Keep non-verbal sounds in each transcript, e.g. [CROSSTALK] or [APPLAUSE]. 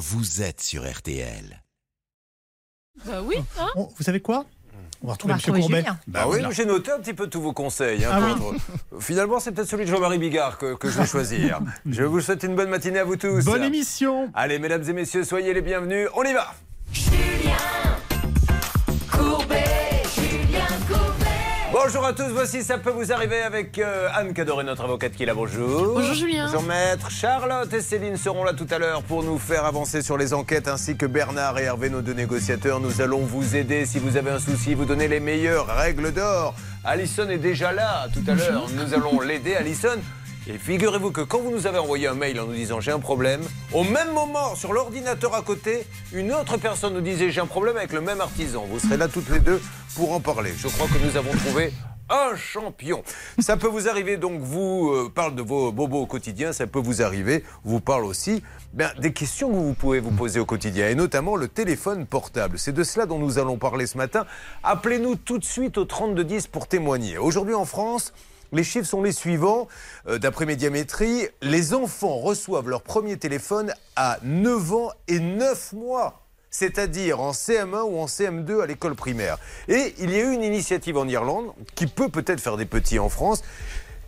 vous êtes sur RTL. Bah oui. Hein Bon, vous savez quoi? On va retrouver va M. retrouver Courbet. Julien. Bah oui, voilà. j'ai noté un petit peu tous vos conseils. hein, Ah contre- [LAUGHS] Finalement, c'est peut-être celui de Jean-Marie Bigard que, que je vais choisir. [LAUGHS] je vous souhaite une bonne matinée à vous tous. Bonne émission Allez, mesdames et messieurs, soyez les bienvenus. On y va Bonjour à tous, voici Ça peut vous arriver avec euh, Anne Cadoré, notre avocate qui est là. Bonjour. Bonjour, Julien. Bonjour maître. Charlotte et Céline seront là tout à l'heure pour nous faire avancer sur les enquêtes ainsi que Bernard et Hervé, nos deux négociateurs. Nous allons vous aider si vous avez un souci, vous donner les meilleures règles d'or. Alison est déjà là tout à l'heure. Nous allons l'aider, Alison. Et figurez-vous que quand vous nous avez envoyé un mail en nous disant j'ai un problème, au même moment, sur l'ordinateur à côté, une autre personne nous disait j'ai un problème avec le même artisan. Vous serez là toutes les deux pour en parler. Je crois que nous avons trouvé un champion. Ça peut vous arriver, donc vous euh, parle de vos bobos au quotidien, ça peut vous arriver, vous parle aussi ben, des questions que vous pouvez vous poser au quotidien, et notamment le téléphone portable. C'est de cela dont nous allons parler ce matin. Appelez-nous tout de suite au 3210 pour témoigner. Aujourd'hui en France, les chiffres sont les suivants. Euh, D'après Médiamétrie, les enfants reçoivent leur premier téléphone à 9 ans et 9 mois. C'est-à-dire en CM1 ou en CM2 à l'école primaire. Et il y a eu une initiative en Irlande qui peut peut-être faire des petits en France.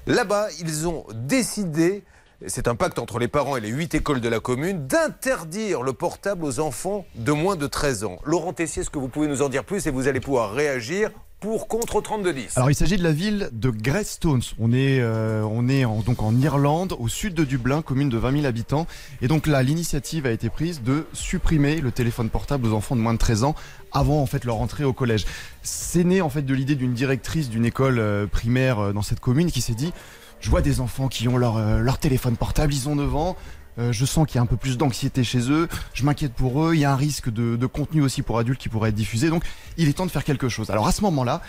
Là-bas, ils ont décidé, c'est un pacte entre les parents et les huit écoles de la commune, d'interdire le portable aux enfants de moins de 13 ans. Laurent Tessier, est-ce que vous pouvez nous en dire plus et vous allez pouvoir réagir pour contre au 3210 Alors il s'agit de la ville de Greystones. On est, euh, on est en, donc en Irlande, au sud de Dublin, commune de 20 000 habitants. Et donc là, l'initiative a été prise de supprimer le téléphone portable aux enfants de moins de 13 ans avant en fait leur entrée au collège. C'est né en fait de l'idée d'une directrice d'une école euh, primaire euh, dans cette commune qui s'est dit je vois des enfants qui ont leur, leur téléphone portable, ils ont 9 ans. Euh, je sens qu'il y a un peu plus d'anxiété chez eux. Je m'inquiète pour eux. Il y a un risque de, de contenu aussi pour adultes qui pourrait être diffusé. Donc, il est temps de faire quelque chose. Alors, à ce moment-là,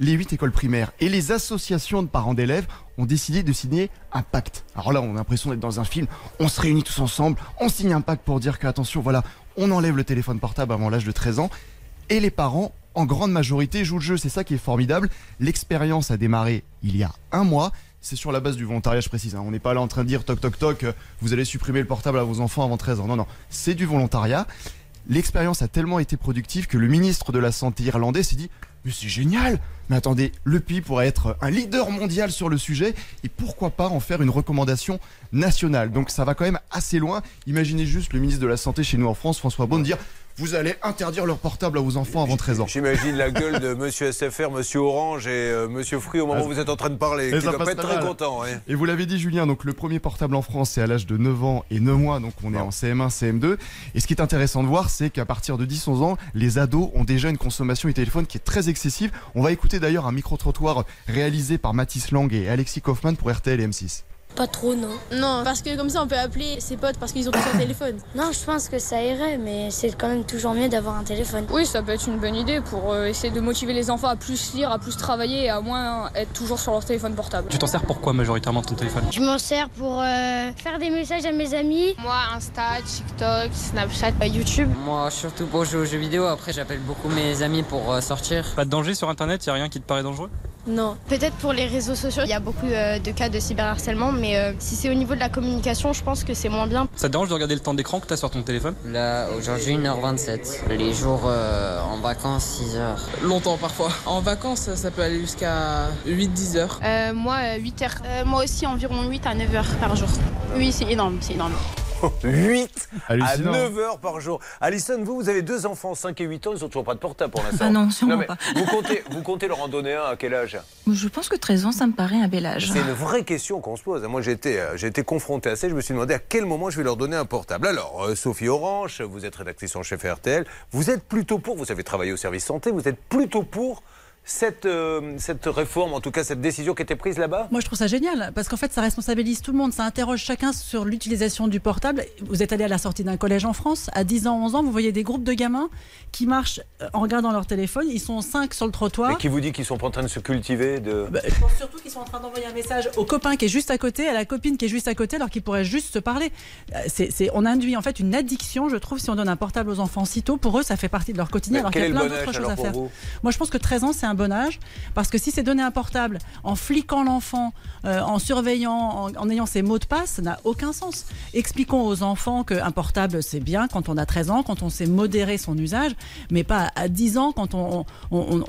les huit écoles primaires et les associations de parents d'élèves ont décidé de signer un pacte. Alors là, on a l'impression d'être dans un film. On se réunit tous ensemble, on signe un pacte pour dire que, attention, voilà, on enlève le téléphone portable avant l'âge de 13 ans. Et les parents, en grande majorité, jouent le jeu. C'est ça qui est formidable. L'expérience a démarré il y a un mois. C'est sur la base du volontariat, je précise. hein. On n'est pas là en train de dire toc toc toc, euh, vous allez supprimer le portable à vos enfants avant 13 ans. Non, non, c'est du volontariat. L'expérience a tellement été productive que le ministre de la Santé irlandais s'est dit Mais c'est génial Mais attendez, le pays pourrait être un leader mondial sur le sujet et pourquoi pas en faire une recommandation nationale Donc ça va quand même assez loin. Imaginez juste le ministre de la Santé chez nous en France, François Braun, dire Vous allez interdire leur portable à vos enfants avant 13 ans. J'imagine la gueule de Monsieur SFR, Monsieur Orange et euh, Monsieur Free au moment où vous êtes en train de parler. Ça doit pas être très mal. content. hein. Et vous l'avez dit Julien, donc le premier portable en France c'est à l'âge de 9 ans et 9 mois, donc on est en CM1, CM2. Et ce qui est intéressant de voir, c'est qu'à partir de 10-11 ans, les ados ont déjà une consommation du téléphone qui est très excessive. On va écouter d'ailleurs un micro-trottoir réalisé par Mathis Lang et Alexis Kaufmann pour RTL et M6. Pas trop, non. Non, parce que comme ça, on peut appeler ses potes parce qu'ils ont tous un téléphone. [COUGHS] Non, je pense que ça irait, mais c'est quand même toujours mieux d'avoir un téléphone. Oui, ça peut être une bonne idée pour euh, essayer de motiver les enfants à plus lire, à plus travailler et à moins être toujours sur leur téléphone portable. Tu t'en sers pourquoi majoritairement ton téléphone? Je m'en sers pour euh, faire des messages à mes amis. Moi, Insta, TikTok, Snapchat, euh, YouTube. Moi, surtout pour jouer aux jeux vidéo. Après, j'appelle beaucoup mes amis pour euh, sortir. Pas de danger sur internet, y a rien qui te paraît dangereux? Non. Peut-être pour les réseaux sociaux, il y a beaucoup euh, de cas de cyberharcèlement, mais euh, si c'est au niveau de la communication, je pense que c'est moins bien. Ça te dérange de regarder le temps d'écran que t'as sur ton téléphone? Là, aujourd'hui, 1h27. Les jours euh, en vacances, 6h. Longtemps parfois. En vacances, ça peut aller jusqu'à 8-10 heures. Euh, moi, 8 heures. Euh, moi aussi, environ 8 à 9 heures par jour. Oui, c'est énorme, c'est énorme. 8 à Hallucinant. 9 heures par jour. Alison, vous, vous avez deux enfants, 5 et 8 ans, ils ont toujours pas de portable pour l'instant. Ah non, sûrement mais pas. Vous comptez, vous comptez leur en donner un à quel âge? Je pense que 13 ans, ça me paraît un bel âge. C'est une vraie question qu'on se pose. Moi, j'ai été, euh, j'ai été confronté à ça. Je me suis demandé à quel moment je vais leur donner un portable. Alors, euh, Sophie Orange, vous êtes rédactrice en chef RTL. Vous êtes plutôt pour, vous avez travaillé au service santé, vous êtes plutôt pour cette, euh, cette réforme, en tout cas cette décision qui était prise là-bas? Moi, je trouve ça génial parce qu'en fait, ça responsabilise tout le monde. Ça interroge chacun sur l'utilisation du portable. Vous êtes allé à la sortie d'un collège en France. À 10 ans, 11 ans, vous voyez des groupes de gamins qui marchent euh, en regardant leur téléphone. Ils sont 5 sur le trottoir. Mais qui vous dit qu'ils sont pas en train de se cultiver de... Bah, je pense surtout qu'ils sont en train d'envoyer un message au copain qui est juste à côté, à la copine qui est juste à côté, alors qu'ils pourraient juste se parler. Euh, C'est, c'est- on induit en fait une addiction, je trouve, si on donne un portable aux enfants si tôt. Pour eux, ça fait partie de leur quotidien, Mais alors qu'il y a le plein d'autres choses à faire. Moi, je pense que 13 ans, c'est un un bon âge. Parce que si c'est donner un portable en fliquant l'enfant, euh, en surveillant, en, en ayant ses mots de passe, ça n'a aucun sens. Expliquons aux enfants qu'un portable, c'est bien quand on a 13 ans, quand on sait modérer son usage, mais pas à 10 ans quand on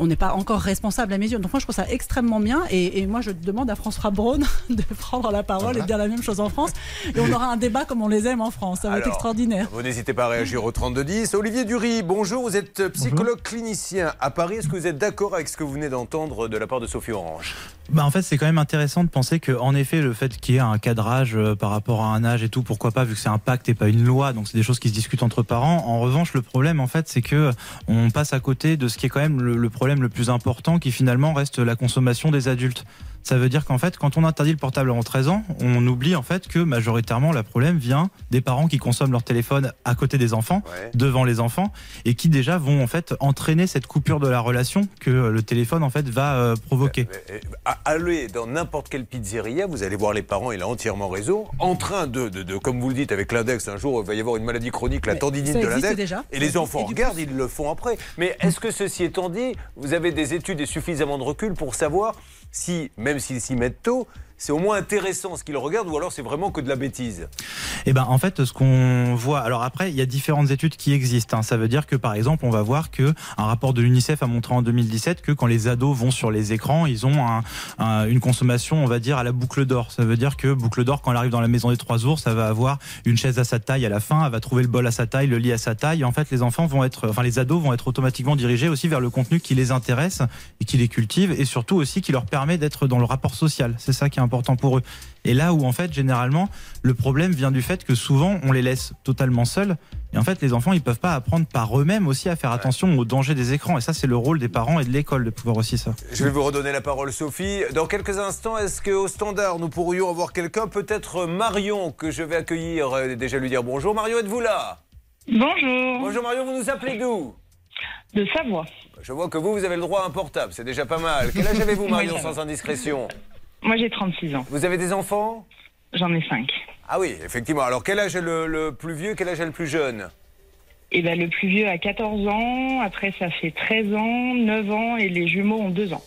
n'est pas encore responsable à mes yeux. Donc moi, je trouve ça extrêmement bien. Et, et moi, je demande à François Braun [LAUGHS] de prendre la parole et de dire la même chose en France. Et on aura un débat comme on les aime en France. Ça va être extraordinaire. Vous n'hésitez pas à réagir au 3210. Olivier Dury, bonjour. Vous êtes psychologue clinicien à Paris. Est-ce que vous êtes d'accord avec ce que vous venez d'entendre de la part de Sophie Orange? Bah en fait, c'est quand même intéressant de penser que, effet, le fait qu'il y ait un cadrage euh, par rapport à un âge et tout, pourquoi pas, vu que c'est un pacte et pas une loi, donc c'est des choses qui se discutent entre parents. En revanche, le problème, en fait, c'est que on passe à côté de ce qui est quand même le problème le plus important, qui finalement reste la consommation des adultes. Ça veut dire qu'en fait, quand on interdit le portable avant 13 ans, on oublie en fait que majoritairement, le problème vient des parents qui consomment leur téléphone à côté des enfants, devant les enfants, et qui déjà vont en fait entraîner cette coupure de la relation que le téléphone en fait va euh, provoquer. Euh, à- Allez dans n'importe quelle pizzeria, vous allez voir les parents, il a entièrement raison, en train de, de, de- comme vous le dites avec l'index, un jour il va y avoir une maladie chronique, la Mais tendinite de l'index. déjà. Et les enfants et regardent, ils le font après. Mais est-ce que ceci étant dit, vous avez des études et suffisamment de recul pour savoir si, même s'ils s'y mettent tôt, c'est au moins intéressant ce qu'ils regardent ou alors c'est vraiment que de la bêtise Eh ben, en fait, ce qu'on voit. Alors après, il y a différentes études qui existent. hein. Ça veut dire que, par exemple, on va voir que un rapport de l'UNICEF a montré en 2017 que quand les ados vont sur les écrans, ils ont un- un- une consommation, on va dire, à la boucle d'or. Ça veut dire que boucle d'or, quand elle arrive dans la maison des trois ours, ça va avoir une chaise à sa taille à la fin. Elle va trouver le bol à sa taille, le lit à sa taille. En fait, les enfants vont être, enfin, les ados vont être automatiquement dirigés aussi vers le contenu qui les intéresse et qui les cultive, et surtout aussi qui leur permet d'être dans le rapport social. C'est ça qui est important pour eux. Et là où en fait généralement le problème vient du fait que souvent on les laisse totalement seuls et en fait les enfants ils peuvent pas apprendre par eux-mêmes aussi à faire attention aux dangers des écrans et ça c'est le rôle des parents et de l'école de pouvoir aussi ça. Je vais vous redonner la parole, Sophie. Dans quelques instants, est-ce qu'au standard, nous pourrions avoir quelqu'un, peut-être Marion, que je vais accueillir, euh, déjà lui dire bonjour. Marion, êtes-vous là? Bonjour. Bonjour Marion, vous nous appelez d'où? De Savoie. Je vois que vous, vous avez le droit à un portable, c'est déjà pas mal. Quel âge avez-vous, [LAUGHS] Marion, sans indiscrétion? Moi, j'ai 36 ans. Vous avez des enfants? J'en ai 5. Ah oui, effectivement. Alors, quel âge est le, le plus vieux, quel âge est le plus jeune? Et ben, le plus vieux a 14 ans, après ça fait 13 ans, 9 ans et les jumeaux ont 2 ans.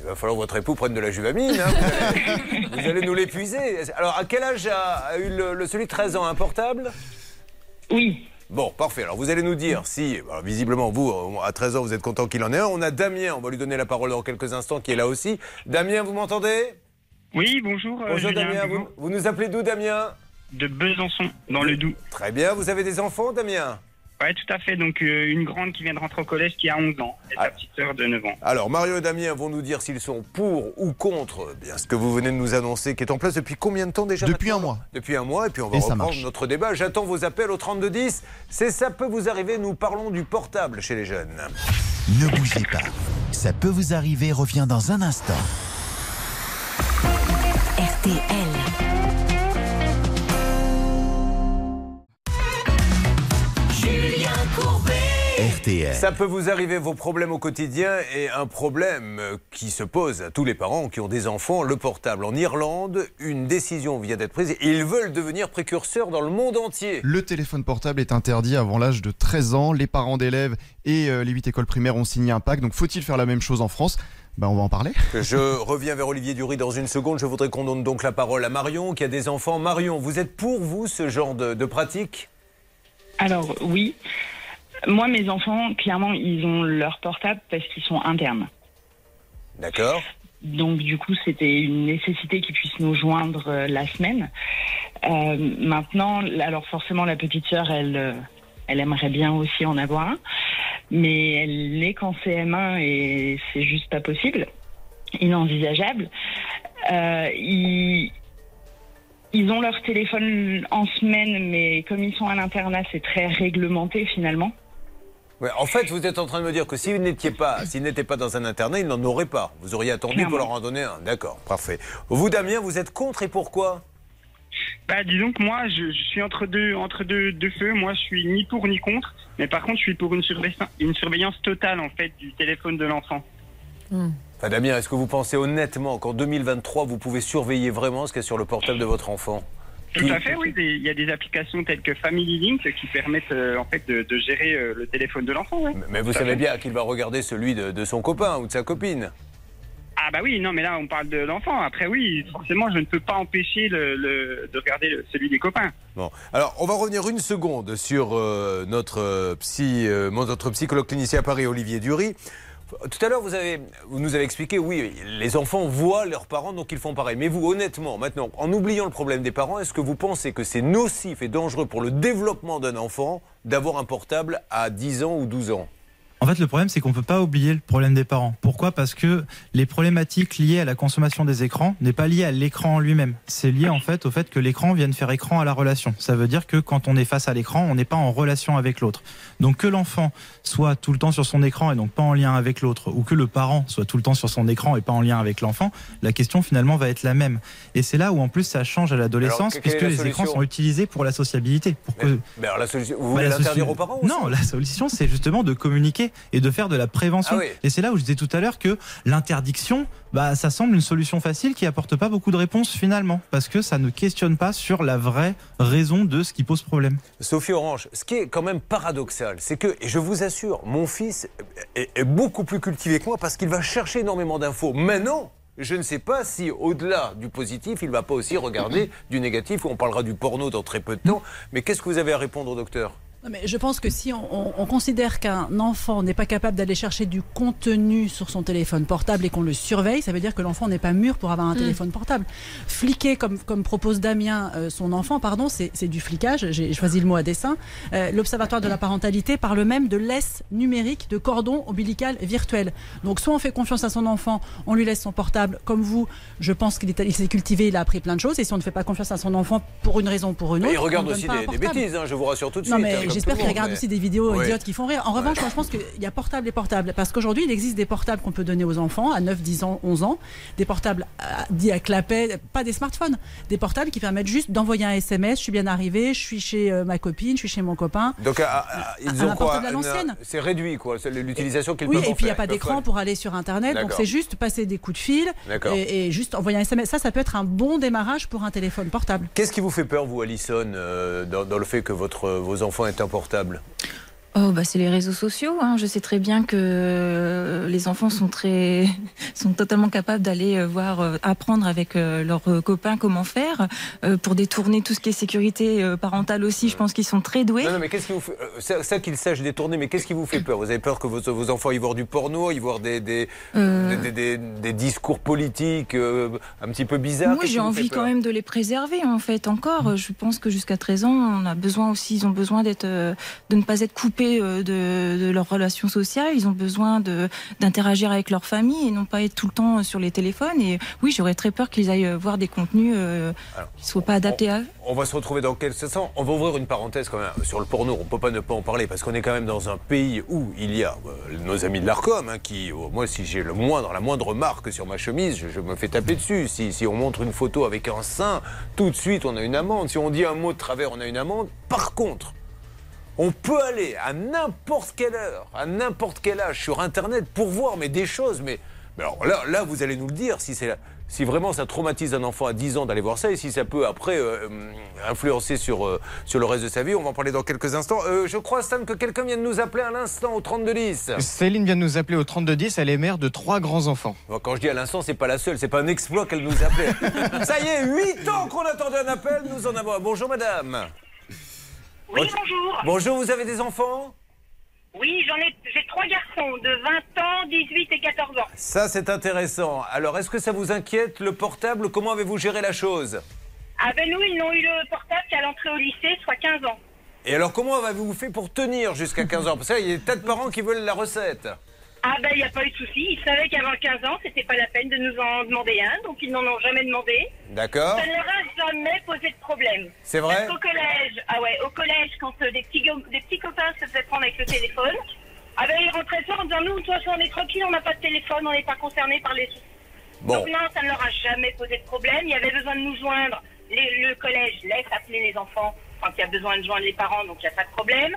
Il va falloir que votre époux prenne de la juvamine. hein. Vous, allez, vous allez nous l'épuiser. Alors, à quel âge a, eu le, le- celui de 13 ans un portable? Oui. Bon, parfait. Alors, vous allez nous dire si, alors, visiblement, vous, euh, à 13 ans, vous êtes content qu'il en ait un. On a Damien, on va lui donner la parole dans quelques instants, qui est là aussi. Damien, vous m'entendez? Oui, bonjour. euh, Bonjour Julien, Damien, vous, vous nous appelez d'où Damien De Besançon, dans le Doubs. Très bien, vous avez des enfants Damien Ouais, tout à fait. Donc, euh, une grande qui vient de rentrer au collège qui a 11 ans et Ah. sa petite sœur de 9 ans. Alors, Mario et Damien vont nous dire s'ils sont pour ou contre eh bien, ce que vous venez de nous annoncer, qui est en place depuis combien de temps déjà Depuis un mois. Depuis un mois, et puis on va Et reprendre notre débat. J'attends vos appels au 3210. C'est ça peut vous arriver, nous parlons du portable chez les jeunes. Ne bougez pas. Ça peut vous arriver, revient dans un instant. RTL. Julien Courbet. RTL. Ça peut vous arriver vos problèmes au quotidien et un problème qui se pose à tous les parents qui ont des enfants, le portable. En Irlande, une décision vient d'être prise et ils veulent devenir précurseurs dans le monde entier. Le téléphone portable est interdit avant l'âge de 13 ans. Les parents d'élèves et euh, les 8 écoles primaires ont signé un pacte. Donc faut-il faire la même chose en France? Ben, On va en parler. [LAUGHS] Je reviens vers Olivier Dury dans une seconde. Je voudrais qu'on donne donc la parole à Marion qui a des enfants. Marion, vous êtes pour vous ce genre de, de pratique? Alors, oui. Moi, mes enfants, clairement, ils ont leur portable parce qu'ils sont internes. D'accord Donc, du coup, c'était une nécessité qu'ils puissent nous joindre euh, la semaine. Euh, maintenant, alors forcément, la petite sœur, elle, euh, elle aimerait bien aussi en avoir un. Mais elle n'est qu'en CM1 et c'est juste pas possible, inenvisageable. Euh, ils, ils ont leur téléphone en semaine, mais comme ils sont à l'internat, c'est très réglementé finalement. Ouais, en fait, vous êtes en train de me dire que s'ils n'étaient pas, s'ils n'étaient pas dans un internat, ils n'en auraient pas. Vous auriez attendu pour leur en donner un. D'accord, parfait. Vous, Damien, vous êtes contre et pourquoi? Bah, disons que moi, je, je suis entre deux, entre deux, deux feux. Moi, je suis ni pour ni contre. Mais par contre, je suis pour une, surveillance- une surveillance totale, en fait, du téléphone de l'enfant. Enfin, Damien, est-ce que vous pensez honnêtement qu'en 2023, vous pouvez surveiller vraiment ce qu'il y a sur le portable de votre enfant? Tout à fait, oui. Il y a des applications telles que Family Link qui permettent euh, en fait de, de gérer euh, le téléphone de l'enfant. ouais. Mais vous savez bien qu'il va regarder celui de, de son copain ou de sa copine. Ah bah oui, non, mais là on parle de l'enfant. Après oui, forcément, je ne peux pas empêcher de regarder celui des copains. Bon, alors on va revenir une seconde sur euh, notre euh, psy, euh, notre psychologue clinicien à Paris, Olivier Dury. Tout à l'heure, vous, vous nous avez expliqué, oui, les enfants voient leurs parents, donc ils font pareil. Mais vous, honnêtement, maintenant, en oubliant le problème des parents, est-ce que vous pensez que c'est nocif et dangereux pour le développement d'un enfant d'avoir un portable à 10 ans ou 12 ans? En fait, le problème, c'est qu'on peut pas oublier le problème des parents. Pourquoi? Parce que les problématiques liées à la consommation des écrans n'est pas liée à l'écran en lui-même. C'est lié en fait au fait que l'écran vienne faire écran à la relation. Ça veut dire que quand on est face à l'écran, on n'est pas en relation avec l'autre. Donc que l'enfant soit tout le temps sur son écran et donc pas en lien avec l'autre, ou que le parent soit tout le temps sur son écran et pas en lien avec l'enfant, la question finalement va être la même. Et c'est là où en plus ça change à l'adolescence, puisque la les écrans sont utilisés pour la sociabilité. Pour que Mais alors la solution, vous bah, voulez l'interdire aux parents Non, la solution, c'est justement de communiquer et de faire de la prévention. Ah oui. Et c'est là où je disais tout à l'heure que l'interdiction, bah, ça semble une solution facile qui apporte pas beaucoup de réponses finalement, parce que ça ne questionne pas sur la vraie raison de ce qui pose problème. Sophie Orange, ce qui est quand même paradoxal, c'est que, et je vous assure, mon fils est, est beaucoup plus cultivé que moi parce qu'il va chercher énormément d'infos. Maintenant, je ne sais pas si, au-delà du positif, il va pas aussi regarder du négatif, où on parlera du porno dans très peu de temps. Mais qu'est-ce que vous avez à répondre au docteur? Non, mais je pense que si on, on- on considère qu'un enfant n'est pas capable d'aller chercher du contenu sur son téléphone portable et qu'on le surveille, ça veut dire que l'enfant n'est pas mûr pour avoir un Mm. téléphone portable. Fliquer, comme, comme propose Damien, euh, son enfant, pardon, c'est du flicage. J'ai choisi le mot à dessein. Euh, L'Observatoire de la parentalité parle même de laisse numérique, de cordon ombilical virtuel. Donc, soit on fait confiance à son enfant, on lui laisse son portable. Comme vous, je pense qu'il est- il s'est cultivé, il a appris plein de choses. Et si on ne fait pas confiance à son enfant pour une raison ou pour une autre, Il regarde on aussi donne pas un des, des bêtises, hein, je vous rassure tout de Non, suite. hein, mais j'espère tout qu'il le monde, regarde mais- aussi des vidéos Oui. idiotes qui font rire. En revanche, moi, je pense qu'il y a portable et portable. Parce qu'aujourd'hui, il existe des portables qu'on peut donner aux enfants à 9, 10 ans, 11 ans. Des portables euh, dits à clapet, pas des smartphones. Des portables qui permettent juste d'envoyer un SMS. Je suis bien arrivé, je suis chez euh, ma copine, je suis chez mon copain. Donc, ah, ils ont quoi. C'est réduit, quoi, c'est l'utilisation qu'ils Oui, peuvent et en puis il n'y a pas d'écran pour aller sur Internet. Donc c'est juste passer des coups de fil et, et juste envoyer un SMS. Ça, ça peut être un bon démarrage pour un téléphone portable. Qu'est-ce qui vous fait peur, vous, Alison, euh, dans, dans le fait que votre, vos enfants aient portable? Oh, bah, c'est les réseaux sociaux. Hein. Je sais très bien que euh, les enfants sont très, [LAUGHS] sont totalement capables d'aller euh, voir, euh, apprendre avec leurs copains comment faire pour détourner tout ce qui est sécurité parentale aussi. Je pense qu'ils sont très doués. Non, non, mais qu'est-ce qui vous fait. ça, ça qu'ils sachent détourner, mais qu'est-ce qui vous fait peur? Vous avez peur que vos, vos enfants y voient du porno, y voient des, des, Euh. des, des- discours politiques un petit peu bizarres? Moi, j'ai envie quand même de les préserver, en fait. Encore, je pense que jusqu'à 13 ans, on a besoin aussi, ils ont besoin d'être, de ne pas être coupés euh, de, de leurs relations sociales. Ils ont besoin d'interagir avec leur famille et non pas être tout le temps sur les téléphones. Et oui, j'aurais très peur qu'ils aillent voir des contenus euh, qui ne soient pas adaptés à eux. On va se retrouver dans quelques instants. On va ouvrir une parenthèse quand même sur le porno. On peut pas ne pas en parler parce qu'on est quand même dans un pays où il y a euh, nos amis de l'Arcom hein, qui, euh, moi, si j'ai le moindre, la moindre marque sur ma chemise, je, je me fais taper dessus. Si, si on montre une photo avec un sein, tout de suite on a une amende. Si on dit un mot de travers, on a une amende. Par contre, on peut aller à n'importe quelle heure, à n'importe quel âge sur Internet pour voir mais des choses. Mais, mais alors là, là, vous allez nous le dire si c'est si vraiment ça traumatise un enfant à 10 ans d'aller voir ça et si ça peut après euh, euh, influencer sur, euh, sur le reste de sa vie, on va en parler dans quelques instants. Euh, je crois, Stan, que quelqu'un vient de nous appeler à l'instant au 3210. Céline vient de nous appeler au 3210, elle est mère de trois grands-enfants. Bon, Quand je dis à l'instant, c'est pas la seule, c'est pas un exploit qu'elle nous appelait. [LAUGHS] ça y est, 8 ans qu'on attendait un appel, nous en avons un. Bonjour madame. Oui, bonjour. Bonjour, vous avez des enfants? Oui, j'en ai, j'ai trois garçons de 20 ans, 18 et 14 ans. Ça, c'est intéressant. Alors, est-ce que ça vous inquiète, le portable? Comment avez-vous géré la chose? Ah ben nous, ils n'ont eu le portable qu'à l'entrée au lycée, soit 15 ans. Et alors, comment avez-vous fait pour tenir jusqu'à 15 ans? Parce qu'il y a des tas de parents qui veulent la recette. Ah ben il n'y a pas eu de souci, ils savaient qu'avant 15 ans, c'était pas la peine de nous en demander un, donc ils n'en ont jamais demandé. D'accord Ça ne leur a jamais posé de problème. C'est vrai Parce qu'au collège, ah ouais, au collège, quand euh, des, petits, go- des petits copains se faisaient prendre avec le téléphone, ah ben ils rentraient ça en disant nous, de toute façon, on est tranquille, on n'a pas de téléphone, on n'est pas concernés par les Bon. Donc non, ça ne leur a jamais posé de problème. Il y avait besoin de nous joindre. Les- le collège laisse appeler les enfants quand il y a besoin de joindre les parents, donc il n'y a pas de problème.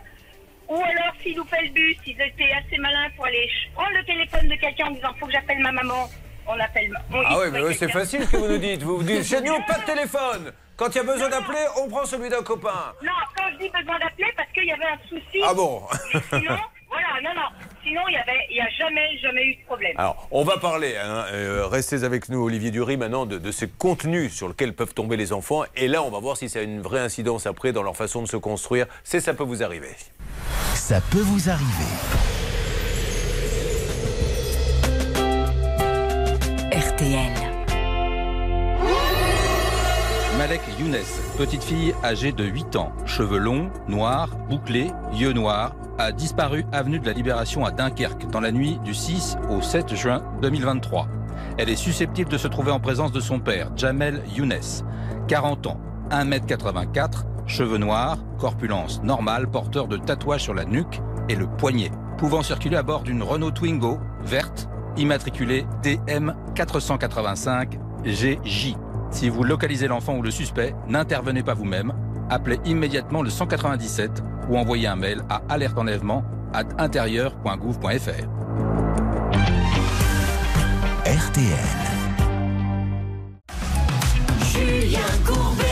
Ou alors, s'ils loupaient le bus, ils étaient assez malins pour aller prendre le téléphone de quelqu'un en disant faut que j'appelle ma maman. On appelle. ma- on- Ah oui, mais oui, c'est facile ce que vous nous dites. Vous vous dites, chez nous, pas de téléphone. Quand il y a besoin d'appeler, on prend celui d'un copain. Non, quand je dis besoin d'appeler, parce qu'il y avait un souci. Ah bon sinon, [LAUGHS] voilà, non, non. Sinon, il y avait, il y a jamais, jamais eu de problème. Alors, on va parler, hein, euh, restez avec nous, Olivier Dury, maintenant, de, de ces contenus sur lesquels peuvent tomber les enfants. Et là, on va voir si ça a une vraie incidence après dans leur façon de se construire. C'est ça peut vous arriver. Ça peut vous arriver. RTL. Malek Younes, petite fille âgée de 8 ans, cheveux longs, noirs, bouclés, yeux noirs, a disparu avenue de la Libération à Dunkerque dans la nuit du 6 au 7 juin 2023. Elle est susceptible de se trouver en présence de son père, Jamel Younes, 40 ans, 1m84, cheveux noirs, corpulence normale, porteur de tatouages sur la nuque et le poignet, pouvant circuler à bord d'une Renault Twingo verte, immatriculée DM 485 GJ. Si vous localisez l'enfant ou le suspect, n'intervenez pas vous-même. Appelez immédiatement le 197 ou envoyez un mail à alertenlèvement at intérieur.gouv.fr. Julien Courbet.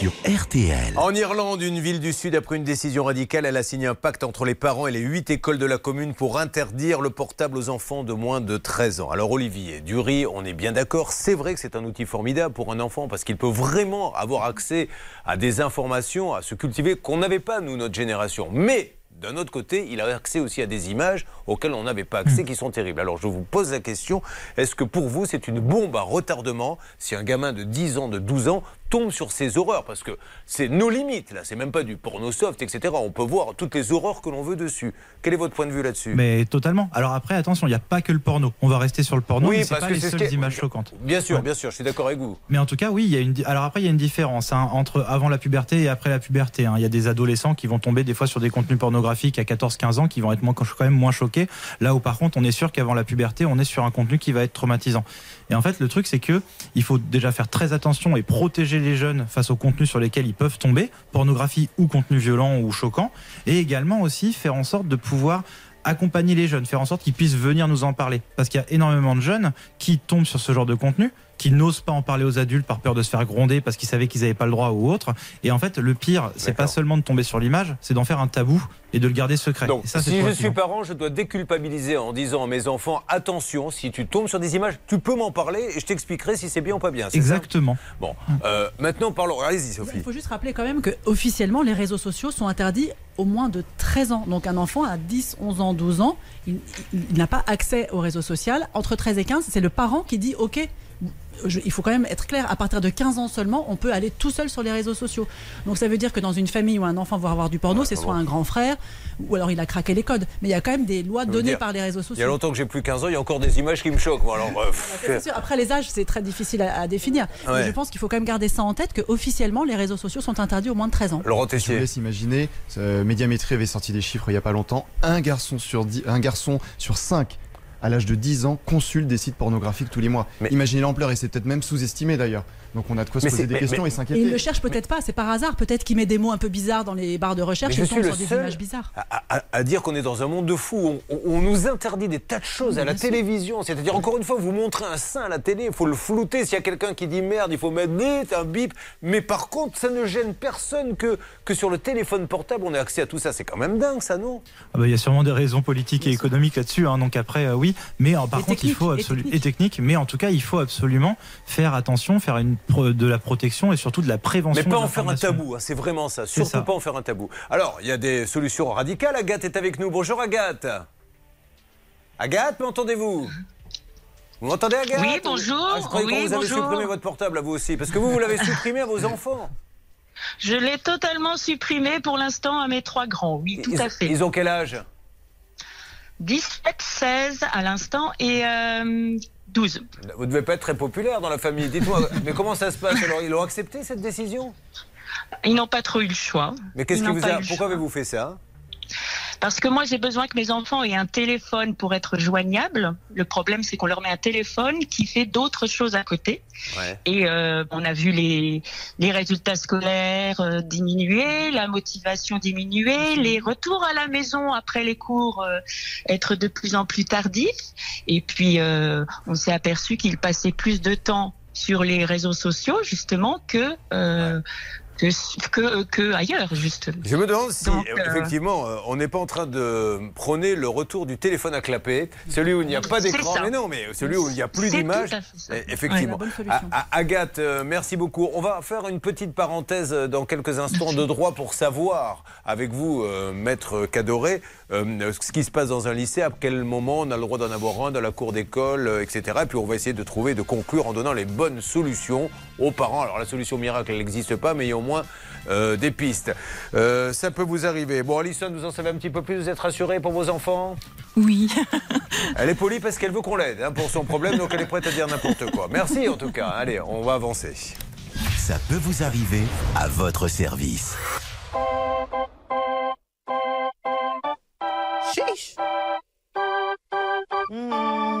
Sur RTL. En Irlande, une ville du Sud, après une décision radicale, elle a signé un pacte entre les parents et les huit écoles de la commune pour interdire le portable aux enfants de moins de 13 ans. Alors Olivier Dury, on est bien d'accord, c'est vrai que c'est un outil formidable pour un enfant parce qu'il peut vraiment avoir accès à des informations, à se cultiver qu'on n'avait pas, nous, notre génération. Mais d'un autre côté, il a accès aussi à des images auxquelles on n'avait pas accès, qui sont terribles. Alors je vous pose la question, est-ce que pour vous c'est une bombe à retardement si un gamin de 10 ans, de 12 ans tombe sur ces horreurs Parce que c'est nos limites, là, c'est même pas du porno soft, etc. On peut voir toutes les horreurs que l'on veut dessus. Quel est votre point de vue là-dessus? Mais totalement. Alors après, attention, il n'y a pas que le porno. On va rester sur le porno, Oui, mais parce pas que les ce seules images choquantes. Bien sûr, Ouais. bien sûr, je suis d'accord avec vous. Mais en tout cas, oui, il y a une. Alors après, il y a une différence hein, entre avant la puberté et après la puberté. hein. Il y a des adolescents qui vont tomber des fois sur des contenus pornographiques à 14-15 ans qui vont être moins, quand même moins choqués. Là où par contre, on est sûr qu'avant la puberté, on est sur un contenu qui va être traumatisant. Et en fait, le truc, c'est que il faut déjà faire très attention et protéger les jeunes face aux contenus sur lesquels ils peuvent tomber, pornographie ou contenu violent ou choquant, et également aussi faire en sorte de pouvoir accompagner les jeunes, faire en sorte qu'ils puissent venir nous en parler. Parce qu'il y a énormément de jeunes qui tombent sur ce genre de contenu, qui n'osent pas en parler aux adultes par peur de se faire gronder parce qu'ils savaient qu'ils n'avaient pas le droit ou autre. Et en fait, le pire, c'est pas seulement de tomber sur l'image, c'est d'en faire un tabou et de le garder secret. Donc, ça, si je suis parent, je dois déculpabiliser en disant à mes enfants attention, si tu tombes sur des images, tu peux m'en parler et je t'expliquerai si c'est bien ou pas bien. Exactement. Bon, euh, maintenant parlons. Allez-y, Sophie. Il faut juste rappeler quand même que officiellement les réseaux sociaux sont interdits au moins de 13 ans. Donc un enfant à 10, 11 ans, 12 ans, il, il- il n'a pas accès au réseau social. Entre 13 et 15, c'est le parent qui dit OK. Je- il faut quand même être clair, à partir de 15 ans seulement, on peut aller tout seul sur les réseaux sociaux. Donc ça veut dire que dans une famille où un enfant va avoir du porno, c'est soit un grand frère, ou alors il a craqué les codes. Mais il y a quand même des lois données dire, par les réseaux Il y a sociaux. longtemps que j'ai plus 15 ans, il y a encore des images qui me choquent. Moi, alors, euh, sûr. Après les âges, c'est très difficile à, à définir. Ouais. Mais je pense qu'il faut quand même garder ça en tête que officiellement les réseaux sociaux sont interdits au moins de 13 ans. Laurent Je vous laisse imaginer, euh, Médiamétrie avait sorti des chiffres il n'y a pas longtemps. Un garçon sur, dix- un garçon sur 5 à l'âge de 10 ans consulte des sites pornographiques tous les mois. Imaginez l'ampleur et c'est peut-être même sous-estimé d'ailleurs. Donc on a de quoi se Mais poser des mais- questions mais- et s'inquiéter. il le cherche peut-être pas, c'est par hasard. Peut-être qu'il met des mots un peu bizarres dans les barres de recherche et tombe sur des seul images bizarres. à, à- à dire qu'on est dans un monde de fous. On, on- on nous interdit des tas de choses à la télévision. C'est-à-dire, encore une fois, vous montrez un sein à la télé, il faut le flouter. S'il y a quelqu'un qui dit merde, il faut mettre un bip. Mais par contre, ça ne gêne personne que, que sur le téléphone portable, on ait accès à tout ça. C'est quand même dingue, ça, non? Ah bah, il y a sûrement des raisons politiques et économiques là-dessus, hein, donc après euh, oui, mais euh, par Et contre il techniques, faut et absolument et technique, mais en tout cas il faut absolument faire attention, faire une de la protection et surtout de la prévention. Mais pas en faire un tabou, hein, c'est vraiment ça. Surtout ça. pas en faire un tabou. Alors, il y a des solutions radicales. Agathe est avec nous. Bonjour Agathe. Agathe, m'entendez-vous? Vous m'entendez Agathe? Oui, bonjour. Ah, je croyais Oui, que vous avez supprimé votre portable à vous aussi. Parce que vous, vous l'avez [LAUGHS] supprimé à vos enfants. Je l'ai totalement supprimé pour l'instant à mes trois grands, oui, tout Ils- à fait. Ils ont quel âge? 17, 16 à l'instant et euh, 12. Vous devez pas être très populaire dans la famille. Dites-moi, [LAUGHS] mais comment ça se passe alors? Ils ont accepté cette décision? Ils n'ont pas trop eu le choix. Mais qu'est-ce qui vous a... Pourquoi avez-vous fait ça? Parce que moi, j'ai besoin que mes enfants aient un téléphone pour être joignables. Le problème, c'est qu'on leur met un téléphone qui fait d'autres choses à côté. Et euh, on a vu les, les résultats scolaires euh, diminuer, la motivation diminuer, les retours à la maison après les cours euh, être de plus en plus tardifs. Et puis, euh, on s'est aperçu qu'ils passaient plus de temps sur les réseaux sociaux justement que euh, que, que, que ailleurs juste. Je me demande si, Donc, euh, euh, effectivement, euh, on n'est pas en train de prôner le retour du téléphone à clapper, celui où il n'y a pas d'écran, mais non, mais celui où il n'y a plus d'image. Eh, Effectivement. Ouais, la bonne solution. A- A- Agathe, euh, merci beaucoup. On va faire une petite parenthèse euh, dans quelques instants de droit pour savoir, avec vous, euh, maître Cadoré, euh, ce qui se passe dans un lycée, à quel moment on a le droit d'en avoir un dans la cour d'école, euh, etc. Et puis on va essayer de trouver, de conclure en donnant les bonnes solutions aux parents. Alors la solution miracle, elle n'existe pas, mais il y a au moins euh, des pistes. Euh, ça peut vous arriver. Bon, Alison, vous en savez un petit peu plus Vous êtes rassurée pour vos enfants? Oui. Elle est polie parce qu'elle veut qu'on l'aide hein, pour son problème, donc elle est prête à dire n'importe quoi. Merci en tout cas. Allez, on va avancer. Ça peut vous arriver à votre service. Sheesh. Girl,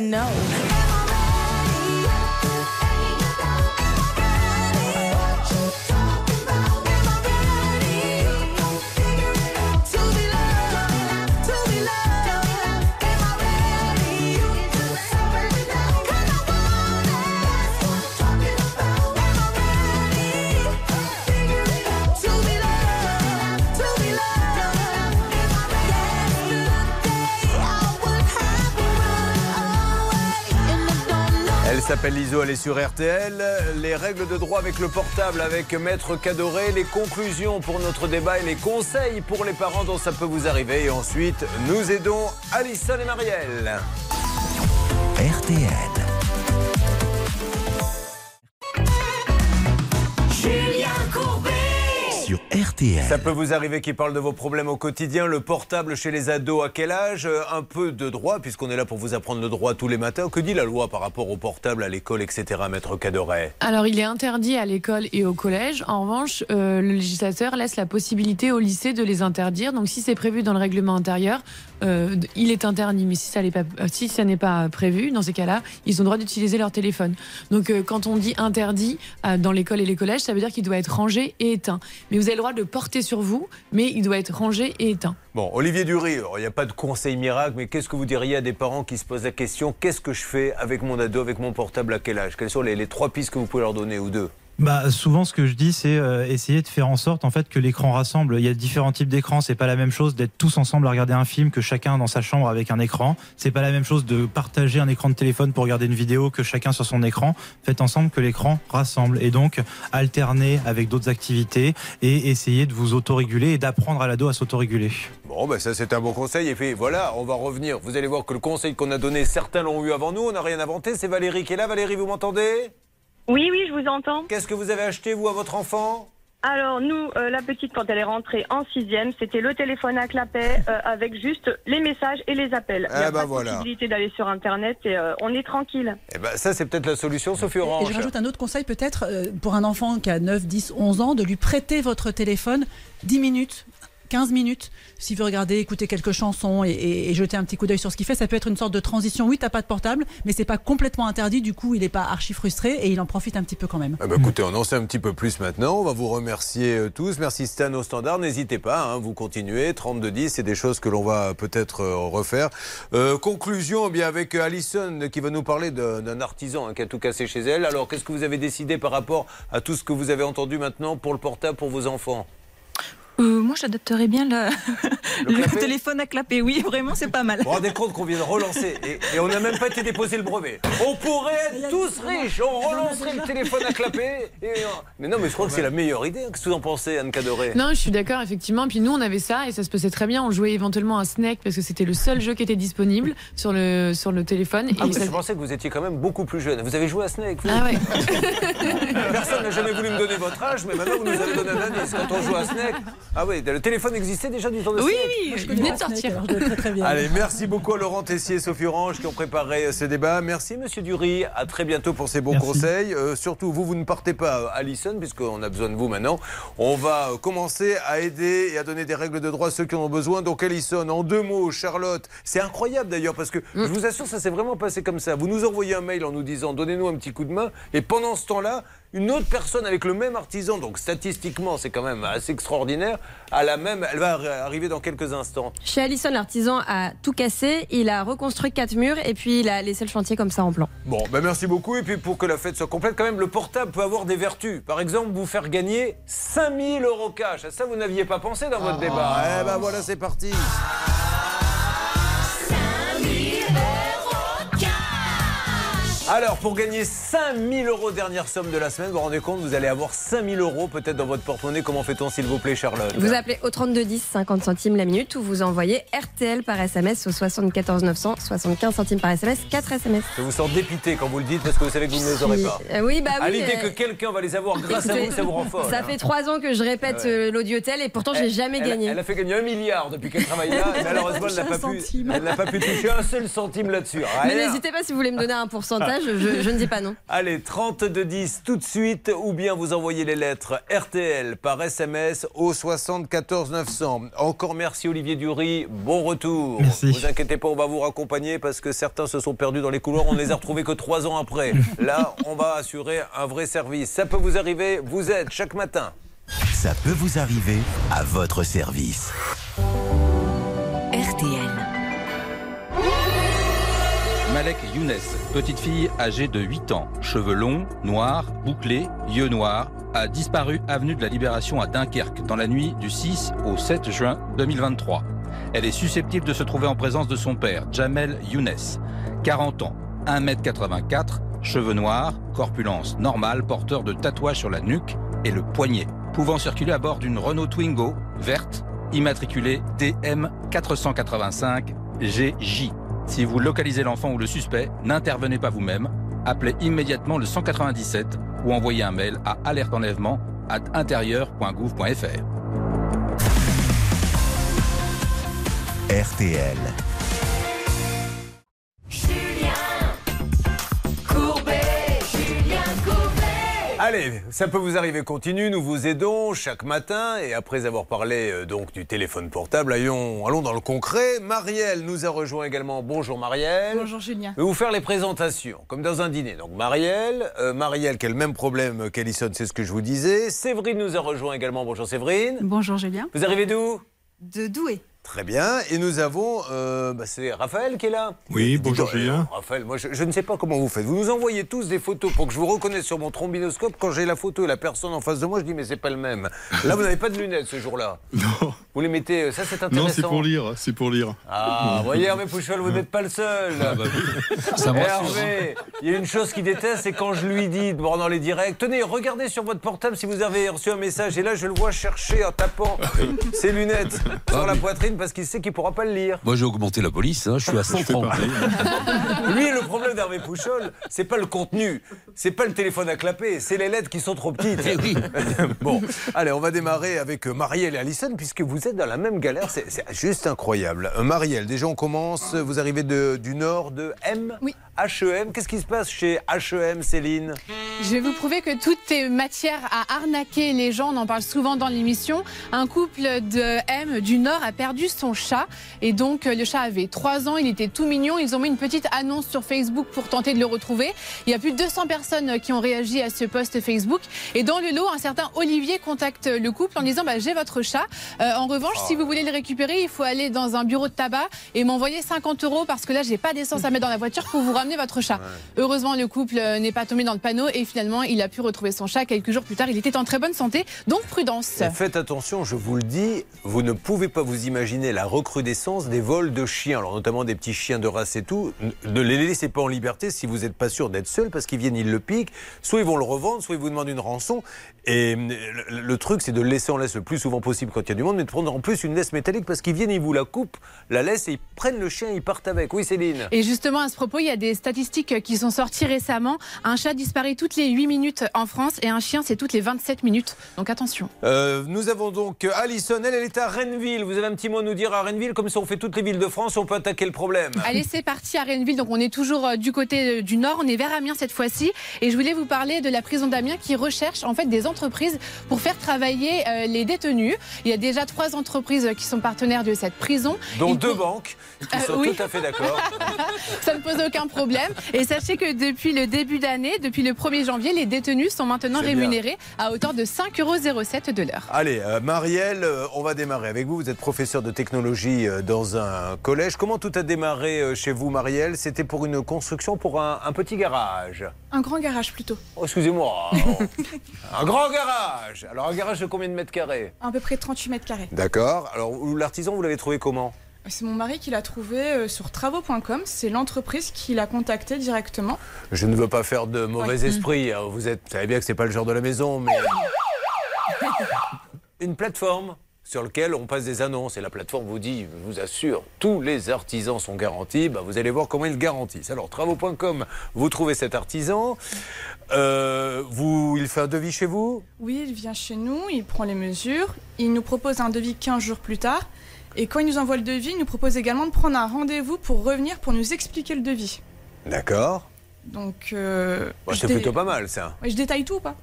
let me know. S'appelle Liso, elle est sur RTL. Les règles de droit avec le portable, avec Maître Cadoré, les conclusions pour notre débat et les conseils pour les parents dont ça peut vous arriver. Et ensuite, nous aidons Alison et Marielle. RTL. RTL. Ça peut vous arriver qui parle de vos problèmes au quotidien, le portable chez les ados, à quel âge? Euh, Un peu de droit, puisqu'on est là pour vous apprendre le droit tous les matins. Que dit la loi par rapport au portable à l'école, etc., Maître Cadoret? Alors, il est interdit à l'école et au collège. En revanche, euh, le législateur laisse la possibilité au lycée de les interdire. Donc, si c'est prévu dans le règlement intérieur, euh, il est interdit. Mais si ça n'est pas, euh, si ça n'est pas prévu, dans ces cas-là, ils ont le droit d'utiliser leur téléphone. Donc, euh, quand on dit interdit dans l'école et les collèges, ça veut dire qu'il doit être rangé et éteint. Mais vous avez le droit de le porter sur vous, mais il doit être rangé et éteint. Bon, Olivier alors, il n'y a pas de conseil miracle, mais qu'est-ce que vous diriez à des parents qui se posent la question qu'est-ce que je fais avec mon ado, avec mon portable, à quel âge? Quelles sont les, les trois pistes que vous pouvez leur donner ou deux? Bah, souvent, ce que je dis, c'est euh, essayer de faire en sorte en fait que l'écran rassemble. Il y a différents types d'écrans. C'est pas la même chose d'être tous ensemble à regarder un film que chacun dans sa chambre avec un écran. C'est pas la même chose de partager un écran de téléphone pour regarder une vidéo que chacun sur son écran. Faites ensemble que l'écran rassemble et donc alterner avec d'autres activités et essayer de vous autoréguler et d'apprendre à l'ado à s'autoréguler. Bon, ben ça c'est un bon conseil. Et puis voilà, on va revenir. Vous allez voir que le conseil qu'on a donné, certains l'ont eu avant nous. On n'a rien inventé. C'est Valérie qui est là. Valérie, vous m'entendez? Oui, oui, je vous entends. Qu'est-ce que vous avez acheté, vous, à votre enfant? Alors, nous, euh, la petite, quand elle est rentrée en sixième, c'était le téléphone à clapet euh, avec juste les messages et les appels. Il n'y Ah a bah pas voilà. de possibilité d'aller sur Internet et euh, on est tranquille. Eh ben ça c'est peut-être la solution, Sophie Et Orange. je rajoute un autre conseil peut-être euh, pour un enfant qui a 9, 10, 11 ans, de lui prêter votre téléphone 10 minutes. 15 minutes, s'il veut regarder, écouter quelques chansons et, et- et jeter un petit coup d'œil sur ce qu'il fait, ça peut être une sorte de transition. Oui, t'as pas de portable, mais c'est pas complètement interdit. Du coup, il est pas archi frustré et il en profite un petit peu quand même. Ah bah, écoutez, on en sait un petit peu plus maintenant. On va vous remercier euh, tous. Merci Stan au standard. N'hésitez pas, hein, vous continuez. 32-10, c'est des choses que l'on va peut-être euh, refaire. Euh, conclusion, eh bien avec Alison qui va nous parler d'un artisan hein, qui a tout cassé chez elle. Alors, qu'est-ce que vous avez décidé par rapport à tout ce que vous avez entendu maintenant pour le portable pour vos enfants? Euh, moi, j'adapterais bien le, le téléphone à clapper. Oui, vraiment, c'est pas mal. Vous vous rendez compte qu'on vient de relancer et, et on n'a même pas été déposé le brevet. On pourrait être tous riches, on relancerait le téléphone à clapper. et, Mais non, mais je crois que c'est la meilleure idée. Qu'est-ce que vous en pensez, Anne Cadoré? Non, je suis d'accord, effectivement. Puis nous, on avait ça et ça se passait très bien. On jouait éventuellement à Snake parce que c'était le seul jeu qui était disponible sur le, sur le téléphone. Ah, et mais ça- Je pensais que vous étiez quand même beaucoup plus jeune. Vous avez joué à Snake vous Ah ouais. [LAUGHS] Personne n'a jamais voulu me donner votre âge, mais maintenant vous nous avez donné un indice. Quand on joue à Snake. Ah oui, le téléphone existait déjà du temps de Oui, oui, il venait de sortir. Allez, merci beaucoup à Laurent Tessier et Sophie Orange qui ont préparé euh, ce débat. Merci Monsieur Dury. À très bientôt pour ces bons Merci. conseils. Euh, surtout, vous, vous ne partez pas, euh, Alison, puisqu'on a besoin de vous maintenant. On va commencer à aider et à donner des règles de droit à ceux qui en ont besoin. Donc, Alison, en deux mots, Charlotte, c'est incroyable d'ailleurs, parce que je vous assure, ça s'est vraiment passé comme ça. Vous nous envoyez un mail en nous disant donnez-nous un petit coup de main, et pendant ce temps-là, une autre personne avec le même artisan, donc statistiquement, c'est quand même assez extraordinaire, à la même, elle va arri- arriver dans quelques instants. Chez Allison, l'artisan a tout cassé, il a reconstruit quatre murs et puis il a laissé le chantier comme ça en plan. Bon, ben merci beaucoup. Et puis pour que la fête soit complète, quand même, le portable peut avoir des vertus. Par exemple, vous faire gagner 5000 euros cash. À ça, vous n'aviez pas pensé dans votre débat. Eh ben voilà, c'est parti. Alors, pour gagner 5000 euros, dernière somme de la semaine, vous vous rendez compte, vous allez avoir 5000 euros peut-être dans votre porte-monnaie. Comment fait-on, s'il vous plaît, Charlotte Vous appelez au 3210, 50 centimes la minute, ou vous envoyez RTL par SMS au 74 900, 75 centimes par SMS, 4 SMS. Je vous sens dépité quand vous le dites parce que vous savez que vous ne les aurez pas. Euh, oui, bah À oui, l'idée euh, que quelqu'un va les avoir grâce à vous, ça vous rend folle. Ça hein. fait trois ans que je répète ouais. euh, l'audiotel et pourtant j'ai jamais Elle- gagné. Elle a fait gagner un milliard depuis qu'elle travaille là. [LAUGHS] malheureusement, elle n'a pas, pu, elle n'a pas pu toucher un seul centime là-dessus. Mais Rien. n'hésitez pas si vous voulez me donner un pourcentage, je, je ne dis pas non. [LAUGHS] Allez, 3210 tout de suite, ou bien vous envoyez les lettres RTL par SMS au 74 900. Encore merci Olivier Dury, bon retour. Merci. Vous inquiétez pas, on va vous raccompagner parce que certains se sont perdus dans les couloirs, on ne les a retrouvés que trois ans après. [LAUGHS] Là, on va assurer un vrai service. Ça peut vous arriver, vous êtes chaque matin. Ça peut vous arriver à votre service. Malek Younes, petite fille âgée de 8 ans, cheveux longs, noirs, bouclés, yeux noirs, a disparu avenue de la Libération à Dunkerque dans la nuit du 6 au 7 juin 2023. Elle est susceptible de se trouver en présence de son père, Jamel Younes, 40 ans, 1m84, cheveux noirs, corpulence normale, porteur de tatouages sur la nuque et le poignet, pouvant circuler à bord d'une Renault Twingo verte, immatriculée DM 485 GJ. Si vous localisez l'enfant ou le suspect, n'intervenez pas vous-même. Appelez immédiatement le 197 ou envoyez un mail à alertenlèvement at intérieur.gouv.fr. RTL. Allez, ça peut vous arriver, continue, nous vous aidons chaque matin et après avoir parlé euh, donc du téléphone portable, allons, allons dans le concret. Marielle nous a rejoint également. Bonjour Marielle. Bonjour Julien. Je vais vous faire les présentations, comme dans un dîner. Donc Marielle, euh, Marielle qui a le même problème qu'Alison, c'est ce que je vous disais. Séverine nous a rejoint également. Bonjour Séverine. Bonjour Julien. Vous arrivez d'où? De Douai. Très bien. Et nous avons. euh, bah, c'est Raphaël qui est là Oui, bonjour donc, euh, Julien. Raphaël, moi je, je ne sais pas comment vous faites. Vous nous envoyez tous des photos pour que je vous reconnaisse sur mon trombinoscope. Quand j'ai la photo et la personne en face de moi, je dis mais c'est pas le même. Là, vous n'avez pas de lunettes ce jour-là. [LAUGHS] Non. Vous les mettez. euh, Ça, c'est intéressant. Non, c'est pour lire, c'est pour lire. Ah, vous voyez, Hervé Pouchol, vous n'êtes pas le seul. Ah, bah oui. [LAUGHS] Ça. Hervé, il y a une chose qu'il déteste, c'est quand je lui dis, pendant les directs, tenez, regardez sur votre portable si vous avez reçu un message. Et là, je le vois chercher en tapant ses lunettes sur la poitrine parce qu'il sait qu'il ne pourra pas le lire. Moi, j'ai augmenté la police, hein, je suis à 100 francs. [LAUGHS] Lui, le problème d'Hervé Pouchol, c'est pas le contenu, c'est pas le téléphone à clapper, c'est les lettres qui sont trop petites. Eh oui. [LAUGHS] bon, allez, on va démarrer avec euh, Marielle et Alison, puisque vous êtes dans la même galère, c'est juste incroyable. Euh, Marielle, déjà on commence, vous arrivez de- du nord de M? Oui. HEM, qu'est-ce qui se passe chez HEM, Céline? Je vais vous prouver que tout est matière à arnaquer les gens. On en parle souvent dans l'émission. Un couple de M du Nord a perdu son chat. Et donc, le chat avait 3 ans. Il était tout mignon. Ils ont mis une petite annonce sur Facebook pour tenter de le retrouver. Il y a plus de 200 personnes qui ont réagi à ce post Facebook. Et dans le lot, un certain Olivier contacte le couple en disant bah, J'ai votre chat. Euh, en revanche, si vous voulez le récupérer, il faut aller dans un bureau de tabac et m'envoyer 50 euros parce que là, j'ai pas d'essence à mettre dans la voiture pour vous ramener votre chat. Heureusement, le couple euh, n'est pas tombé dans le panneau et finalement, il a pu retrouver son chat quelques jours plus tard. Il était en très bonne santé, donc prudence. Et Faites attention, je vous le dis, vous ne pouvez pas vous imaginer la recrudescence des vols de chiens, alors notamment des petits chiens de race et tout. Ne les laissez pas en liberté si vous n'êtes pas sûr d'être seul, parce qu'ils viennent, ils le piquent. Soit ils vont le revendre, soit ils vous demandent une rançon. Et euh, le, le truc, c'est de laisser en laisse le plus souvent possible quand il y a du monde, mais de prendre en plus une laisse métallique, parce qu'ils viennent, ils vous la coupent, la laisse, et ils prennent le chien, ils partent avec. Oui, Céline Et justement, à ce propos, il y a des statistiques qui sont sorties récemment. Un chat disparaît toutes les 8 minutes en France et un chien, c'est toutes les 27 minutes. Donc attention. Euh, nous avons donc Alison, elle, elle est à Renneville. Vous avez un petit mot à nous dire à Renneville, comme ça on fait toutes les villes de France, on peut attaquer le problème. Allez, c'est parti à Rennesville. Donc, on est toujours euh, du côté du nord. On est vers Amiens cette fois-ci. Et je voulais vous parler de la prison d'Amiens qui recherche en fait des entreprises pour faire travailler euh, les détenus. Il y a déjà trois entreprises qui sont partenaires de cette prison. Dont Il deux banques qui Euh, sont oui. tout à fait d'accord. [LAUGHS] Ça ne pose aucun problème. Et sachez que depuis le début d'année, depuis le 1er janvier, les détenus sont maintenant bien. rémunérés à hauteur de 5,07 euros de l'heure. Allez, euh, Marielle, euh, on va démarrer avec vous. Vous êtes professeur de technologie euh, dans un collège. Comment tout a démarré euh, chez vous, Marielle? C'était pour une construction pour un, un petit garage? Un grand garage plutôt. Oh, excusez-moi. [LAUGHS] un grand garage. Alors, un garage de combien de mètres carrés? À peu près 38 mètres carrés. D'accord. Alors, l'artisan, vous l'avez trouvé comment? C'est mon mari qui l'a trouvé euh, sur travaux.com. C'est l'entreprise qui l'a contacté directement. Je ne veux pas faire de mauvais Ouais. esprit. hein. Vous, êtes, vous savez bien que c'est pas le genre de la maison, mais [LAUGHS] une plateforme sur laquelle on passe des annonces et la plateforme vous dit, vous assure, tous les artisans sont garantis. Bah, vous allez voir comment ils garantissent. Alors travaux.com, vous trouvez cet artisan, Euh, vous, il fait un devis chez vous? Oui, il vient chez nous, il prend les mesures, il nous propose un devis 15 jours plus tard. Et quand il nous envoie le devis, il nous propose également de prendre un rendez-vous pour revenir pour nous expliquer le devis. D'accord. Donc, euh, Bah, c'est plutôt pas mal ça. Ouais, je détaille tout ou pas?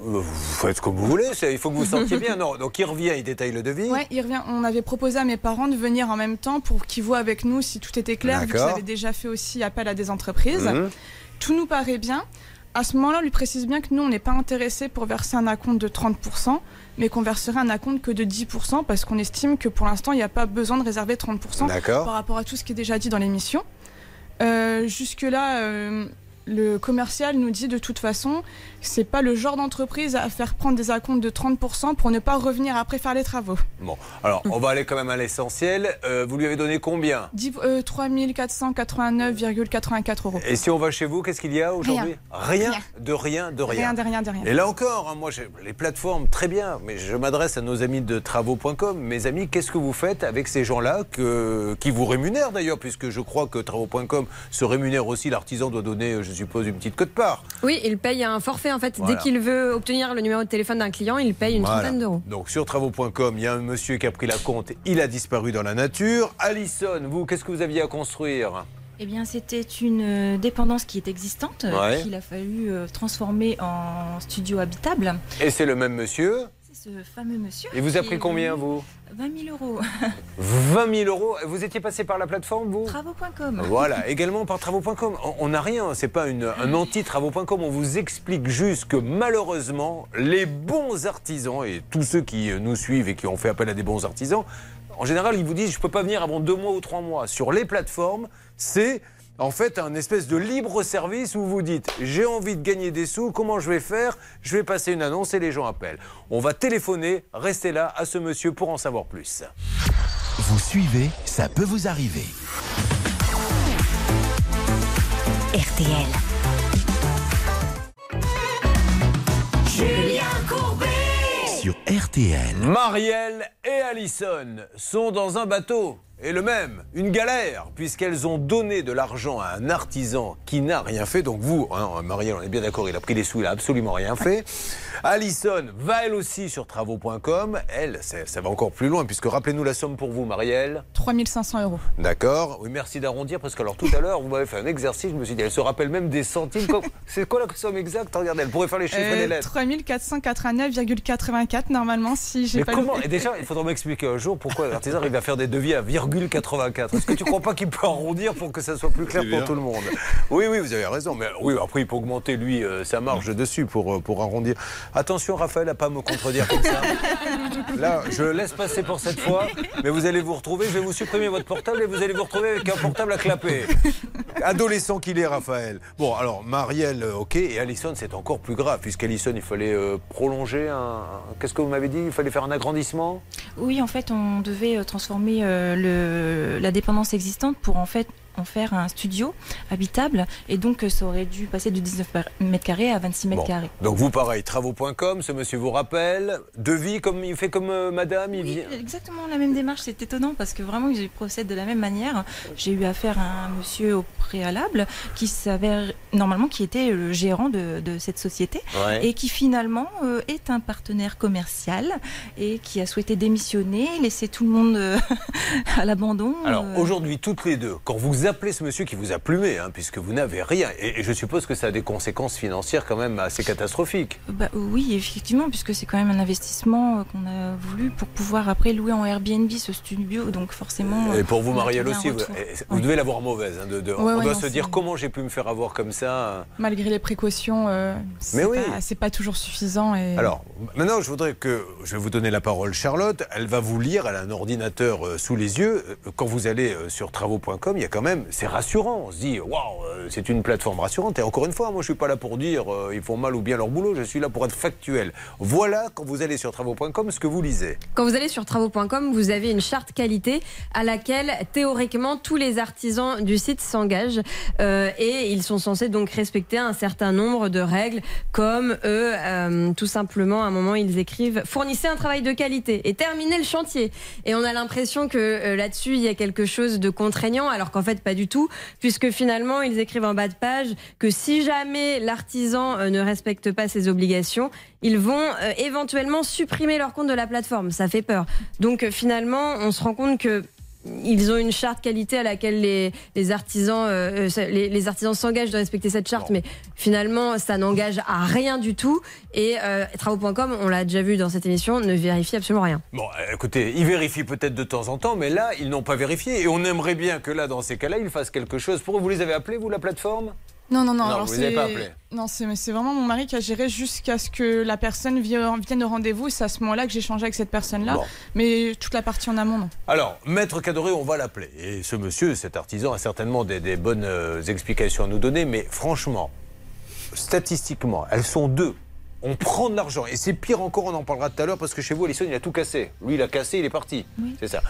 Vous faites comme vous voulez. Il faut que vous vous sentiez bien. Non, donc il revient, il détaille le devis. Ouais, il revient. On avait proposé à mes parents de venir en même temps pour qu'ils voient avec nous si tout était clair, vu qu'ils avaient déjà fait aussi appel à des entreprises. Mhm. Tout nous paraît bien. À ce moment-là, on lui précise bien que nous, on n'est pas intéressé pour verser un acompte de 30%, mais qu'on verserait un acompte que de 10%, parce qu'on estime que pour l'instant, il n'y a pas besoin de réserver 30% D'accord. par rapport à tout ce qui est déjà dit dans l'émission. Euh, Jusque-là, euh, le commercial nous dit de toute façon, c'est pas le genre d'entreprise à faire prendre des acomptes de 30% pour ne pas revenir après faire les travaux. Bon, alors on va aller quand même à l'essentiel. Euh, vous lui avez donné combien? 10, euh, 3489,84 euros. Et si on va chez vous, qu'est-ce qu'il y a aujourd'hui? Rien. De rien, de rien. Rien, de rien, de rien. Et là encore, hein, moi, les plateformes, très bien, mais je m'adresse à nos amis de travaux.com. Mes amis, qu'est-ce que vous faites avec ces gens-là qui vous rémunèrent d'ailleurs, puisque je crois que travaux.com se rémunère aussi, l'artisan doit donner, euh, je suppose, une petite cote part. Oui, il paye un forfait en fait. Voilà. Dès qu'il veut obtenir le numéro de téléphone d'un client, il paye une Voilà. trentaine d'euros. Donc sur travaux.com, il y a un monsieur qui a pris la compte, il a disparu dans la nature. Alison, vous, qu'est-ce que vous aviez à construire? Eh bien, c'était une euh, dépendance qui est existante, euh, Ouais. qu'il a fallu euh, transformer en studio habitable. Et c'est le même monsieur? Ce fameux monsieur. Il vous a pris combien, vous 20 000 euros. [LAUGHS] 20 000 euros. Vous étiez passé par la plateforme, vous Travaux.com. Voilà, également par travaux.com. On- n'a rien, c'est pas une, un anti-travaux.com. On vous explique juste que malheureusement, les bons artisans et tous ceux qui euh, nous suivent et qui ont fait appel à des bons artisans, En général, ils vous disent, je peux pas venir avant deux mois ou trois mois. Sur les plateformes, c'est en fait un espèce de libre service où vous dites, j'ai envie de gagner des sous, comment je vais faire? Je vais passer une annonce et les gens appellent. On va téléphoner, restez là à ce monsieur pour en savoir plus. Vous suivez, ça peut vous arriver. RTL. Julien Courbet. Sur RTL. Marielle et Alison sont dans un bateau. Et le même, une galère, puisqu'elles ont donné de l'argent à un artisan qui n'a rien fait. Donc vous, hein, Marielle, on est bien d'accord, il a pris les sous, il a absolument rien fait. [LAUGHS] Alison va elle aussi sur travaux.com. Elle, ça, va encore plus loin, puisque rappelez-nous la somme pour vous, Marielle. 3500 euros. D'accord. Oui, merci d'arrondir, parce que alors tout à l'heure, vous m'avez fait un exercice, je me suis dit, elle se rappelle même des centimes. [LAUGHS] C'est quoi la somme exacte? Regardez, elle pourrait faire les chiffres et les Euh, lettres. 3489,84 normalement si j'ai Mais pas comment. Et déjà, il faudra m'expliquer un jour pourquoi l'artisan arrive à faire des devis à virgule 84. Est-ce que tu crois pas qu'il peut arrondir pour que ça soit plus clair pour tout le monde? Oui, oui, vous avez raison. Mais oui, après, il peut augmenter, lui, euh, sa marge dessus pour, euh, pour arrondir. Attention, Raphaël, à pas me contredire comme ça. [LAUGHS] Là, je laisse passer pour cette fois, mais vous allez vous retrouver, je vais vous supprimer votre portable et vous allez vous retrouver avec un portable à clapper. Adolescent qu'il est, Raphaël. Bon, alors, Marielle, euh, ok, et Alison, c'est encore plus grave, puisqu'Alison, il fallait euh, prolonger un... Qu'est-ce que vous m'avez dit? Il fallait faire un agrandissement? Oui, en fait, on devait transformer euh, le, la dépendance existante pour en fait en faire un studio habitable et donc euh, ça aurait dû passer de 19 par- mètres carrés à 26 mètres Bon. carrés. Donc vous, pareil, travaux.com, ce monsieur vous rappelle, devis, comme il fait comme euh, madame, il vient... Exactement la même démarche, c'est étonnant parce que vraiment ils procèdent de la même manière. J'ai eu affaire à un monsieur au préalable qui s'avère normalement qui était le gérant de, de cette société Ouais. et qui finalement euh, est un partenaire commercial et qui a souhaité démissionner, laisser tout le monde euh, [LAUGHS] à l'abandon. Alors aujourd'hui, toutes les deux, quand vous appelez ce monsieur qui vous a plumé, hein, puisque vous n'avez rien, et, et je suppose que ça a des conséquences financières quand même assez catastrophiques. Bah, oui, effectivement, puisque c'est quand même un investissement euh, qu'on a voulu pour pouvoir après louer en Airbnb ce studio. Donc forcément. Et pour vous, Marielle aussi, vous, devez l'avoir mauvaise. hein, de- de- Ouais, on ouais, doit non, se dire comment j'ai pu me faire avoir comme ça. Malgré les précautions, euh, c'est oui. pas, pas toujours suffisant. Et... Alors, maintenant, je voudrais que. Je vais vous donner la parole, Charlotte. Elle va vous lire. Elle a un ordinateur euh, sous les yeux. Euh, Quand vous allez sur travaux.com, il y a quand même. C'est rassurant. On se dit, waouh, euh, c'est une plateforme rassurante. Et encore une fois, moi, je suis pas là pour dire euh, ils font mal ou bien leur boulot. Je suis là pour être factuel. Voilà, quand vous allez sur travaux.com, ce que vous lisez. Quand vous allez sur travaux.com, vous avez une charte qualité à laquelle théoriquement tous les artisans du site s'engagent euh, et ils sont censés donc respecter un certain nombre de règles comme eux, euh, tout simplement à un moment ils écrivent fournissez un travail de qualité et terminez le chantier. Et on a l'impression que là-dessus il y a quelque chose de contraignant alors qu'en fait pas du tout puisque finalement ils écrivent en bas de page que si jamais l'artisan euh, ne respecte pas ses obligations, ils vont euh, éventuellement supprimer leur compte de la plateforme. Ça fait peur. Donc euh, finalement, on se rend compte que ils ont une charte qualité à laquelle les, les artisans euh, euh, les, les artisans s'engagent de respecter cette charte, mais finalement ça n'engage à rien du tout. Et euh, travaux.com, on l'a déjà vu dans cette émission, ne vérifie absolument rien. Bon, écoutez, ils vérifient peut-être de temps en temps, mais là, ils n'ont pas vérifié. Et on aimerait bien que là, dans ces cas-là, ils fassent quelque chose. Pour vous les avez appelés, vous, la plateforme? Non, non, non. Non, alors vous c'est- pas appelés. Non, c'est c'est vraiment mon mari qui a géré jusqu'à ce que la personne vienne au rendez-vous. C'est à ce moment-là que j'ai changé avec cette personne-là. Bon. Mais toute la partie en amont, non. Alors, Maître Cadoré, on va l'appeler. Et ce monsieur, cet artisan, a certainement des, des bonnes euh, explications à nous donner, mais franchement, statistiquement, elles sont deux. On prend de l'argent. Et c'est pire encore, on en parlera tout à l'heure, parce que chez vous, Alison, il a tout cassé. Lui, il a cassé, il est parti. C'est ça.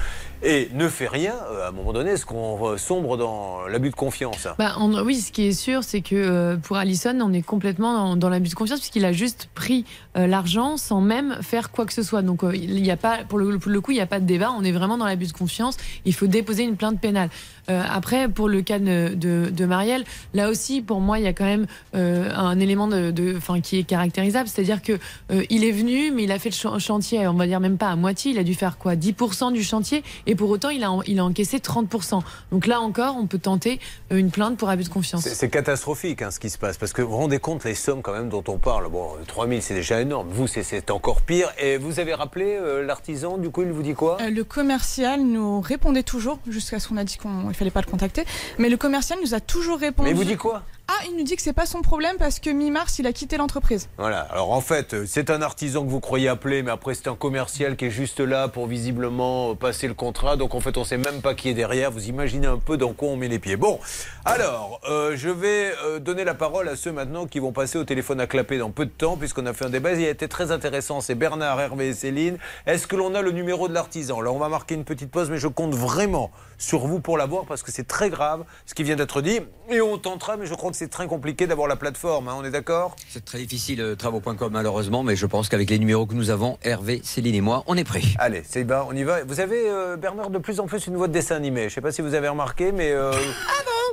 Et ne fait rien, euh, à un moment donné, est-ce qu'on euh, sombre dans l'abus de confiance Bah, oui, ce qui est sûr, c'est que euh, pour Allison, on est complètement dans, dans l'abus de confiance puisqu'il a juste pris euh, l'argent sans même faire quoi que ce soit. Donc, euh, il y a pas, pour le, pour le coup, il n'y a pas de débat. On est vraiment dans l'abus de confiance. Il faut déposer une plainte pénale. Euh, après, pour le cas de, de, de Marielle, là aussi, pour moi, il y a quand même euh, un élément de, de, enfin, qui est caractérisable, c'est-à-dire que euh, il est venu, mais il a fait le chan- chantier, on va dire même pas à moitié. Il a dû faire quoi, 10% du chantier, et pour autant, il a, il a encaissé 30%. Donc là encore, on peut tenter une plainte pour abus de confiance. C'est catastrophique hein, ce qui se passe, parce que vous vous rendez compte les sommes quand même dont on parle. Bon, 3000 c'est déjà énorme, vous c'est- c'est encore pire. Et vous avez rappelé euh, l'artisan, du coup il vous dit quoi? Euh, le commercial nous répondait toujours, jusqu'à ce qu'on a dit qu'il ne fallait pas le contacter. Mais le commercial nous a toujours répondu. Mais il vous dit quoi? Ah, il nous dit que c'est pas son problème parce que mi-mars, il a quitté l'entreprise. Voilà, alors en fait, euh, c'est un artisan que vous croyez appeler, mais après c'est un commercial qui est juste là pour visiblement euh, passer le contrat. Donc en fait, on sait même pas qui est derrière. Vous imaginez un peu dans quoi on met les pieds. Bon, alors, euh, je vais donner la parole à ceux maintenant qui vont passer au téléphone à clapper dans peu de temps, puisqu'on a fait un débat. Il a été très intéressant. C'est Bernard, Hervé et Céline. Est-ce que l'on a le numéro de l'artisan? Alors on va marquer une petite pause, mais je compte vraiment sur vous pour l'avoir parce que c'est très grave ce qui vient d'être dit. Et on tentera, mais je que c'est très compliqué d'avoir la plateforme. hein. on est d'accord? C'est très difficile, euh, travaux.com malheureusement, mais je pense qu'avec les numéros que nous avons, Hervé, Céline et moi, on est prêts. Allez, c'est ben, on y va. Vous avez, euh, Bernard, de plus en plus une voix de dessin animé. Je ne sais pas si vous avez remarqué, mais. euh,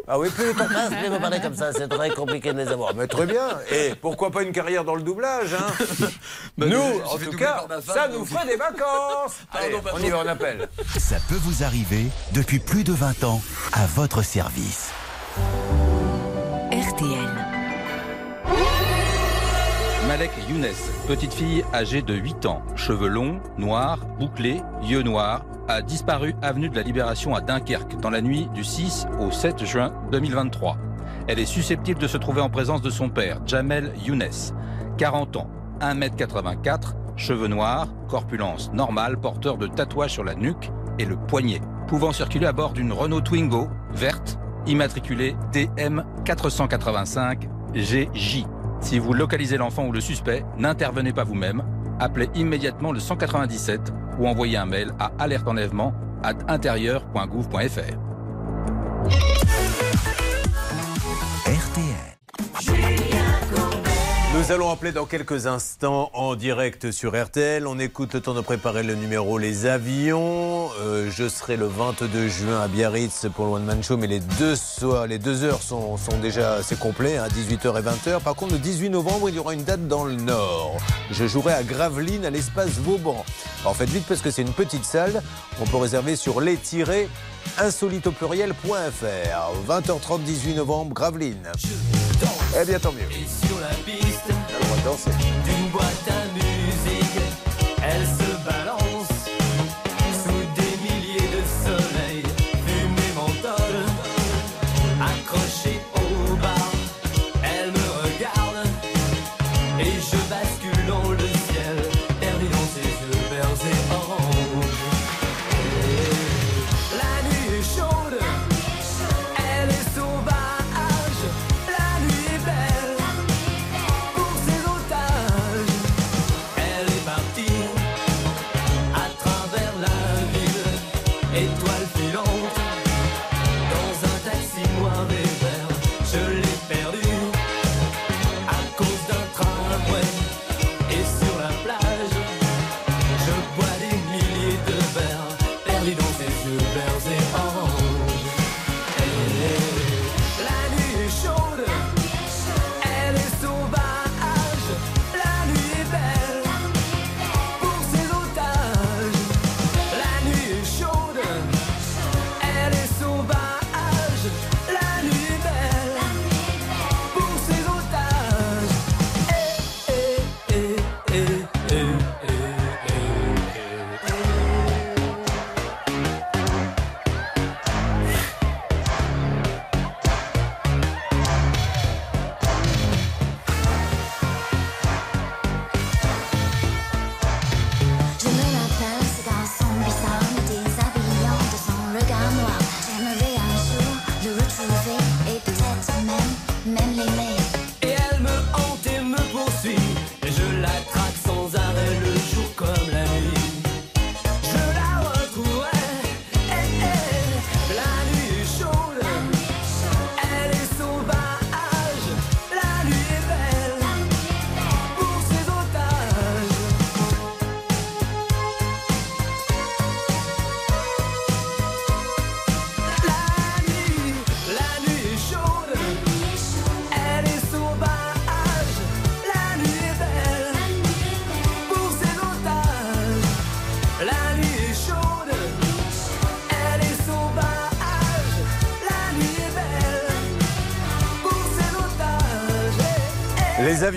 Ah oui, plus les temps passent, plus vous parlez comme ça, c'est très compliqué de les avoir. Mais très bien. Et pourquoi pas une carrière dans le doublage hein? [LAUGHS] Nous, je en tout cas, femme, ça nous ferait des vacances. Allez, on y va, on appelle. Ça peut vous arriver depuis plus de 20 ans à votre service. Malek Younes, petite fille âgée de 8 ans, cheveux longs, noirs, bouclés, yeux noirs, a disparu avenue de la Libération à Dunkerque dans la nuit du 6 au 7 juin 2023. Elle est susceptible de se trouver en présence de son père, Jamel Younes, 40 ans, 1m84, cheveux noirs, corpulence normale, porteur de tatouages sur la nuque et le poignet, pouvant circuler à bord d'une Renault Twingo verte, immatriculée DM 485 GJ. Si vous localisez l'enfant ou le suspect, n'intervenez pas vous-même. Appelez immédiatement le 197 ou envoyez un mail à alertenlèvement at intérieur.gouv.fr. Nous allons appeler dans quelques instants en direct sur RTL. On écoute le temps de préparer le numéro Les Avions. Euh, je serai le 22 juin à Biarritz pour le One Man Show, mais les deux, les deux heures sont, déjà assez complets, à 18h et 20h. Par contre, le 18 novembre, il y aura une date dans le Nord. Je jouerai à Gravelines, à l'espace Vauban. Alors faites vite parce que c'est une petite salle. On peut réserver sur les-insolite au pluriel.fr. 20h30, 18 novembre, Gravelines. Eh bien, tant mieux. On a le droit de danser. d'une boîte à musique, elle se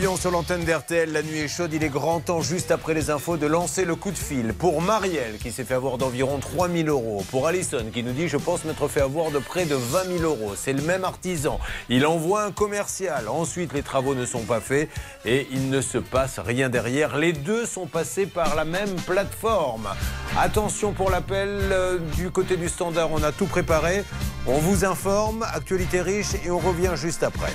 Sur l'antenne d'RTL, la nuit est chaude, il est grand temps juste après les infos de lancer le coup de fil. Pour Marielle qui s'est fait avoir d'environ 3 000 euros. Pour Alison qui nous dit je pense m'être fait avoir de près de 20 000 euros. C'est le même artisan. Il envoie un commercial. Ensuite les travaux ne sont pas faits et il ne se passe rien derrière. Les deux sont passés par la même plateforme. Attention pour l'appel euh, du côté du standard, on a tout préparé. On vous informe, actualité riche et on revient juste après.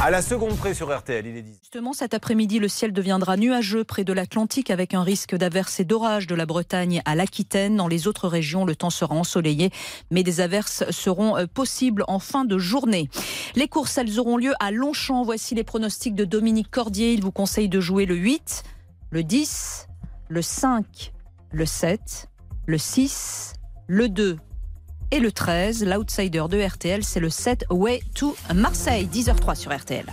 À la seconde près sur RTL, il est 10. Justement, cet après-midi, le ciel deviendra nuageux près de l'Atlantique avec un risque d'averses et d'orages de la Bretagne à l'Aquitaine. Dans les autres régions, le temps sera ensoleillé, mais des averses seront euh, possibles en fin de journée. Les courses, elles auront lieu à Longchamp. Voici les pronostics de Dominique Cordier. Il vous conseille de jouer le 8, le 10, le 5, le 7, le 6, le 2 et le 13. L'outsider de RTL, c'est le 7 Way to Marseille. 10h03 sur RTL.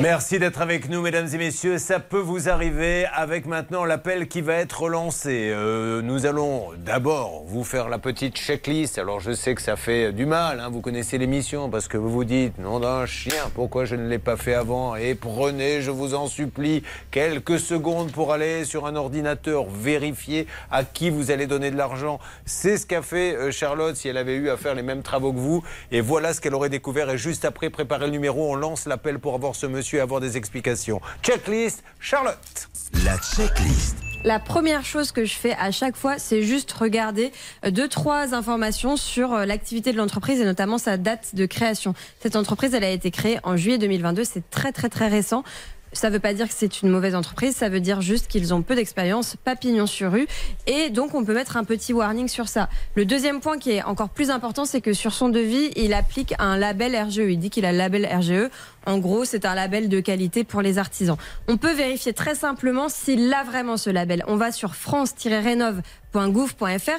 Merci d'être avec nous, mesdames et messieurs. Ça peut vous arriver avec maintenant l'appel qui va être lancé. Euh, nous allons d'abord vous faire la petite checklist. Alors, je sais que ça fait du mal. hein. Vous connaissez l'émission parce que vous vous dites, nom d'un chien, pourquoi je ne l'ai pas fait avant? Et prenez, je vous en supplie, quelques secondes pour aller sur un ordinateur, vérifier à qui vous allez donner de l'argent. C'est ce qu'a fait euh, Charlotte si elle avait eu à faire les mêmes travaux que vous. Et voilà ce qu'elle aurait découvert. Et juste après, préparer le numéro, on lance l'appel pour avoir ce monsieur et avoir des explications. Checklist, Charlotte. La checklist. La première chose que je fais à chaque fois, c'est juste regarder euh, deux, trois informations sur euh, l'activité de l'entreprise et notamment sa date de création. Cette entreprise, elle a été créée en juillet 2022. C'est très, très, très récent. Ça ne veut pas dire que c'est une mauvaise entreprise, ça veut dire juste qu'ils ont peu d'expérience, pas sur rue, et donc on peut mettre un petit warning sur ça. Le deuxième point qui est encore plus important, c'est que sur son devis, il applique un label RGE. Il dit qu'il a le label RGE. En gros, c'est un label de qualité pour les artisans. On peut vérifier très simplement s'il a vraiment ce label. On va sur france-rénov.gouv.fr,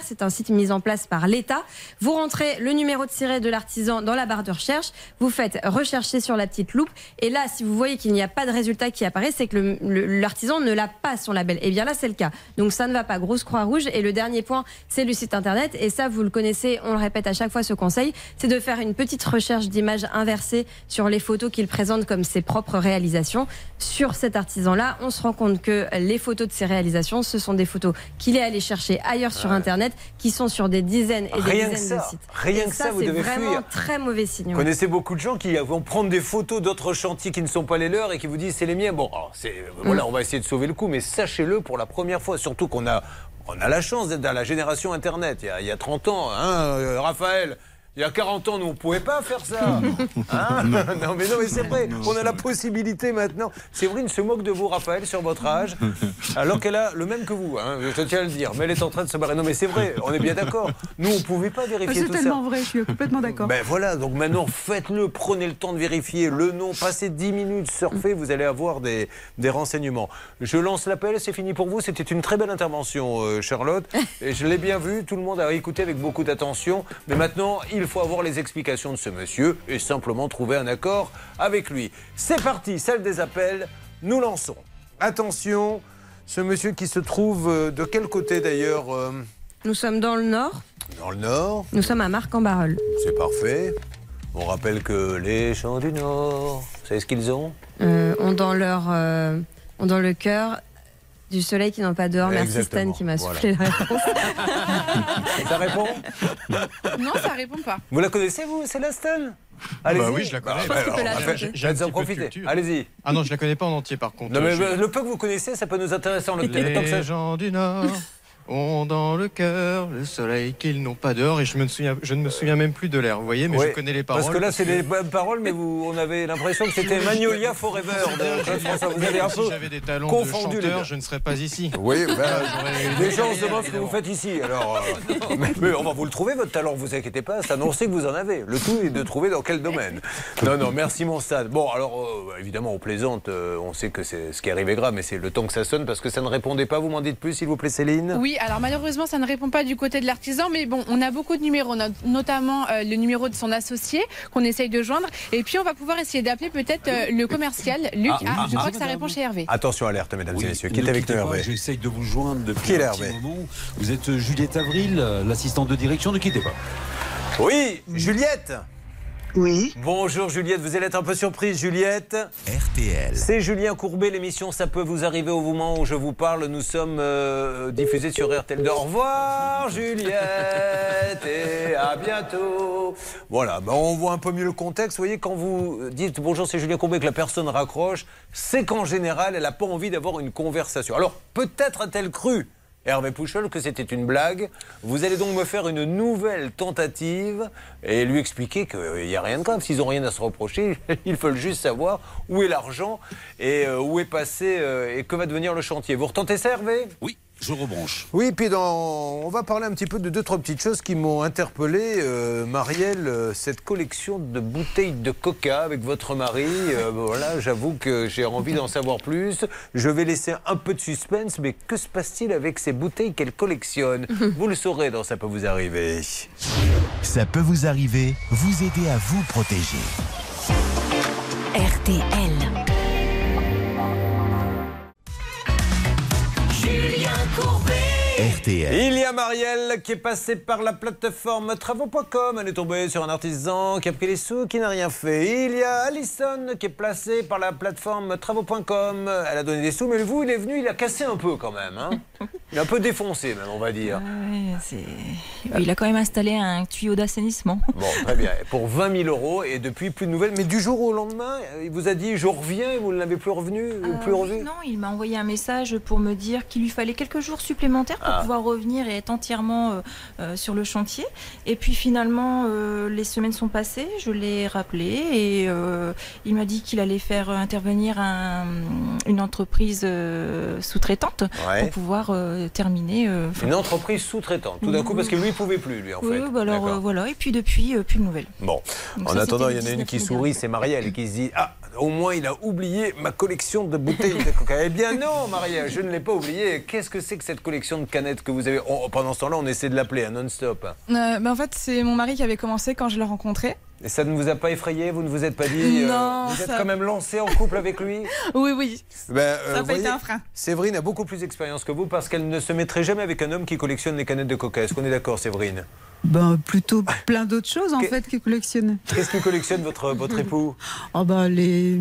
c'est un site mis en place par l'État. Vous rentrez le numéro de siret de l'artisan dans la barre de recherche, vous faites rechercher sur la petite loupe, et là, si vous voyez qu'il n'y a pas de résultat qui apparaît, c'est que l'artisan ne l'a pas son label. Et bien là, c'est le cas. Donc ça ne va pas. Grosse croix rouge. Et le dernier point, c'est le site internet. Et ça, vous le connaissez, on le répète à chaque fois ce conseil, c'est de faire une petite recherche d'images inversées sur les photos qu'il présente comme ses propres réalisations. Sur cet artisan-là, on se rend compte que les photos de ses réalisations, ce sont des photos qu'il est allé chercher ailleurs sur internet, qui sont sur des dizaines et des Rien dizaines de sites. rien Et que ça, vous c'est devez vraiment fuir. très mauvais signe. Vous connaissez beaucoup de gens qui vont prendre des photos d'autres chantiers qui ne sont pas les leurs et qui vous disent c'est les miens. Bon, alors, c'est, voilà, on va essayer de sauver le coup, mais sachez-le pour la première fois, surtout qu'on a, on a la chance d'être dans la génération Internet. Il y a, il y a 30 ans, hein, euh, Raphaël il y a 40 ans, nous, on ne pouvait pas faire ça. [LAUGHS] Hein [LAUGHS] non, mais non, mais c'est vrai. On a la possibilité maintenant. Séverine se moque de vous, Raphaël, sur votre âge, [LAUGHS] alors qu'elle a le même que vous. Hein, je tiens à le dire. Mais elle est en train de se barrer. Non, mais c'est vrai. On est bien d'accord. Nous, on ne pouvait pas vérifier C'est tout ça. tellement vrai, je suis complètement d'accord. Ben voilà, donc maintenant faites-le, prenez le temps de vérifier le nom, passez 10 minutes, surfez, vous allez avoir des, des renseignements. Je lance l'appel, c'est fini pour vous. C'était une très belle intervention, euh, Charlotte. Et je l'ai bien vu, tout le monde a écouté avec beaucoup d'attention. Mais maintenant, il faut avoir les explications de ce monsieur et simplement trouver un accord avec lui. C'est parti, celle des appels, nous lançons. Attention, ce monsieur qui se trouve euh, de quel côté d'ailleurs euh, Nous sommes dans le nord, Dans le nord nous sommes à Marc-en-Barœul. C'est parfait. On rappelle que les champs du Nord, vous savez ce qu'ils ont? Euh, ont dans leur euh, ont dans le cœur du soleil qui n'ont pas dehors. Merci Stan qui m'a voilà. soufflé la réponse. [LAUGHS] Ça répond Non, ça répond pas. Vous la connaissez, vous, Célestin? Allez-y. Bah oui, je la connais. Bah, Je pense que tu alors, peux la bah, faites- J'ai peu de profiter. Allez-y. Ah non, je la connais pas en entier par contre. Non, mais Je- le peu que vous connaissez, ça peut nous intéresser en le Les temps que ça- gens du Nord ont dans le cœur le soleil qu'ils n'ont pas dehors et je, me souviens, je ne me souviens même plus de l'air, vous voyez, mais Ouais, je connais les paroles. Parce que là, c'est les bonnes paroles, mais vous, on avait l'impression que c'était [LAUGHS] Magnolia Forever. [LAUGHS] de. Vous avez un si j'avais des talents confondu de chanteur, je ne serais pas ici. Oui, [LAUGHS] ben, J'aurais- les gens se demandent ce que vous faites ici. Alors, euh, mais, mais on va vous le trouver, votre talent, vous inquiétez pas, c'est annoncé que vous en avez. Le tout est de trouver dans quel domaine. Non, non, merci mon stade. Bon, alors, euh, évidemment, on plaisante, euh, on sait que c'est ce qui arrive est grave, mais c'est le temps que ça sonne parce que ça ne répondait pas. Vous m'en dites plus, s'il vous plaît, Céline? Oui, alors malheureusement, ça ne répond pas du côté de l'artisan, mais bon, on a beaucoup de numéros, no- notamment euh, le numéro de son associé qu'on essaye de joindre. Et puis, on va pouvoir essayer d'appeler peut-être euh, le commercial, Luc. Ah, Ah, ah, je crois ah. que ça répond chez Hervé. Attention, alerte, mesdames et messieurs. Qui est avec nous, Hervé J'essaye de vous joindre depuis Qui est un petit Hervé moment. Vous êtes Juliette Avril, euh, l'assistante de direction. Ne quittez pas. Oui, Juliette Oui. Bonjour Juliette, vous allez être un peu surprise Juliette. RTL. C'est Julien Courbet, l'émission Ça peut vous arriver au moment où je vous parle. Nous sommes euh, diffusés sur RTL. Au revoir Juliette et à bientôt. Voilà, ben, on voit un peu mieux le contexte. Vous voyez, quand vous dites bonjour c'est Julien Courbet que la personne raccroche, c'est qu'en général elle n'a pas envie d'avoir une conversation. Alors peut-être a-t-elle cru Hervé Pouchol que c'était une blague. Vous allez donc me faire une nouvelle tentative et lui expliquer qu'il n'y a rien de grave. S'ils n'ont rien à se reprocher, [LAUGHS] ils veulent juste savoir où est l'argent et euh, où est passé euh, et que va devenir le chantier. Vous retentez ça, Hervé? Oui, je rebranche. Oui, puis dans... on va parler un petit peu de deux, trois petites choses qui m'ont interpellé. Euh, Marielle, euh, cette collection de bouteilles de coca avec votre mari, euh, [LAUGHS] voilà, j'avoue que j'ai envie d'en savoir plus. Je vais laisser un peu de suspense, mais que se passe-t-il avec ces bouteilles qu'elle collectionne? [LAUGHS] Vous le saurez dans Ça peut vous arriver. Ça peut vous arriver, vous aider à vous protéger. RTL. Julien Courbet. RTL. Il y a Marielle qui est passée par la plateforme travaux.com. Elle est tombée sur un artisan qui a pris les sous, qui n'a rien fait. Il y a Alison qui est placée par la plateforme travaux.com. Elle a donné des sous, mais vous, il est venu, il a cassé un peu quand même. hein. Il a un peu défoncé même, on va dire. C'est- Il a quand même installé un tuyau d'assainissement. Bon, très bien. Pour 20 000 euros et depuis plus de nouvelles. Mais du jour au lendemain, il vous a dit je reviens et vous ne l'avez plus revenu, plus Euh, revu? oui, Non, il m'a envoyé un message pour me dire qu'il lui fallait quelques jours supplémentaires pour Ah. pouvoir revenir et être entièrement euh, euh, sur le chantier. Et puis finalement, euh, les semaines sont passées, je l'ai rappelé et il m'a dit qu'il allait faire intervenir un- une entreprise sous-traitante Ouais. pour pouvoir terminer. Une entreprise sous-traitante, tout d'un coup, parce que lui, il pouvait plus, lui, en oui, fait. bah alors voilà. Et puis depuis, plus de nouvelles. Bon, Donc en ça, attendant, il y en a une qui 19 sourit, c'est Marielle, qui se dit Ah, au moins il a oublié ma collection de bouteilles de coca. Eh bien non, Marielle, je ne l'ai pas oublié. Qu'est-ce que c'est que cette collection de canettes que vous avez? On- Pendant ce temps-là, on essaie de l'appeler, hein, non-stop. Euh, bah, en fait, c'est mon mari qui avait commencé quand je l'ai rencontré. Et ça ne vous a pas effrayé Vous ne vous êtes pas dit euh, Non, Vous êtes ça- quand même lancé en couple avec lui [LAUGHS] Oui, oui. Ben, euh, Ça a vous pas été un frein. Séverine a beaucoup plus d'expérience que vous parce qu'elle ne se mettrait jamais avec un homme qui collectionne les canettes de coca. Est-ce qu'on est d'accord, Séverine? Ben, plutôt plein d'autres choses en fait qu'il collectionne. Qu'est-ce qu'il collectionne votre, votre époux? [LAUGHS] Oh ben, les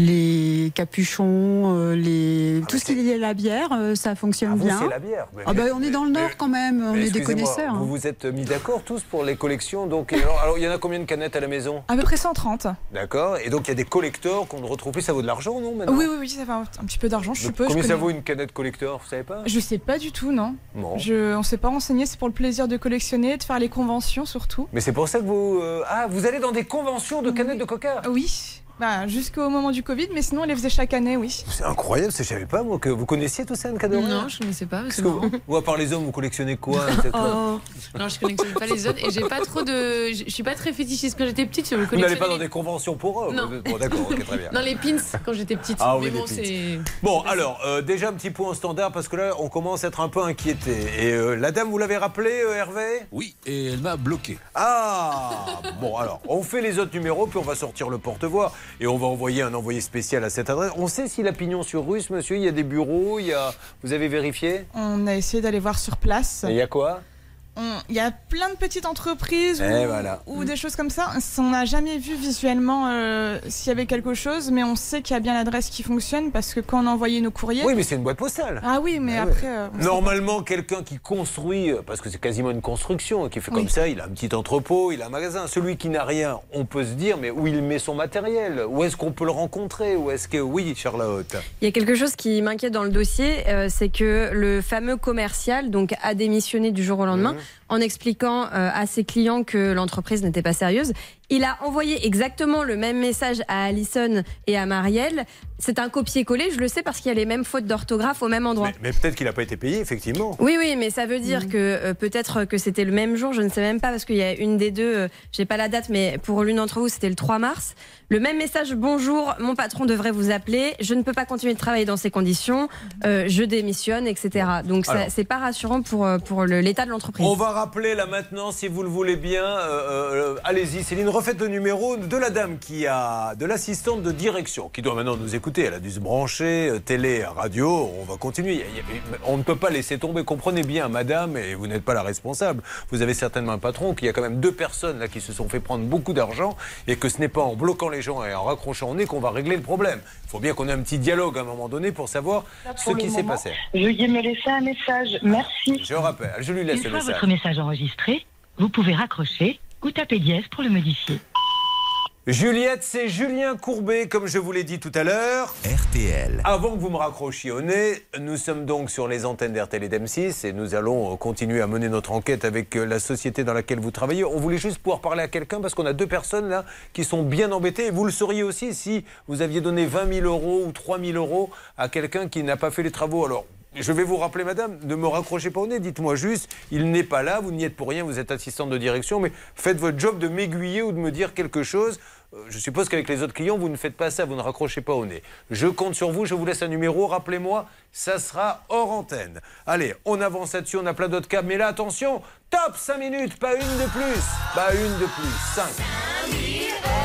les capuchons, euh, les tout ce qui est lié à la bière, euh, ça fonctionne Ah, vous, bien. c'est la bière. Mais- Ah ben, on est dans le mais- nord quand même, on est des connaisseurs. hein. Vous vous êtes mis d'accord tous pour les collections. Donc, alors, alors, il y en a combien de canettes à la maison? À peu près 130. D'accord. Et donc, il y a des collecteurs qu'on ne retrouve plus. Ça vaut de l'argent, non maintenant? Oui, oui, oui, ça fait un, petit peu d'argent, je Donc, suppose. Combien je ça vaut une canette collector Vous savez pas? Je sais pas du tout, non. Bon. Je, on s'est pas renseigné, c'est pour le plaisir de collectionner, de faire les conventions surtout. Mais c'est pour ça que vous. euh, Ah, vous allez dans des conventions de canettes de coca? Oui, bah, jusqu'au moment du Covid, mais sinon on les faisait chaque année, oui. C'est incroyable, je savais pas moi que vous connaissiez tout ça, Anne Cadoré Non, je ne sais pas. Parce que vous, vous, à part les hommes, vous collectionnez quoi [LAUGHS] Oh. Non, je collectionne pas les autres et j'ai pas trop de. Je suis pas très fétichiste. Quand j'étais petite, je Vous n'allez pas dans des conventions pour eux Non. Bon, d'accord, ok, très bien. Dans les pins quand j'étais petite. Ah oui, Mais bon, pins. c'est. Bon, alors, euh, déjà un petit point standard parce que là, on commence à être un peu inquiété. Et euh, la dame, vous l'avez rappelé, euh, Hervé? Oui, et elle m'a bloqué. Ah Bon, alors, on fait les autres numéros, puis on va sortir le porte-voix et on va envoyer un envoyé spécial à cette adresse. On sait s'il a pignon sur russe, monsieur Il y a des bureaux, il y a... Vous avez vérifié? On a essayé d'aller voir sur place. Et il y a quoi? Il y a plein de petites entreprises Eh, ou, voilà. ou des choses comme ça. On n'a jamais vu visuellement euh, s'il y avait quelque chose, mais on sait qu'il y a bien l'adresse qui fonctionne parce que quand on a envoyé nos courriers. Oui, mais c'est une boîte postale. Ah oui, mais Ah ouais. après. euh, Normalement, quelqu'un qui construit, euh, parce que c'est quasiment une construction, qui fait Oui. comme ça, il a un petit entrepôt, il a un magasin. Celui qui n'a rien, on peut se dire, mais où il met son matériel? Où est-ce qu'on peut le rencontrer? Où est-ce que. Oui, Charlotte? Il y a quelque chose qui m'inquiète dans le dossier, euh, c'est que le fameux commercial donc a démissionné du jour au lendemain. Mhm. yeah. En expliquant euh, à ses clients que l'entreprise n'était pas sérieuse. Il a envoyé exactement le même message à Alison et à Marielle. C'est un copier-coller, je le sais parce qu'il y a les mêmes fautes d'orthographe au même endroit. Mais peut-être qu'il n'a pas été payé, effectivement. Oui, oui, mais ça veut dire que euh, peut-être que c'était le même jour, je ne sais même pas, parce qu'il y a une des deux, euh, j'ai pas la date, mais pour l'une d'entre vous, c'était le 3 mars. Le même message, bonjour, mon patron devrait vous appeler, je ne peux pas continuer de travailler dans ces conditions, euh, je démissionne, etc. Donc c'est pas rassurant pour, euh, pour l'état de l'entreprise. On va rappeler là maintenant, si vous le voulez bien. euh, euh, Allez-y, Céline, refaites le numéro de la dame qui a, de l'assistante de direction, qui doit maintenant nous écouter. Elle a dû se brancher, euh, télé, radio. On va continuer. On ne peut pas laisser tomber. Comprenez bien, madame, et vous n'êtes pas la responsable. Vous avez certainement un patron, qu'il y a quand même deux personnes là qui se sont fait prendre beaucoup d'argent et que ce n'est pas en bloquant les gens et en raccrochant au nez qu'on va régler le problème. Il faut bien qu'on ait un petit dialogue à un moment donné pour savoir ce Pour qui s'est passé. Veuillez me laisser un message. Merci. Je rappelle, je lui laisse Une le fois message. votre message enregistré, vous pouvez raccrocher ou taper dièse pour le modifier. Juliette, c'est Julien Courbet, comme je vous l'ai dit tout à l'heure. RTL. Avant que vous me raccrochiez au nez, nous sommes donc sur les antennes d'RTL et d'M6 et nous allons euh, continuer à mener notre enquête avec euh, la société dans laquelle vous travaillez. On voulait juste pouvoir parler à quelqu'un parce qu'on a deux personnes là qui sont bien embêtées. Et vous le sauriez aussi si vous aviez donné 20 000 euros ou 3 000 euros à quelqu'un qui n'a pas fait les travaux. Alors, je vais vous rappeler, madame, ne me raccrochez pas au nez. Dites-moi juste, il n'est pas là, vous n'y êtes pour rien, vous êtes assistante de direction, mais faites votre job de m'aiguiller ou de me dire quelque chose. Euh, Je suppose qu'avec les autres clients, vous ne faites pas ça, vous ne raccrochez pas au nez. Je compte sur vous, je vous laisse un numéro, rappelez-moi, ça sera hors antenne. Allez, on avance là-dessus, on a plein d'autres cas, mais là, attention, top 5 minutes, pas une de plus, pas une de plus, 5.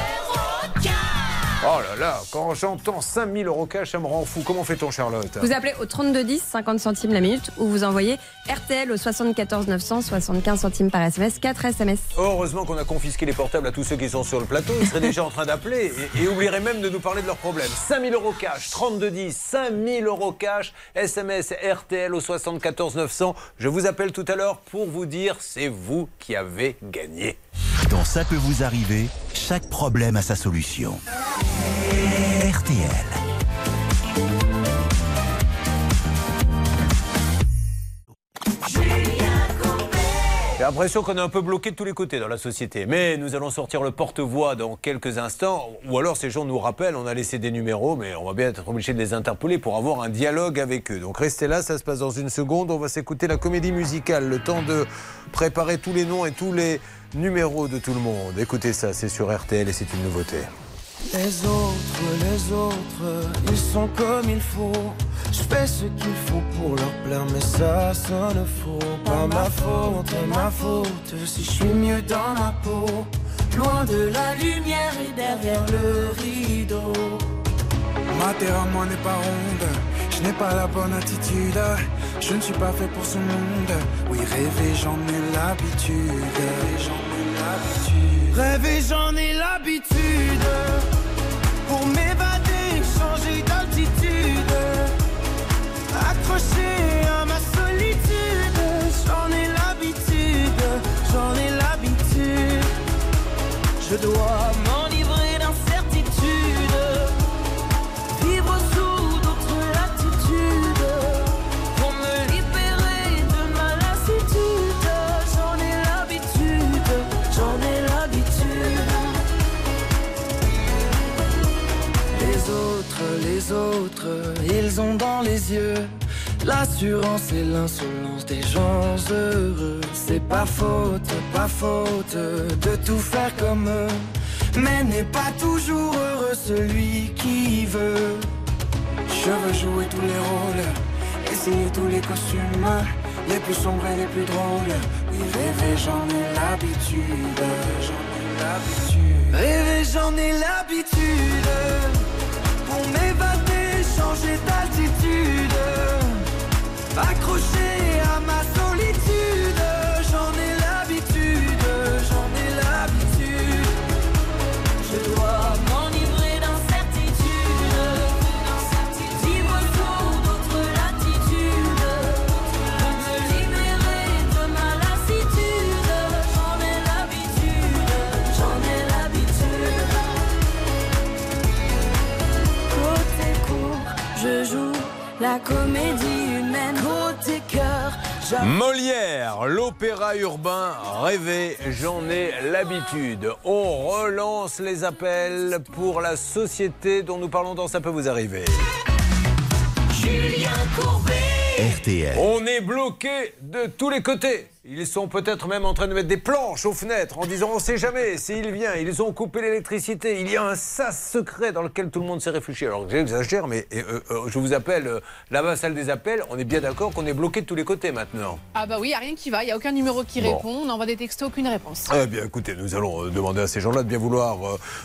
Oh là là, quand j'entends 5000 euros cash, ça me rend fou. Comment fait-on, Charlotte Vous appelez au 3210, 50 centimes la minute, ou vous envoyez RTL au 74 900, 75 centimes par SMS, 4 SMS. Heureusement qu'on a confisqué les portables à tous ceux qui sont sur le plateau. Ils seraient déjà en train d'appeler et, et oublieraient même de nous parler de leurs problèmes. 5000 euros cash, 3210, 5000 euros cash, SMS RTL au 74 900. Je vous appelle tout à l'heure pour vous dire c'est vous qui avez gagné. Dans Ça peut vous arriver, chaque problème a sa solution. RTL. J'ai l'impression qu'on est un peu bloqué de tous les côtés dans la société. Mais nous allons sortir le porte-voix dans quelques instants. Ou alors ces gens nous rappellent, on a laissé des numéros, mais on va bien être obligé de les interpeller pour avoir un dialogue avec eux. Donc restez là, ça se passe dans une seconde. On va s'écouter la comédie musicale, le temps de préparer tous les noms et tous les numéros de tout le monde. Écoutez ça, c'est sur RTL et c'est une nouveauté. Les autres, les autres, ils sont comme il faut. Je fais ce qu'il faut pour leur plaire, mais ça sonne faux. Pas ma faute, ma faute, si je suis mieux dans ma peau. Loin de la lumière et derrière le rideau. Ma terre à moi n'est pas ronde, je n'ai pas la bonne attitude. Je ne suis pas fait pour ce monde. Oui, rêver, j'en ai l'habitude. J'en ai l'habitude. Rêver, j'en ai l'habitude. Pour m'évader, changer d'altitude. Accroché à ma solitude. J'en ai l'habitude, j'en ai l'habitude. Je dois ils ont dans les yeux l'assurance et l'insolence des gens heureux. C'est pas faute, pas faute de tout faire comme eux. Mais n'est pas toujours heureux celui qui veut. Je veux jouer tous les rôles, essayer tous les costumes, les plus sombres et les plus drôles. Oui, rêver, j'en ai l'habitude, j'en ai l'habitude. Rêver, j'en ai l'habitude. M'évader, changer d'altitude. Accroché à ma solitude. La comédie humaine. Molière, l'opéra urbain rêvé, j'en ai l'habitude. On relance les appels pour la société dont nous parlons dans Ça peut vous arriver. Julien Courbet. RTL. On est bloqué de tous les côtés. Ils sont peut-être même en train de mettre des planches aux fenêtres en disant on sait jamais s'il vient. Ils ont coupé l'électricité. Il y a un sas secret dans lequel tout le monde s'est réfugié. Alors j'exagère, mais euh, euh, je vous appelle euh, là-bas, salle des appels. On est bien d'accord qu'on est bloqué de tous les côtés maintenant. Ah bah oui, il n'y a rien qui va, il n'y a aucun numéro qui Bon. répond, on envoie des textos, aucune réponse. Eh bien, écoutez, nous allons demander à ces gens-là de bien vouloir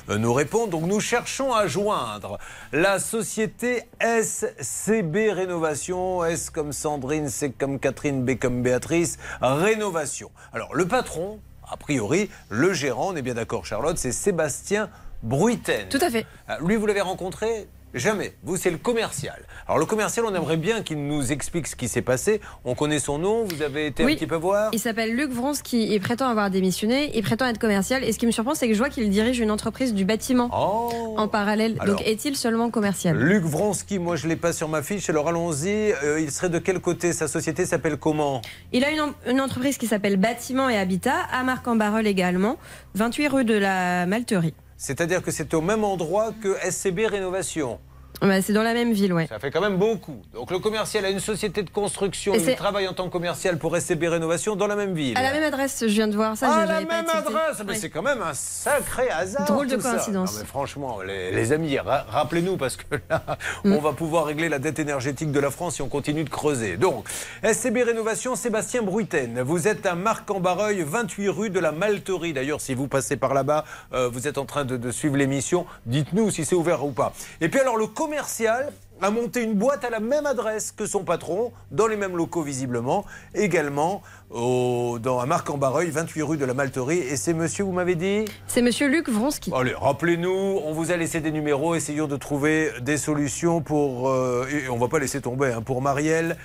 nous répondre. Donc, nous cherchons à joindre la société SCB Rénovation. S comme Sandrine, C comme Catherine, B comme Béatrice. Rénovation. Alors, le patron, a priori, le gérant, on est bien d'accord, Charlotte, c'est Sébastien Bruiten. Tout à fait. Ah, Lui, vous l'avez rencontré Jamais. Vous, c'est le commercial. Alors, le commercial, on aimerait bien qu'il nous explique ce qui s'est passé. On connaît son nom. Vous avez été un petit peu voir Il s'appelle Luc Vronsky. Il prétend avoir démissionné. Il prétend être commercial. Et ce qui me surprend, c'est que je vois qu'il dirige une entreprise du bâtiment en parallèle. Oh. Alors. Donc est-il seulement commercial? Luc Vronsky, moi je ne l'ai pas sur ma fiche, alors allons-y. Euh, il serait de quel côté? Sa société s'appelle comment? Il a une entreprise qui s'appelle Bâtiment et Habitat, à Marc-en-Barœul également, 28 rue de la Malterie. C'est-à-dire que c'est au même endroit que SCB Rénovation. Ouais, c'est dans la même ville, ouais. Ça fait quand même beaucoup. Donc le commercial a une société de construction, Et il travaille en tant que commercial pour SCB Rénovation dans la même ville. À la même adresse, je viens de voir ça. Ah, j'ai- la pas même adresse Mais Ouais. c'est quand même un sacré hasard. Drôle de coïncidence. Non, mais franchement, les, les amis, ra- rappelez-nous parce que là, Mm. on va pouvoir régler la dette énergétique de la France si on continue de creuser. Donc, SCB Rénovation, Sébastien Bruiten. Vous êtes à Marc-en-Barreuil, 28 rue de la Malterie. D'ailleurs, si vous passez par là-bas, euh, vous êtes en train de, de suivre l'émission. Dites-nous si c'est ouvert ou pas. Et puis alors, le commercial a monté une boîte à la même adresse que son patron, dans les mêmes locaux visiblement, également au, dans, à Marc-en-Barreuil, 28 rue de la Malterie. Et c'est monsieur, vous m'avez dit? C'est monsieur Luc Vronsky. Allez, rappelez-nous, on vous a laissé des numéros, essayons de trouver des solutions pour... euh, et on va pas laisser tomber, hein, pour Marielle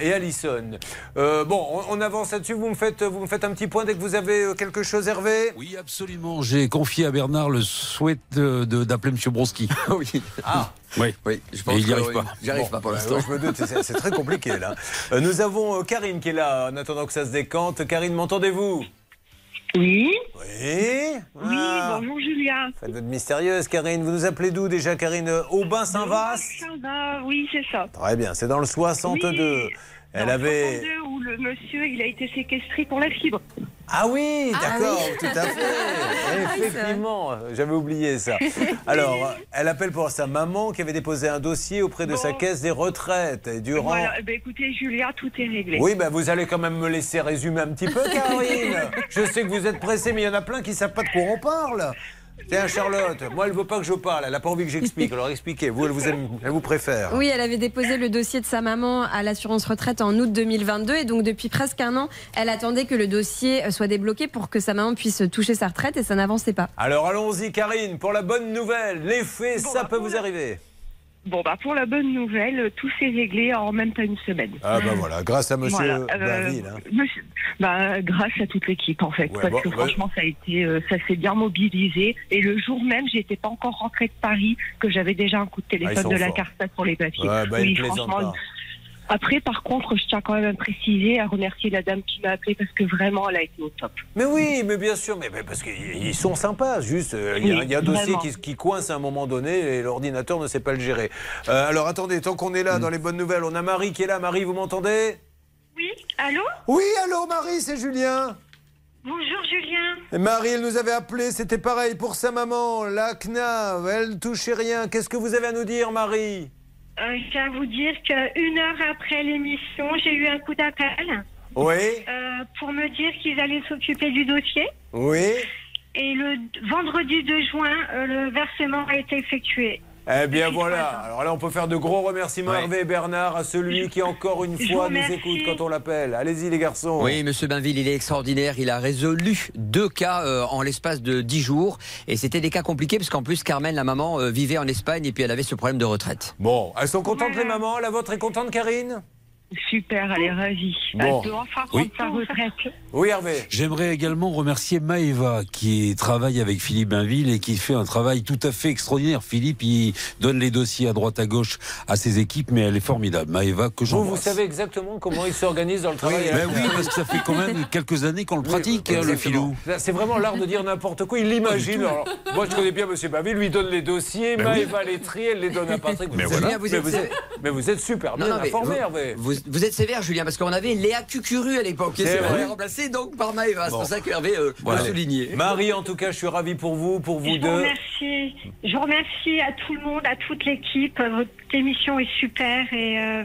et Alison. Euh, bon, on, on avance là-dessus, vous, me faites- vous me faites un petit point dès que vous avez euh, quelque chose, Hervé? Oui, absolument. J'ai confié à Bernard le souhait d'appeler M. Bronski. [LAUGHS] oui. Ah Oui. Oui, je Et il n'y arrive pas. J'y arrive Bon, pas pour bah, l'instant. ouais, je me doute, c'est très compliqué là. Euh, nous avons euh, Karine qui est là en attendant que ça se décante. Karine, m'entendez-vous? Oui. Oui. Oui, Ah. bonjour Julia. Faites votre mystérieuse, Karine. Vous nous appelez d'où déjà, Karine? Aubin-Saint-Vaast Ça va, oui, c'est ça. Très bien, c'est dans le 62. Elle avait. 62, où le monsieur, il a été séquestré pour la fibre. Ah oui, Ah d'accord, oui. tout à fait. [LAUGHS] Effectivement, j'avais oublié ça. [LAUGHS] Alors, elle appelle pour sa maman qui avait déposé un dossier auprès de sa caisse des retraites. Et durant. Voilà, eh ben, écoutez, Julia, tout est réglé. Oui, ben vous allez quand même me laisser résumer un petit peu, Karine. [LAUGHS] Je sais que vous êtes pressée, mais il y en a plein qui ne savent pas de quoi on parle. Tiens, Charlotte, moi, elle veut pas que je parle. Elle n'a pas envie que j'explique. Alors expliquez. Vous, elle vous aime, elle vous préfère. Oui, elle avait déposé le dossier de sa maman à l'assurance retraite en août 2022 et donc depuis presque un an, elle attendait que le dossier soit débloqué pour que sa maman puisse toucher sa retraite et ça n'avançait pas. Alors allons-y, Karine, pour la bonne nouvelle. Les faits, ça peut vous arriver. Bon, bah, pour la bonne nouvelle, tout s'est réglé en même pas une semaine. Ah ben voilà, grâce à monsieur Voilà, euh, Bainville, hein. monsieur- bah, grâce à toute l'équipe en fait, Ouais, parce bon, que franchement ça a été, euh, ça s'est bien mobilisé. Et le jour même, j'étais pas encore rentrée de Paris, que j'avais déjà un coup de Ah, téléphone de la forts. CARSAT pour les papiers. Ouais, bah, plaisantent franchement. Après, par contre, je tiens quand même à préciser, à remercier la dame qui m'a appelé parce que vraiment, elle a été au top. Mais oui, mais bien sûr, mais, mais parce qu'ils sont sympas, juste. euh, Il y a, Oui, il y a un dossier qui, qui coince à un moment donné et l'ordinateur ne sait pas le gérer. Euh, alors attendez, tant qu'on est là dans les bonnes nouvelles, on a Marie qui est là. Marie, vous m'entendez? Oui, allô? Oui, allô Marie, c'est Julien. Bonjour Julien. Et Marie, elle nous avait appelé, c'était pareil pour sa maman, la CNAV, elle touchait rien. Qu'est-ce que vous avez à nous dire, Marie? Euh, je tiens à vous dire qu'une heure après l'émission, j'ai eu un coup d'appel Oui, euh, pour me dire qu'ils allaient s'occuper du dossier. oui. Et le vendredi 2 juin, euh, le versement a été effectué. Eh bien voilà, alors là on peut faire de gros remerciements Hervé et Bernard à celui qui encore une fois nous écoute quand on l'appelle. Allez-y les garçons. Oui, Monsieur Bainville, il est extraordinaire. Il a résolu deux cas euh, en l'espace de dix jours. Et c'était des cas compliqués parce qu'en plus, Carmen, la maman, euh, vivait en Espagne et puis elle avait ce problème de retraite. Bon, elles sont contentes les mamans? La vôtre est contente Karine? Super, elle est ravie. Bon. Elle doit enfin Oui. prendre sa retraite. Oui, Hervé. J'aimerais également remercier Maëva qui travaille avec Philippe Bainville et qui fait un travail tout à fait extraordinaire. Philippe, il donne les dossiers à droite à gauche à ses équipes, mais elle est formidable. Maëva, que Vous, vous j'embrasse. savez exactement comment il s'organise dans le travail. Ben oui, parce que ça fait quand même quelques années qu'on le pratique, hein, le filou. C'est vraiment l'art de dire n'importe quoi. Il l'imagine. Alors, Moi, je connais bien M. Bavi. Lui donne les dossiers. Ben oui. Maëva les trie. Elle les donne à [LAUGHS] Patrick. Mais vous, voilà. Vous mais êtes vous êtes- mais vous êtes super bien Non, informé, vous, Hervé. vous, vous êtes sévère, Julien, parce qu'on avait Léa Cucuru à l'époque. Et C'est vrai. vrai, remplacé donc par Maëva. C'est Bon. pour ça que Hervé euh, Voilà. l'a souligné. Marie, en tout cas, je suis ravi pour vous, pour vous Je vous deux. remercie. Je vous remercie à tout le monde, à toute l'équipe. Votre émission est super et euh,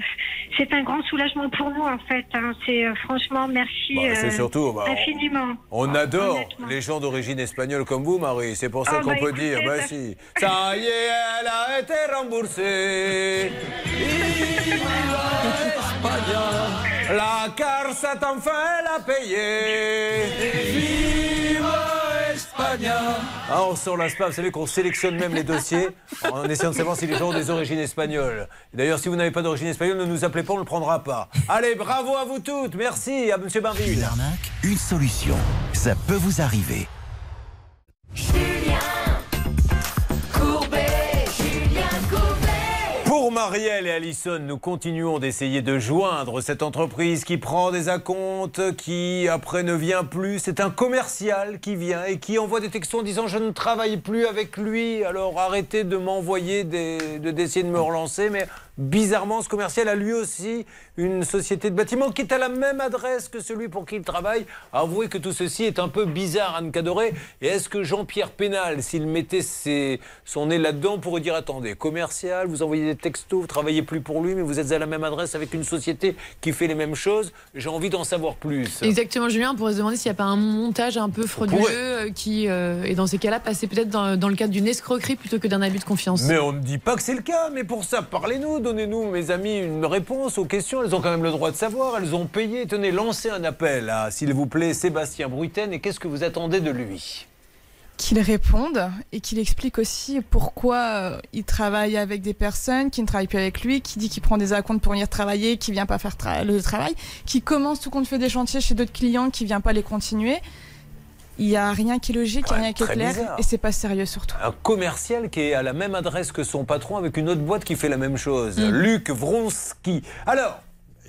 c'est un grand soulagement pour nous en fait. hein. C'est euh, franchement merci Bah, c'est euh, surtout, bah, infiniment. On adore Honnêtement. les gens d'origine espagnole comme vous, Marie. C'est pour ça Ah, qu'on bah, peut écoutez, dire, bah si. [LAUGHS] Ça y est, elle a été remboursée. [LAUGHS] La Carsa enfin l'a payé. Viva España. Ah, on sort la SPA. Vous savez qu'on sélectionne même les dossiers [LAUGHS] en essayant de savoir si les gens ont des origines espagnoles. D'ailleurs, si vous n'avez pas d'origine espagnole, ne nous appelez pas, on ne le prendra pas. Allez, bravo à vous toutes. Merci à M. Barville. Une arnaque, une solution. Ça peut vous arriver. Pour Marielle et Alison, nous continuons d'essayer de joindre cette entreprise qui prend des acomptes, qui après ne vient plus. C'est un commercial qui vient et qui envoie des textos en disant je ne travaille plus avec lui, alors arrêtez de m'envoyer des, de d'essayer de me relancer. Mais bizarrement, ce commercial a lui aussi une société de bâtiment qui est à la même adresse que celui pour qui il travaille. Avouez que tout ceci est un peu bizarre, Anne Cadoré. Et est-ce que Jean-Pierre Pénal, s'il mettait ses- son nez là-dedans, pourrait dire attendez, commercial, vous envoyez des textos, vous travaillez plus pour lui, mais vous êtes à la même adresse avec une société qui fait les mêmes choses J'ai envie d'en savoir plus. Exactement, Julien, on pourrait se demander s'il n'y a pas un montage un peu frauduleux euh, qui, euh, et dans ces cas-là, passer peut-être dans, dans le cadre d'une escroquerie plutôt que d'un abus de confiance. Mais on ne dit pas que c'est le cas. Mais pour ça, parlez-nous, donnez-nous, mes amis, une réponse aux questions. Elles ont quand même le droit de savoir. Elles ont payé. Tenez, lancez un appel à, s'il vous plaît, Sébastien Bruten. Et qu'est-ce que vous attendez de lui? Qu'il réponde et qu'il explique aussi pourquoi euh, il travaille avec des personnes qui ne travaillent plus avec lui, qui dit qu'il prend des acomptes pour venir travailler, qui vient pas faire le travail, qui commence tout compte fait des chantiers chez d'autres clients, qui vient pas les continuer. Il y a rien qui est logique, il y a rien qui est clair bizarre. et c'est pas sérieux surtout. un commercial qui est à la même adresse que son patron avec une autre boîte qui fait la même chose. Mm. Luc Vronsky. Alors,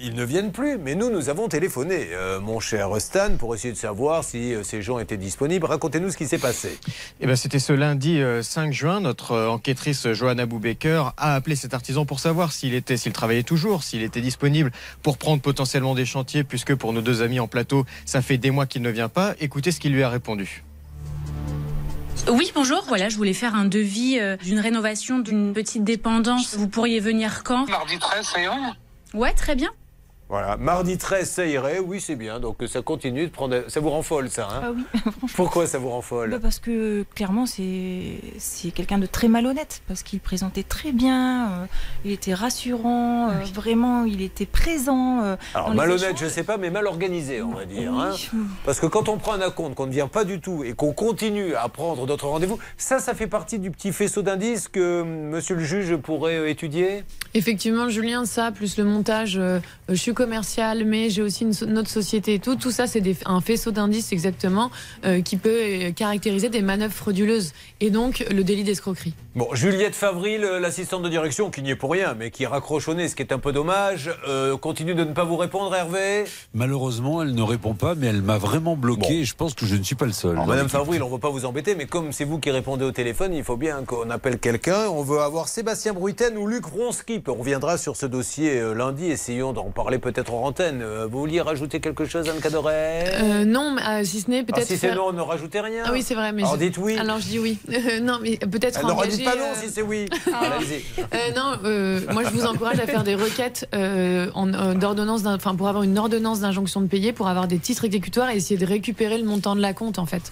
ils ne viennent plus, mais nous, nous avons téléphoné, euh, mon cher Stan, pour essayer de savoir si euh, ces gens étaient disponibles. Racontez-nous ce qui s'est passé. Eh ben, C'était ce lundi euh, 5 juin. Notre euh, enquêtrice euh, Johanna Boubaker a appelé cet artisan pour savoir s'il était, s'il travaillait toujours, s'il était disponible pour prendre potentiellement des chantiers, puisque pour nos deux amis en plateau, ça fait des mois qu'il ne vient pas. Écoutez ce qu'il lui a répondu. Oui, bonjour. Voilà, je voulais faire un devis euh, d'une rénovation d'une petite dépendance. Vous pourriez venir quand? Mardi 13, ça irait Ouais, très bien. Voilà, mardi 13, ça irait, oui, c'est bien. Donc ça continue de prendre. Ça vous rend folle, ça hein Ah oui, [LAUGHS] Pourquoi ça vous rend folle Bah, parce que clairement c'est c'est quelqu'un de très malhonnête parce qu'il présentait très bien, euh, il était rassurant, euh, vraiment il était présent. euh, Alors malhonnête, je sais pas, mais mal organisé, on va dire. hein. Parce que quand on prend un acompte, qu'on ne vient pas du tout et qu'on continue à prendre d'autres rendez-vous, ça, ça fait partie du petit faisceau d'indices que Monsieur le juge pourrait euh, étudier? Effectivement, Julien, ça, plus le montage, euh, je suis commercial, mais j'ai aussi une, so- autre société et tout. Tout ça, c'est un faisceau d'indices exactement euh, qui peut euh, caractériser des manœuvres frauduleuses et donc le délit d'escroquerie. Bon, Juliette Favril, l'assistante de direction, qui n'y est pour rien, mais qui raccroche au nez, ce qui est un peu dommage, euh, continue de ne pas vous répondre, Hervé? Malheureusement, elle ne répond pas, mais elle m'a vraiment bloqué et je pense que je ne suis pas le seul. Alors, Madame. Favril, on ne veut pas vous embêter, mais comme c'est vous qui répondez au téléphone, il faut bien qu'on appelle quelqu'un. On veut avoir Sébastien Bruyten ou Luc Ronski. On reviendra sur ce dossier euh, lundi. Essayons d'en parler peut-être en antenne. Euh, Vous vouliez rajouter quelque chose, Anne Cadoret Euh, non, mais, euh, si ce n'est Ah, peut-être. Si c'est faire- non, ne rajoutez rien. Ah oui, c'est vrai. Mais Alors je- dites oui. Alors je dis oui. [LAUGHS] Euh, non, mais peut-être engager. dit pas non euh, si c'est oui. Allez-y. [LAUGHS] Euh, non, euh, moi je vous encourage à faire des requêtes euh, en, euh, d'ordonnance, enfin pour avoir une ordonnance d'injonction de payer, pour avoir des titres exécutoires et essayer de récupérer le montant de la compte en fait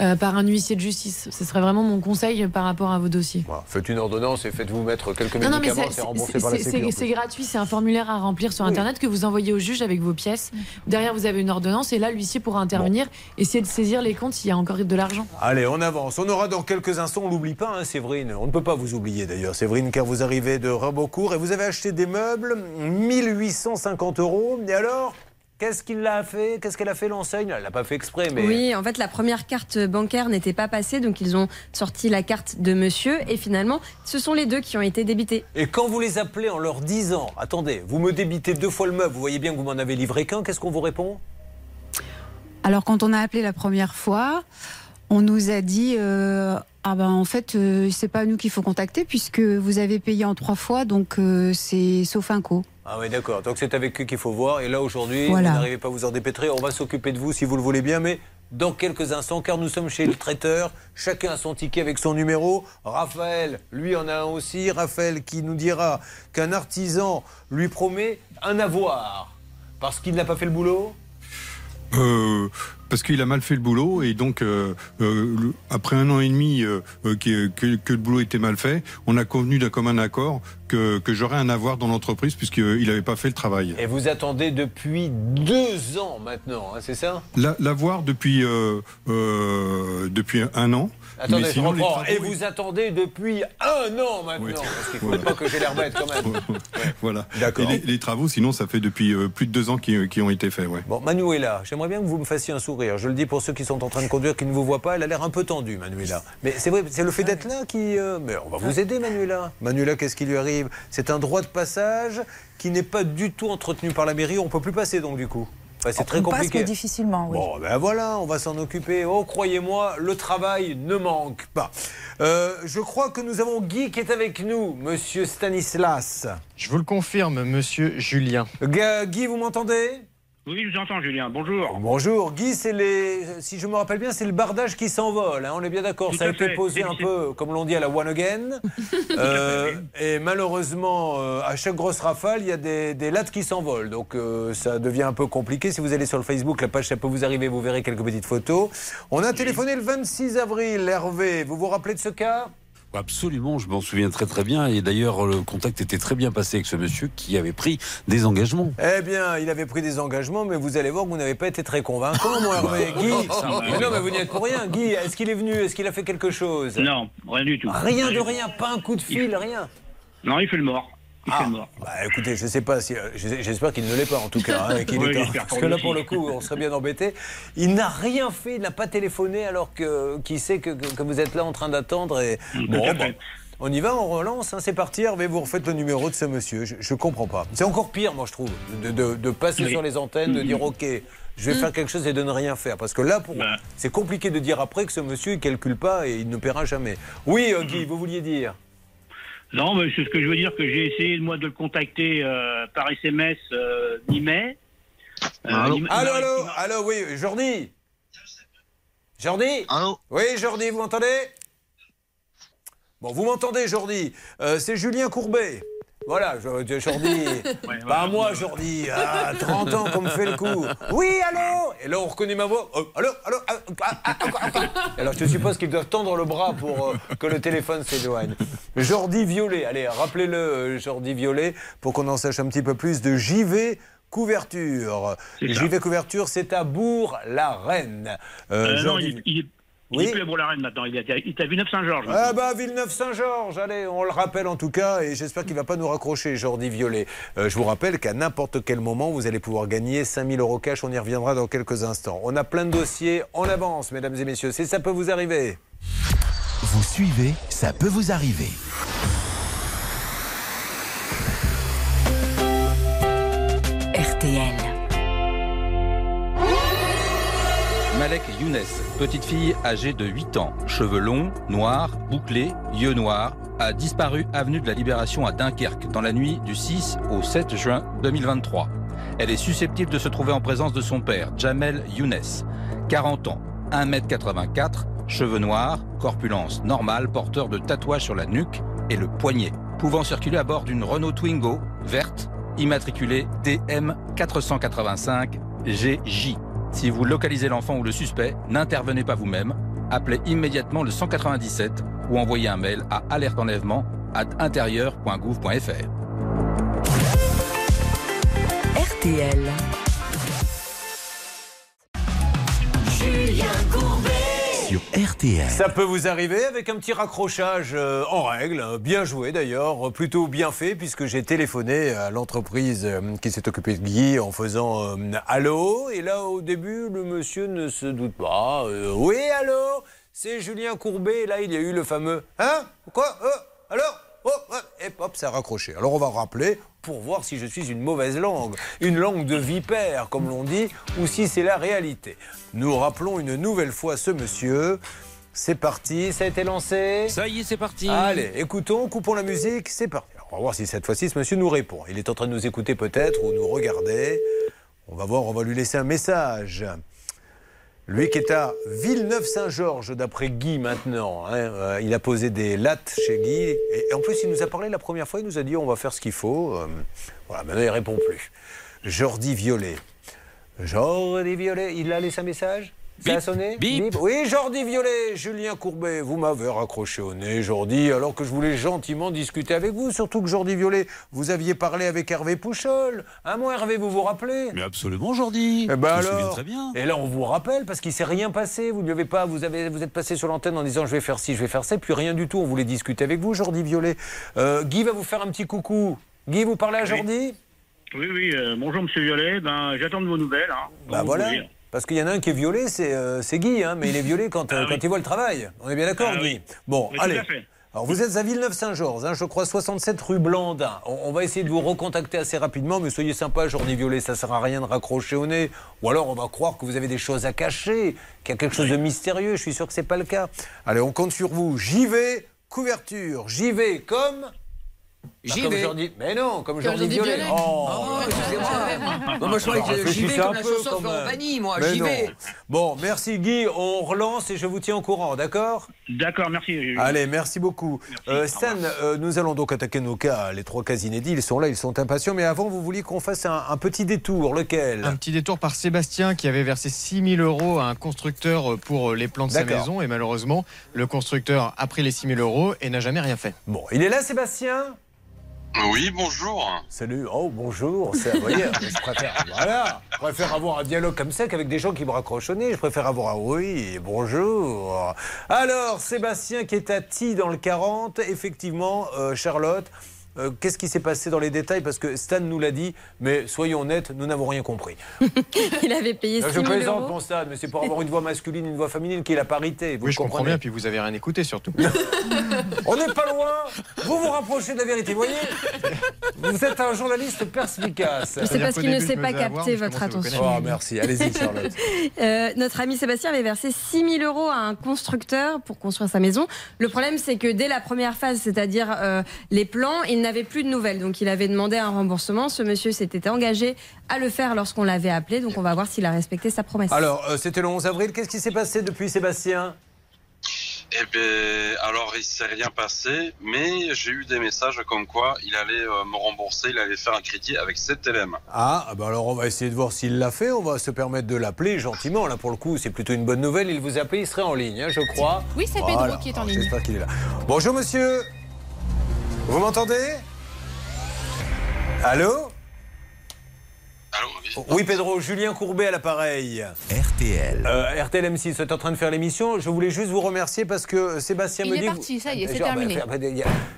euh, par un huissier de justice. Ce serait vraiment mon conseil par rapport à vos dossiers. Voilà, Faites une ordonnance et faites-vous mettre quelques Non, non, mais médicaments, c'est- remboursé par la c'est- gratuit, c'est un formulaire à remplir sur Oui. internet que vous envoyez au juge avec vos pièces. Derrière, vous avez une ordonnance et là, l'huissier pourra intervenir, essayer de saisir les comptes s'il y a encore de l'argent. Allez, on avance. On aura dans quelques instants, on l'oublie pas, hein, Séverine. On ne peut pas vous oublier d'ailleurs, Séverine, car vous arrivez de Rebocourt et vous avez acheté des meubles, 1850 euros. Et alors Qu'est-ce qu'il a fait? Qu'est-ce qu'elle a fait l'enseigne? Elle l'a pas fait exprès, mais. Oui, en fait, la première carte bancaire n'était pas passée, donc ils ont sorti la carte de monsieur, et finalement, ce sont les deux qui ont été débités. Et quand vous les appelez en leur disant Attendez, vous me débitez deux fois le meuble, vous voyez bien que vous m'en avez livré qu'un, qu'est-ce qu'on vous répond? Alors quand on a appelé la première fois, on nous a dit euh, ah ben en fait euh, c'est pas nous qu'il faut contacter puisque vous avez payé en trois fois donc euh, c'est sauf un co. Ah oui, d'accord. Donc c'est avec eux qu'il faut voir. Et là, aujourd'hui, Voilà. vous n'arrivez pas à vous en dépêtrer. On va s'occuper de vous si vous le voulez bien, mais dans quelques instants, car nous sommes chez le traiteur. Chacun a son ticket avec son numéro. Raphaël, lui, en a un aussi. Raphaël qui nous dira qu'un artisan lui promet un avoir parce qu'il n'a pas fait le boulot? Euh, parce qu'il a mal fait le boulot et donc euh, euh, après un an et demi euh, que, que- que le boulot était mal fait, on a convenu d'un commun accord que, que j'aurais un avoir dans l'entreprise puisqu'il n'avait pas fait le travail. Et vous attendez depuis deux ans maintenant, hein, c'est ça? La- L'avoir depuis depuis un an. Attendez, je reprends. Et vous attendez depuis un an maintenant. Parce qu'il ne faut pas que j'ai l'air bête quand même. [LAUGHS] Voilà. D'accord. Les, les travaux, sinon, ça fait depuis euh, plus de deux ans qui, qui ont été faits. Ouais. Bon, Manuela, j'aimerais bien que vous me fassiez un sourire. Je le dis pour ceux qui sont en train de conduire, qui ne vous voient pas. Elle a l'air un peu tendue, Manuela. Mais c'est vrai, c'est le fait d'être là qui. euh, Mais on va vous aider, Manuela. Manuela, qu'est-ce qui lui arrive? C'est un droit de passage qui n'est pas du tout entretenu par la mairie. On ne peut plus passer, donc, du coup. Enfin, c'est très On passe compliqué. que difficilement, oui. Bon, ben voilà, on va s'en occuper. Oh, croyez-moi, le travail ne manque pas. Euh, je crois que nous avons Guy qui est avec nous, monsieur Stanislas. Je vous le confirme, monsieur Julien. Guy, vous m'entendez? Oui, je vous entends, Julien. Bonjour. Bonjour, Guy, c'est les, si je me rappelle bien, c'est le bardage qui s'envole. hein, on est bien d'accord. Ça a été fait. posé un peu, comme l'on dit, à la one again. [LAUGHS] Euh, et malheureusement, euh, à chaque grosse rafale, il y a des, des lattes qui s'envolent. Donc euh, ça devient un peu compliqué. Si vous allez sur le Facebook, la page, ça peut vous arriver, vous verrez quelques petites photos. On a téléphoné le 26 avril, Hervé. Vous vous rappelez de ce cas? Absolument, je m'en souviens très très bien. Et d'ailleurs, le contact était très bien passé avec ce monsieur qui avait pris des engagements. Eh bien, il avait pris des engagements, mais vous allez voir que vous n'avez pas été très convaincant, mon Hervé. [LAUGHS] Guy, mais non, mais vous n'y êtes pour rien. Guy, est-ce qu'il est venu Est-ce qu'il a fait quelque chose? Non, rien du tout. Rien de rien, pas un coup de fil, rien. Non, il fait le mort. Ah, bah écoutez, je sais pas si. euh, j'es- J'espère qu'il ne l'est pas en tout cas. hein, et qu'il Oui, est parce que là, pour le coup, on serait bien embêté. Il n'a rien fait, il n'a pas téléphoné alors que qu'il sait que, que- que vous êtes là en train d'attendre. Et bon, on y va, on relance. hein, c'est parti, Hervé, vous refaites le numéro de ce monsieur. Je, je comprends pas. C'est encore pire, moi, je trouve, de, de- de passer Oui. sur les antennes, de dire. OK. Je vais Mhm. faire quelque chose et de ne rien faire. Parce que là, pour Ben. c'est compliqué de dire après que ce monsieur, il calcule pas et il ne paiera jamais. Oui, euh, Guy, vous vouliez dire Non, mais c'est ce que je veux dire que j'ai essayé moi de le contacter euh, par SMS euh, mi-mai. Euh, Allô, allô, allô, allô, oui, Jordi Jordi Allô Oui, Jordi, vous m'entendez? Bon, vous m'entendez, Jordi Euh, C'est Julien Courbet. Voilà, Jordi. [LAUGHS] Pas moi, Jordi. Ah, 30 ans qu'on me fait le coup. Oui, allô Et là, on reconnaît ma voix. Oh, allô, allô ah, ah. Alors, je suppose qu'ils doivent tendre le bras pour euh, que le téléphone s'éloigne. Jordi Violet. Allez, rappelez-le, euh, Jordi Violet, pour qu'on en sache un petit peu plus de JV Couverture. JV Couverture, c'est à Bourg-la-Reine. Euh, Euh, non, Jordi- il, il, il Oui. est plus à Bourg-la-Reine maintenant. Il est à, il est à Villeneuve-Saint-Georges. Ah bah Villeneuve-Saint-Georges, allez, on le rappelle en tout cas, et j'espère qu'il va pas nous raccrocher, Jordi Violet. Euh, je vous rappelle qu'à n'importe quel moment, vous allez pouvoir gagner 5000 euros cash, on y reviendra dans quelques instants. On a plein de dossiers en avance, mesdames et messieurs, si ça peut vous arriver. Vous suivez, ça peut vous arriver. Malek Younes, petite fille âgée de 8 ans, cheveux longs, noirs, bouclés, yeux noirs, a disparu avenue de la Libération à Dunkerque dans la nuit du 6 au 7 juin 2023. Elle est susceptible de se trouver en présence de son père, Jamel Younes, 40 ans, 1m84, cheveux noirs, corpulence normale, porteur de tatouages sur la nuque et le poignet, pouvant circuler à bord d'une Renault Twingo verte, immatriculée DM 485 GJ. Si vous localisez l'enfant ou le suspect, n'intervenez pas vous-même. Appelez immédiatement le 197 ou envoyez un mail à alerteenlèvement at intérieur.gouv.fr. RTL. Julien Courbet. Ça peut vous arriver avec un petit raccrochage euh, en règle, bien joué d'ailleurs, plutôt bien fait puisque j'ai téléphoné à l'entreprise euh, qui s'est occupée de Guy en faisant euh, allô. Et là au début le monsieur ne se doute pas. euh, oui allô, c'est Julien Courbet. Et là il y a eu le fameux hein? Quoi? Alors? Oh, ouais, et hop, ça a raccroché. Alors on va rappeler pour voir si je suis une mauvaise langue, une langue de vipère, comme l'on dit, ou si c'est la réalité. Nous rappelons une nouvelle fois ce monsieur. C'est parti, ça a été lancé. Ça y est, c'est parti. Allez, écoutons, coupons la musique, c'est parti. Alors, on va voir si cette fois-ci ce monsieur nous répond. Il est en train de nous écouter peut-être ou nous regarder. On va voir, on va lui laisser un message. Lui qui est à Villeneuve-Saint-Georges, d'après Guy maintenant. hein, euh, il a posé des lattes chez Guy. Et, en plus, il nous a parlé la première fois, il nous a dit on va faire ce qu'il faut. Euh, voilà, maintenant il répond plus. Jordi Violet. Jordi Violet, il a laissé un message? Ça a sonné Bip. Oui, Jordi Violet, Julien Courbet, vous m'avez raccroché au nez, Jordi, alors que je voulais gentiment discuter avec vous. Surtout que Jordi Violet, vous aviez parlé avec Hervé Pouchol. Un mot, Hervé, vous vous rappelez? Mais absolument, Jordi. Eh ben Je me souviens alors. très bien. Et là, on vous rappelle parce qu'il s'est rien passé. Vous ne lui avez pas, vous avez, vous êtes passé sur l'antenne en disant je vais faire ci, je vais faire ça, puis rien du tout. On voulait discuter avec vous, Jordi Violet. Euh, Guy va vous faire un petit coucou. Guy, vous parlez à Jordi? Oui, oui, euh, bonjour Monsieur Violet, ben, j'attends de vos nouvelles. Hein, Bah Pour voilà. Parce qu'il y en a un qui est violet, c'est euh, Guy, hein, mais il est quand, euh, quand il voit le travail. On est bien d'accord, Ah Guy oui. Bon, allez. Alors vous êtes à Villeneuve-Saint-Georges, hein, je crois 67 rue Blandin. On, on va essayer de vous recontacter assez rapidement, mais soyez sympa, Journée Violet, ça sert à rien de raccrocher au nez. Ou alors on va croire que vous avez des choses à cacher, qu'il y a quelque chose de mystérieux. Je suis sûr que c'est pas le cas. Allez, on compte sur vous. J'y vais, couverture. J'y vais comme. J'y comme vais. Jordi- Mais non, comme Comme Jordi Violet. Violet. Oh, Oh, excusez-moi. Non, moi, je croyais que Alors, j'y vais comme la chanson de Florent. Pagny, moi, j'y non. vais. Bon, merci Guy. On relance et je vous tiens au courant, d'accord? D'accord, merci. Allez, merci beaucoup. Euh, Stan, euh, nous allons donc attaquer nos cas, les trois cas inédits. Ils sont là, ils sont impatients. Mais avant, vous vouliez qu'on fasse un, un petit détour. Lequel? Un petit détour par Sébastien qui avait versé 6 000 euros à un constructeur pour euh, les plans de sa maison et malheureusement le constructeur a pris les 6 000 euros et n'a jamais rien fait. Bon, il est là Sébastien? Oui, bonjour. Salut, oh bonjour, c'est vous voyez, [LAUGHS] je préfère, voilà, je préfère avoir un dialogue comme ça qu'avec des gens qui me raccrochent au nez, je préfère avoir un oui, bonjour. Alors, Sébastien qui est à Ti dans le 40, effectivement, euh, Charlotte, euh, qu'est-ce qui s'est passé dans les détails Parce que Stan nous l'a dit, mais soyons honnêtes, nous n'avons rien compris. [LAUGHS] Il avait payé 6 Je 000 plaisante, euros. mon Stan, mais c'est pour avoir une voix masculine, une voix féminine qui est la parité. Vous oui, je comprends bien, puis vous avez rien écouté surtout. [LAUGHS] On n'est pas loin. Vous vous rapprochez de la vérité. Vous voyez Vous êtes un journaliste perspicace. C'est parce qu'il ne sait pas capter votre attention. Oh, merci. Allez-y, Charlotte. [LAUGHS] Euh, notre ami Sébastien avait versé 6 000 euros à un constructeur pour construire sa maison. Le problème, c'est que dès la première phase, c'est-à-dire euh, les plans, il n'avait plus de nouvelles. Donc, il avait demandé un remboursement. Ce monsieur s'était engagé à le faire lorsqu'on l'avait appelé. Donc, on va voir s'il a respecté sa promesse. Alors, euh, c'était le 11 avril. Qu'est-ce qui s'est passé depuis, Sébastien? Eh bien, alors il s'est rien passé, mais j'ai eu des messages comme quoi il allait euh, me rembourser, il allait faire un crédit avec 7 LM. Ah, ah ben alors on va essayer de voir s'il l'a fait. On va se permettre de l'appeler gentiment. Là, pour le coup, c'est plutôt une bonne nouvelle. Il vous a appelé, il serait en ligne, hein, je crois. Oui, c'est Pedro qui est en Alors, ligne. J'espère qu'il est là. Bonjour, monsieur. Vous m'entendez Allô oui, Pedro, Julien Courbet à l'appareil. RTL. Euh, RTL M6 est en train de faire l'émission. Je voulais juste vous remercier parce que Sébastien Il me est dit. que- parti, ça y est, c'est Genre, terminé. bah, bah,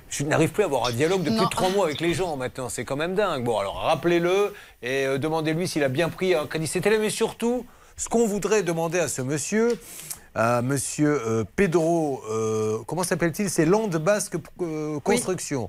Je n'arrive plus à avoir un dialogue depuis Non. trois mois avec les gens maintenant. C'est quand même dingue. Bon, alors rappelez-le et euh, demandez-lui s'il a bien pris un crédit. C'était là, mais surtout, ce qu'on voudrait demander à ce monsieur. À monsieur euh, Pedro, euh, comment s'appelle-t-il? C'est Land Basque euh, Construction.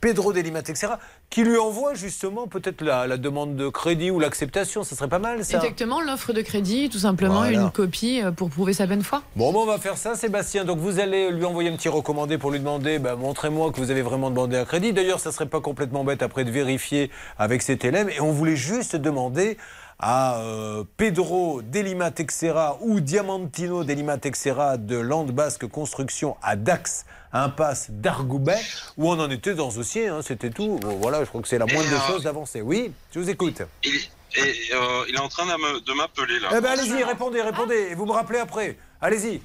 Pedro Delimat, etc. Qui lui envoie justement peut-être la, la demande de crédit ou l'acceptation. Ça serait pas mal, ça Exactement, l'offre de crédit, tout simplement, Voilà. une copie pour prouver sa bonne foi. Bon, ben, on va faire ça, Sébastien. Donc, vous allez lui envoyer un petit recommandé pour lui demander bah, montrez-moi que vous avez vraiment demandé un crédit. D'ailleurs, ça serait pas complètement bête après de vérifier avec cet élève. Et on voulait juste demander à euh, Pedro Delima Texera ou Diamantino Delima Texera de Land Basque Construction à Dax, impasse d'Argoubet, où on en était dans ce dossier. hein, C'était tout. Bon, voilà, je crois que c'est la moindre des choses d'avancer. Oui, je vous écoute. Il, et euh, il est en train de m'appeler là. Eh ben allez-y, répondez, répondez, et vous me rappelez après. Allez-y.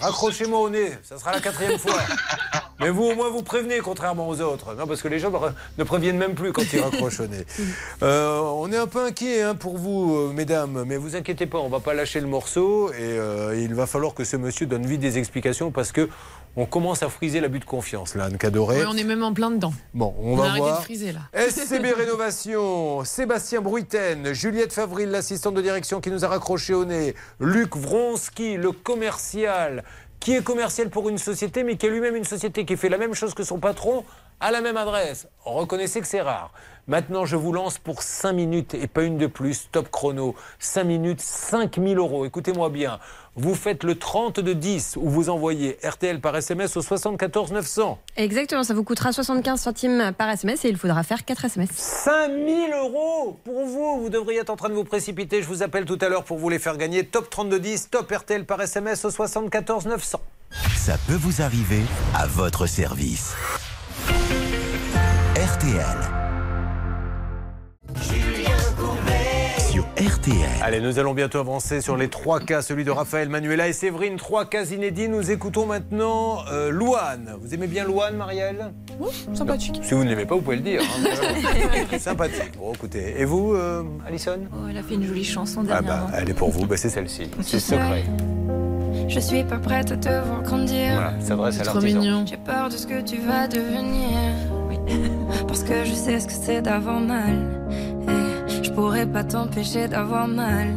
Accrochez-moi au nez, ça sera la quatrième fois. [LAUGHS] Mais vous, au moins, vous prévenez, contrairement aux autres. Non, parce que les gens ne préviennent même plus quand ils raccrochent au nez. [LAUGHS] Euh, on est un peu inquiet hein, pour vous, euh, mesdames, mais vous inquiétez pas, on va pas lâcher le morceau et euh, il va falloir que ce monsieur donne vite des explications parce que on commence à friser l'abus de confiance, là, Anne Cadoré. Ouais, on est même en plein dedans. Bon, on, On va voir. de friser, là. SCB Rénovation, Sébastien Bruiten, Juliette Favril, l'assistante de direction qui nous a raccroché au nez, Luc Vronski, le commercial, qui est commercial pour une société, mais qui est lui-même une société qui fait la même chose que son patron à la même adresse. Reconnaissez que c'est rare. Maintenant, je vous lance pour 5 minutes et pas une de plus. Top chrono. 5 minutes, 5000 euros. Écoutez-moi bien. Vous faites le 30 de 10 où vous envoyez RTL par SMS au 74 900. Exactement, ça vous coûtera 75 centimes par SMS et il faudra faire 4 SMS. 5000 euros pour vous. Vous devriez être en train de vous précipiter. Je vous appelle tout à l'heure pour vous les faire gagner. Top 3210, top RTL par SMS au 74 900. Ça peut vous arriver à votre service. RTL. RTL. Allez, nous allons bientôt avancer sur les trois cas, celui de Raphaël, Manuela et Séverine. Trois cas inédits. Nous écoutons maintenant euh, Louane. Vous aimez bien Louane, Marielle? Sympathique. Si vous ne l'aimez pas, vous pouvez le dire. hein. [LAUGHS] Sympathique. Bon, écoutez. Et vous, euh, Alison? Oh, elle a fait une jolie chanson Ah dernièrement. bah, elle est pour vous. Bah, c'est celle-ci. C'est secret. Je suis pas prête à te voir grandir. Voilà, ça s'adresse à Trop l'artisan. mignon. J'ai peur de ce que tu vas devenir. Oui. [LAUGHS] Parce que je sais ce que c'est d'avoir mal. Pourrais pas t'empêcher d'avoir mal.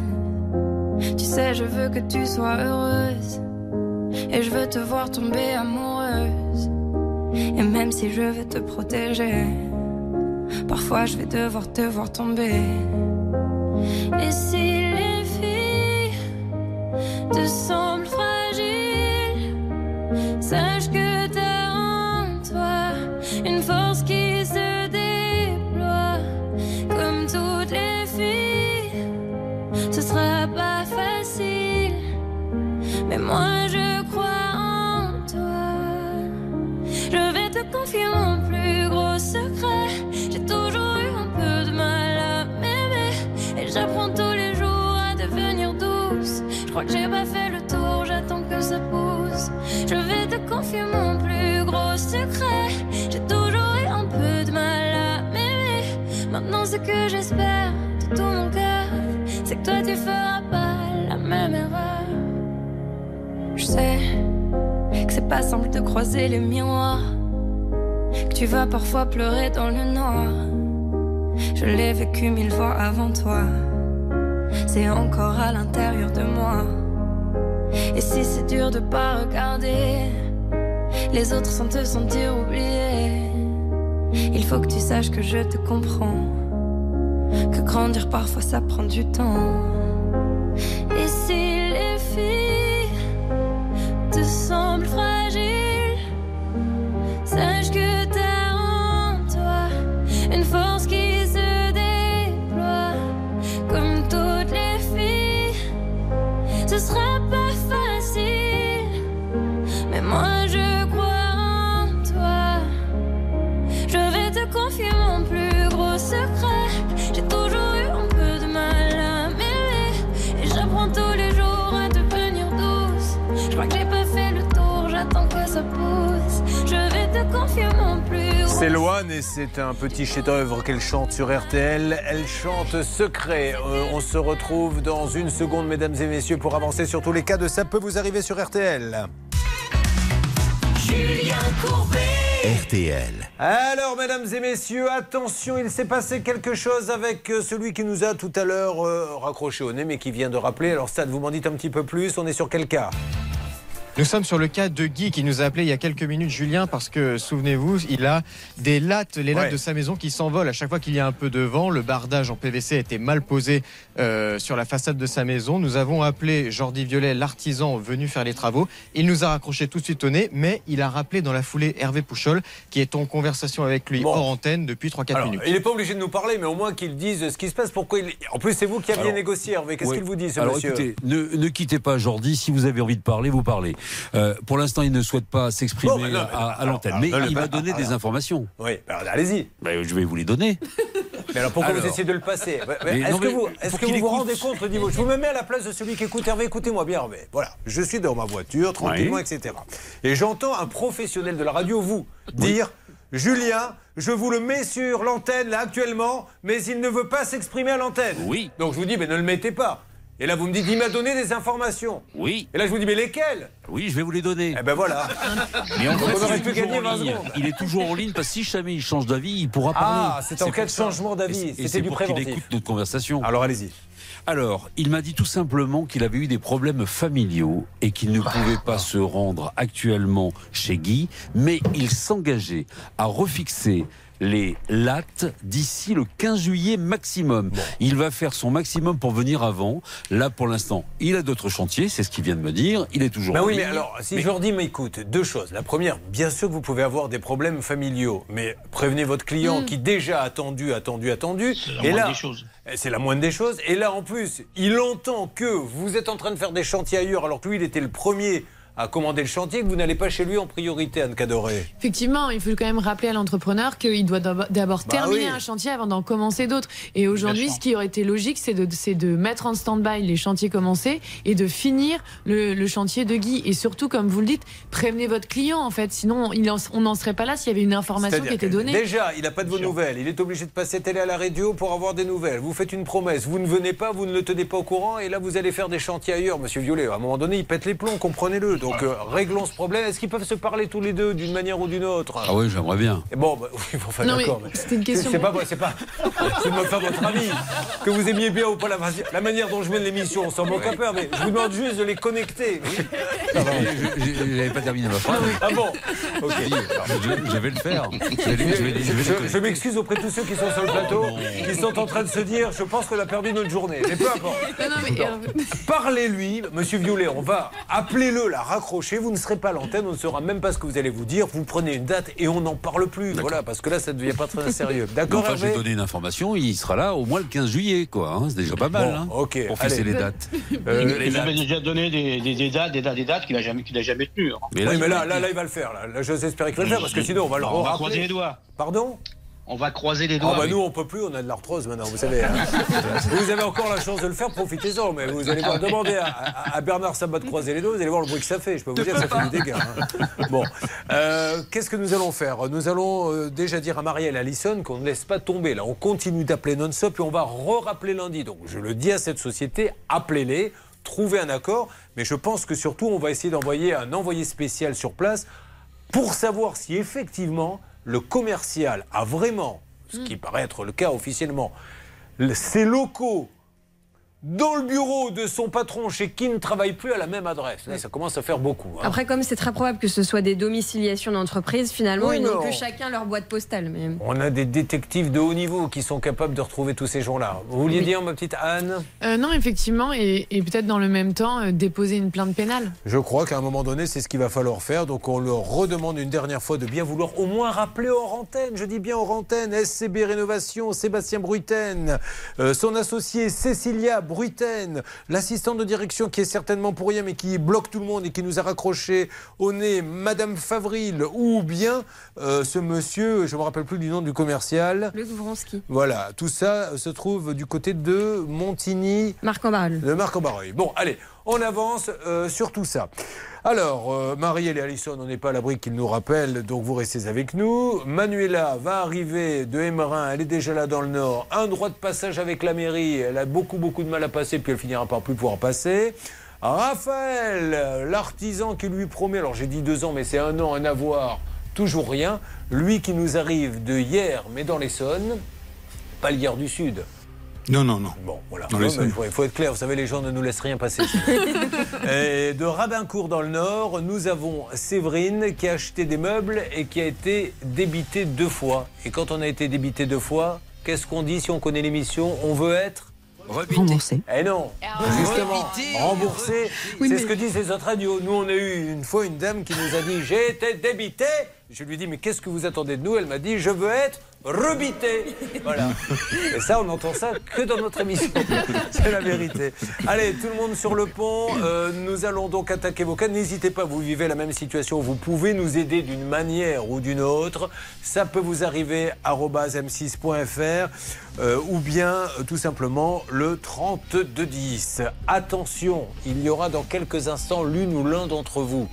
Tu sais, je veux que tu sois heureuse. Et je veux te voir tomber amoureuse. Et même si je veux te protéger, parfois je vais devoir te voir tomber. Et si les filles te semblent mais moi je crois en toi. Je vais te confier mon plus gros secret. J'ai toujours eu un peu de mal à m'aimer. Et j'apprends tous les jours à devenir douce. Je crois que j'ai pas fait le tour, j'attends que ça pousse. Je vais te confier mon plus gros secret. J'ai toujours eu un peu de mal à m'aimer. Maintenant, ce que j'espère de tout mon cœur, c'est que toi tu feras sais que c'est pas simple de croiser les miroirs, que tu vas parfois pleurer dans le noir. Je l'ai vécu mille fois avant toi, c'est encore à l'intérieur de moi. Et si c'est dur de pas regarder les autres sans te sentir oublié, il faut que tu saches que je te comprends, que grandir parfois ça prend du temps. Semblent fragiles, j'attends que ça pousse. Je vais te confier mon plus gros C'est Loane et c'est un petit chef-d'œuvre qu'elle chante sur RTL. Elle chante Secret. Euh, on se retrouve dans une seconde, mesdames et messieurs, pour avancer sur tous les cas de Ça peut vous arriver sur RTL. Julien Courbet. RTL. Alors, mesdames et messieurs, attention, il s'est passé quelque chose avec euh, celui qui nous a tout à l'heure euh, raccroché au nez, mais qui vient de rappeler. Alors, Stade, vous m'en dites un petit peu plus. On est sur quel cas? Nous sommes sur le cas de Guy qui nous a appelé il y a quelques minutes, Julien, parce que souvenez-vous, il a des lattes, les lattes Ouais. de sa maison qui s'envolent à chaque fois qu'il y a un peu de vent. Le bardage en PVC a été mal posé euh, sur la façade de sa maison. Nous avons appelé Jordi Violet, l'artisan venu faire les travaux. Il nous a raccroché tout de suite au nez, mais il a rappelé dans la foulée Hervé Pouchol, qui est en conversation avec lui hors antenne depuis 3-4 Alors, minutes. il n'est pas obligé de nous parler, mais au moins qu'il dise ce qui se passe. Pourquoi il... En plus, c'est vous qui aviez Alors, négocié, Hervé. Qu'est-ce Ouais. qu'il vous dit, ce Alors monsieur écoutez, ne, ne quittez pas Jordi. Si vous avez envie de parler, vous parlez. Euh, pour l'instant, il ne souhaite pas s'exprimer Bon, à, l'antenne, mais il va donner des informations. Oui, allez-y. Ben, je vais vous les donner. [LAUGHS] Mais alors pourquoi vous essayez de le passer Est-ce que vous, est-ce pour que vous vous rendez compte au niveau Je vous me mets à la place de celui qui écoute Hervé. Écoutez-moi bien, Hervé. Voilà, je suis dans ma voiture, tranquillement, Oui. etc. Et j'entends un professionnel de la radio, vous, dire Julien, je vous le mets sur l'antenne là actuellement, mais il ne veut pas s'exprimer à l'antenne. Oui. Donc je vous dis, mais ne le mettez pas. Et là, vous me dites, il m'a donné des informations. Oui. Et là, je vous dis, mais lesquelles? Oui, je vais vous les donner. Eh ben voilà. Mais en fait, on il est pu toujours gagner en 20 ligne. secondes. Il est toujours en ligne parce que si jamais il change d'avis, il pourra parler. Ah, c'est en cas de changement d'avis. C'était du pour préventif. écoute notre conversation. Alors allez-y. Alors, il m'a dit tout simplement qu'il avait eu des problèmes familiaux et qu'il ne pouvait pas se rendre actuellement chez Guy, mais il s'engageait à refixer les lattes d'ici le 15 juillet maximum. Il va faire son maximum pour venir avant. Là, pour l'instant, il a d'autres chantiers, c'est ce qu'il vient de me dire. Il est toujours Ben en oui, mais alors, si je leur dis, mais écoute, deux choses. La première, bien sûr que vous pouvez avoir des problèmes familiaux, mais prévenez votre client Mm. qui déjà a attendu, attendu, attendu. la Et moindre là, des choses. eh, c'est la moindre des choses. Et là, en plus, il entend que vous êtes en train de faire des chantiers ailleurs, alors que lui, il était le premier à commander le chantier, que vous n'allez pas chez lui en priorité, Anne Cadoré. Effectivement, il faut quand même rappeler à l'entrepreneur qu'il doit d'ab- d'abord Bah terminer oui. un chantier avant d'en commencer d'autres. Et aujourd'hui, ce qui aurait été logique, c'est de, mettre en stand-by les chantiers commencés et de finir le, le chantier de Guy. Et surtout, comme vous le dites, prévenez votre client, en fait. Sinon, il en- on n'en serait pas là s'il y avait une information qui était donnée. Déjà, il n'a pas de vos nouvelles. Il est obligé de passer télé à la radio pour avoir des nouvelles. Vous faites une promesse, vous ne venez pas, vous ne le tenez pas au courant, et là vous allez faire des chantiers ailleurs, Monsieur Violet. À un moment donné, il pète les plombs, comprenez-le. Donc euh, réglons ce problème. Est-ce qu'ils peuvent se parler tous les deux d'une manière ou d'une autre Ah oui, j'aimerais bien. Et Bon, bah, [LAUGHS] oui, enfin, Non, mais d'accord. c'était une question- C'est pas moi, c'est pas. C'est de me faire votre avis. Que vous aimiez bien ou pas la, la manière dont je mène l'émission, on s'en moque un peu, mais je vous demande juste de les connecter. J'avais pas terminé ma phrase. Ah bon Ok. Je, je vais le faire. Je, vais- je vais- je vais les Je, connaître. je m'excuse auprès de tous ceux qui sont sur le plateau, qui sont en train de se dire je pense qu'on a perdu notre journée. Mais peu importe. Non, non, mais, euh, Parlez-lui, monsieur Violet, on va appelez-le, la raccrocher. Vous ne serez pas à l'antenne, on ne saura même pas ce que vous allez vous dire. Vous prenez une date et on n'en parle plus. Voilà, parce que là, ça ne devient pas très sérieux. Mais [LAUGHS] D'accord, enfin, j'ai donné une information, il sera là au moins le 15 juillet, quoi. hein. C'est déjà pas mal, Bon, hein, ok, pour fixer allez. les dates. [LAUGHS] Euh, il les il avait déjà donné des, des- des dates, des dates, des dates qu'il n'a jamais, qu'il a jamais tenues. hein. Mais oui, il mais là, là, là, il va le faire. Là, Là, espérer qu'il va le faire, parce que sinon, on va le on va croiser les doigts. Pardon? On va croiser les Ah doigts. bah oui. nous on peut plus, on a de l'arthrose maintenant, vous savez. hein. [LAUGHS] vous avez encore la chance de le faire, profitez-en. Mais vous allez voir, demandez à, à- à Bernard Sabat de croiser les doigts, vous allez voir le bruit que ça fait. Je peux vous dire que ça fait du dégât. hein. Bon, Euh, qu'est-ce que nous allons faire? Nous allons euh, déjà dire à Marielle et à Alison qu'on ne laisse pas tomber. Là, on continue d'appeler non-stop et on va re-rappeler lundi. Donc je le dis à cette société, appelez-les, trouvez un accord. Mais je pense que surtout, on va essayer d'envoyer un envoyé spécial sur place pour savoir si effectivement le commercial a vraiment, ce qui paraît être le cas officiellement, le- ses locaux dans le bureau de son patron chez qui ne travaille plus à la même adresse. Là, ça commence à faire beaucoup. hein. Après, comme c'est très probable que ce soit des domiciliations d'entreprise, finalement, Oui, ils n'ont on- que chacun leur boîte postale. Mais... On a des détectives de haut niveau qui sont capables de retrouver tous ces gens-là. Vous vouliez Oui. dire, ma petite Anne euh, non, effectivement, et, et peut-être dans le même temps, euh, déposer une plainte pénale. Je crois qu'à un moment donné, c'est ce qu'il va falloir faire. Donc on leur redemande une dernière fois de bien vouloir au moins rappeler hors antenne. Je dis bien hors antenne. SCB Rénovation, Sébastien Bruyten, euh, son associé Cécilia Bruyten, l'assistante de direction qui est certainement pour rien mais qui bloque tout le monde et qui nous a raccroché au nez Madame Favril ou bien euh, ce monsieur, je me rappelle plus du nom du commercial. Luc Vronsky. Voilà, tout ça se trouve du côté de Montigny. Marc en Marc. Bon, allez, on avance euh, sur tout ça. Alors, euh, Marielle et Alison, on n'est pas à l'abri qu'ils nous rappellent, donc vous restez avec nous. Manuela va arriver de Emmerin, elle est déjà là dans le Nord. Un droit de passage avec la mairie, elle a beaucoup, beaucoup de mal à passer, puis elle finira par plus pouvoir passer. Raphaël, l'artisan qui lui promet, alors j'ai dit deux ans, mais c'est un an, un avoir, toujours rien. Lui qui nous arrive de hier, mais dans l'Essonne, pas le hier du Sud. Non, non, non. Bon, voilà. Non, il faut, il faut être clair, vous savez, les gens ne nous laissent rien passer. [LAUGHS] Et de Rabincourt dans le Nord, nous avons Séverine qui a acheté des meubles et qui a été débitée deux fois. Et quand on a été débité deux fois, qu'est-ce qu'on dit si on connaît l'émission On veut être Remboursé. eh non, justement, remboursé, Oui, c'est mais- ce que disent les autres radios. Nous, on a eu une fois une dame qui nous a dit J'ai été débité. Je lui ai dit Mais qu'est-ce que vous attendez de nous? Elle m'a dit Je veux être rebité. Voilà. Et ça, on n'entend ça que dans notre émission. [LAUGHS] C'est la vérité. Allez, tout le monde sur le pont. Euh, nous allons donc attaquer vos cas. N'hésitez pas, vous vivez la même situation. Vous pouvez nous aider d'une manière ou d'une autre. Ça peut vous arriver m6.fr euh, ou bien euh, tout simplement le 3210. Attention, il y aura dans quelques instants l'une ou l'un d'entre vous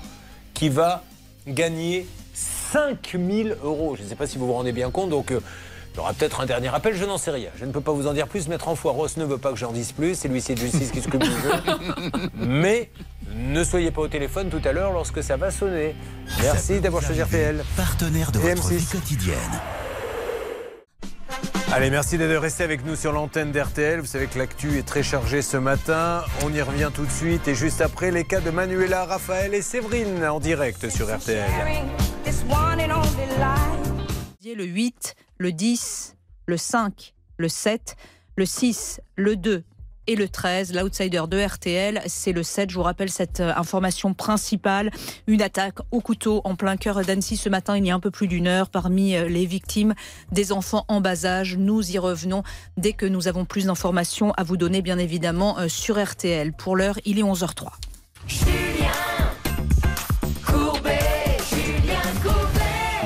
qui va gagner 5000 euros. Je ne sais pas si vous vous rendez bien compte, donc euh, il y aura peut-être un dernier appel, je n'en sais rien. Je ne peux pas vous en dire plus. Maître Enfoy Ross ne veut pas que j'en dise plus, c'est l'huissier de justice qui s'occupe du jeu. [LAUGHS] Mais ne soyez pas au téléphone tout à l'heure lorsque ça va sonner. Merci d'avoir choisi RTL. Partenaire de votre M6. vie quotidienne. Allez, merci de rester avec nous sur l'antenne d'RTL. Vous savez que l'actu est très chargée ce matin. On y revient tout de suite. Et juste après, les cas de Manuela, Raphaël et Séverine en direct sur RTL. Le 8, le 10, le 5, le 7, le 6, le 2 et le 13. L'outsider de RTL, c'est le 7. Je vous rappelle cette euh, information principale. Une attaque au couteau en plein cœur d'Annecy ce matin, il y a un peu plus d'une heure. Parmi euh, les victimes, des enfants en bas âge. Nous y revenons dès que nous avons plus d'informations à vous donner, bien évidemment, euh, sur RTL. Pour l'heure, il est 11h03.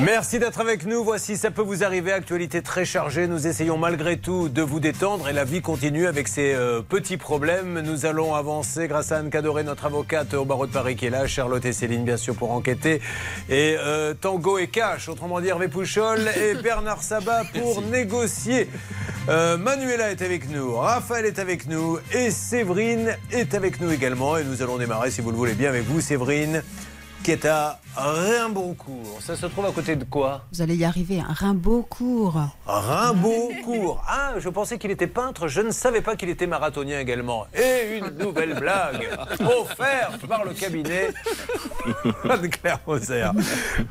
Merci d'être avec nous. Voici, ça peut vous arriver. Actualité très chargée. Nous essayons malgré tout de vous détendre et la vie continue avec ses euh, petits problèmes. Nous allons avancer grâce à Anne Cadoré, notre avocate au barreau de Paris qui est là, Charlotte et Céline, bien sûr, pour enquêter. Et euh, Tango et Cash, autrement dit Hervé Pouchol et [LAUGHS] Bernard Sabat pour négocier. Euh, Manuela est avec nous, Raphaël est avec nous et Séverine est avec nous également. Et nous allons démarrer, si vous le voulez bien, avec vous, Séverine, qui est à Rimbaudcourt. Ça se trouve à côté de quoi Vous allez y arriver, un Rimbaudcourt. Rimbaudcourt. Ah, je pensais qu'il était peintre, je ne savais pas qu'il était marathonien également. Et une nouvelle blague [LAUGHS] offerte par le cabinet de Claire Moser.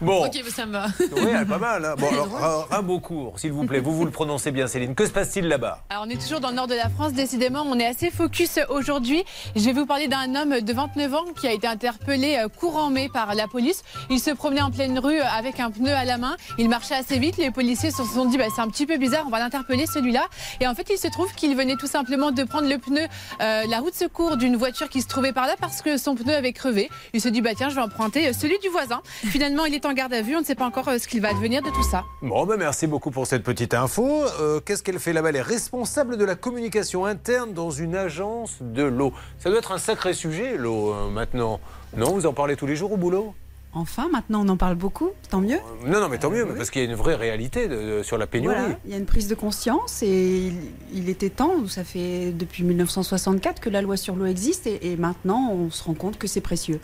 Bon, Ok, ça me va. oui, elle est pas mal. hein. Bon, alors, Rimbaudcourt, s'il vous plaît, vous vous le prononcez bien, Céline. Que se passe-t-il là-bas Alors on est toujours dans le nord de la France, décidément on est assez focus aujourd'hui. Je vais vous parler d'un homme de 29 ans qui a été interpellé euh, courant mai par la police. Il se promenait en pleine rue euh, avec un pneu à la main. Il marchait assez vite. Les policiers se sont dit bah, c'est un petit peu bizarre, on va l'interpeller celui-là. Et en fait il se trouve qu'il venait tout simplement de prendre le pneu, euh, la route de secours d'une voiture qui se trouvait par là parce que son pneu avait crevé. Il se dit bah tiens je vais emprunter euh, celui du voisin. Finalement il est en garde à vue, on ne sait pas encore ce qu'il va advenir de tout ça. Bon, ben merci beaucoup pour cette petite info. Qu'est-ce qu'elle fait là-bas? Elle est responsable de la communication interne dans une agence de l'eau. Ça doit être un sacré sujet, l'eau, maintenant. Non, vous en parlez tous les jours au boulot Enfin, maintenant on en parle beaucoup, tant mieux. Non, non, mais tant mieux, parce qu'il y a une vraie réalité de- de- sur la pénurie. Voilà, il y a une prise de conscience et il, il était temps, ça fait depuis 1964 que la loi sur l'eau existe et, et maintenant on se rend compte que c'est précieux.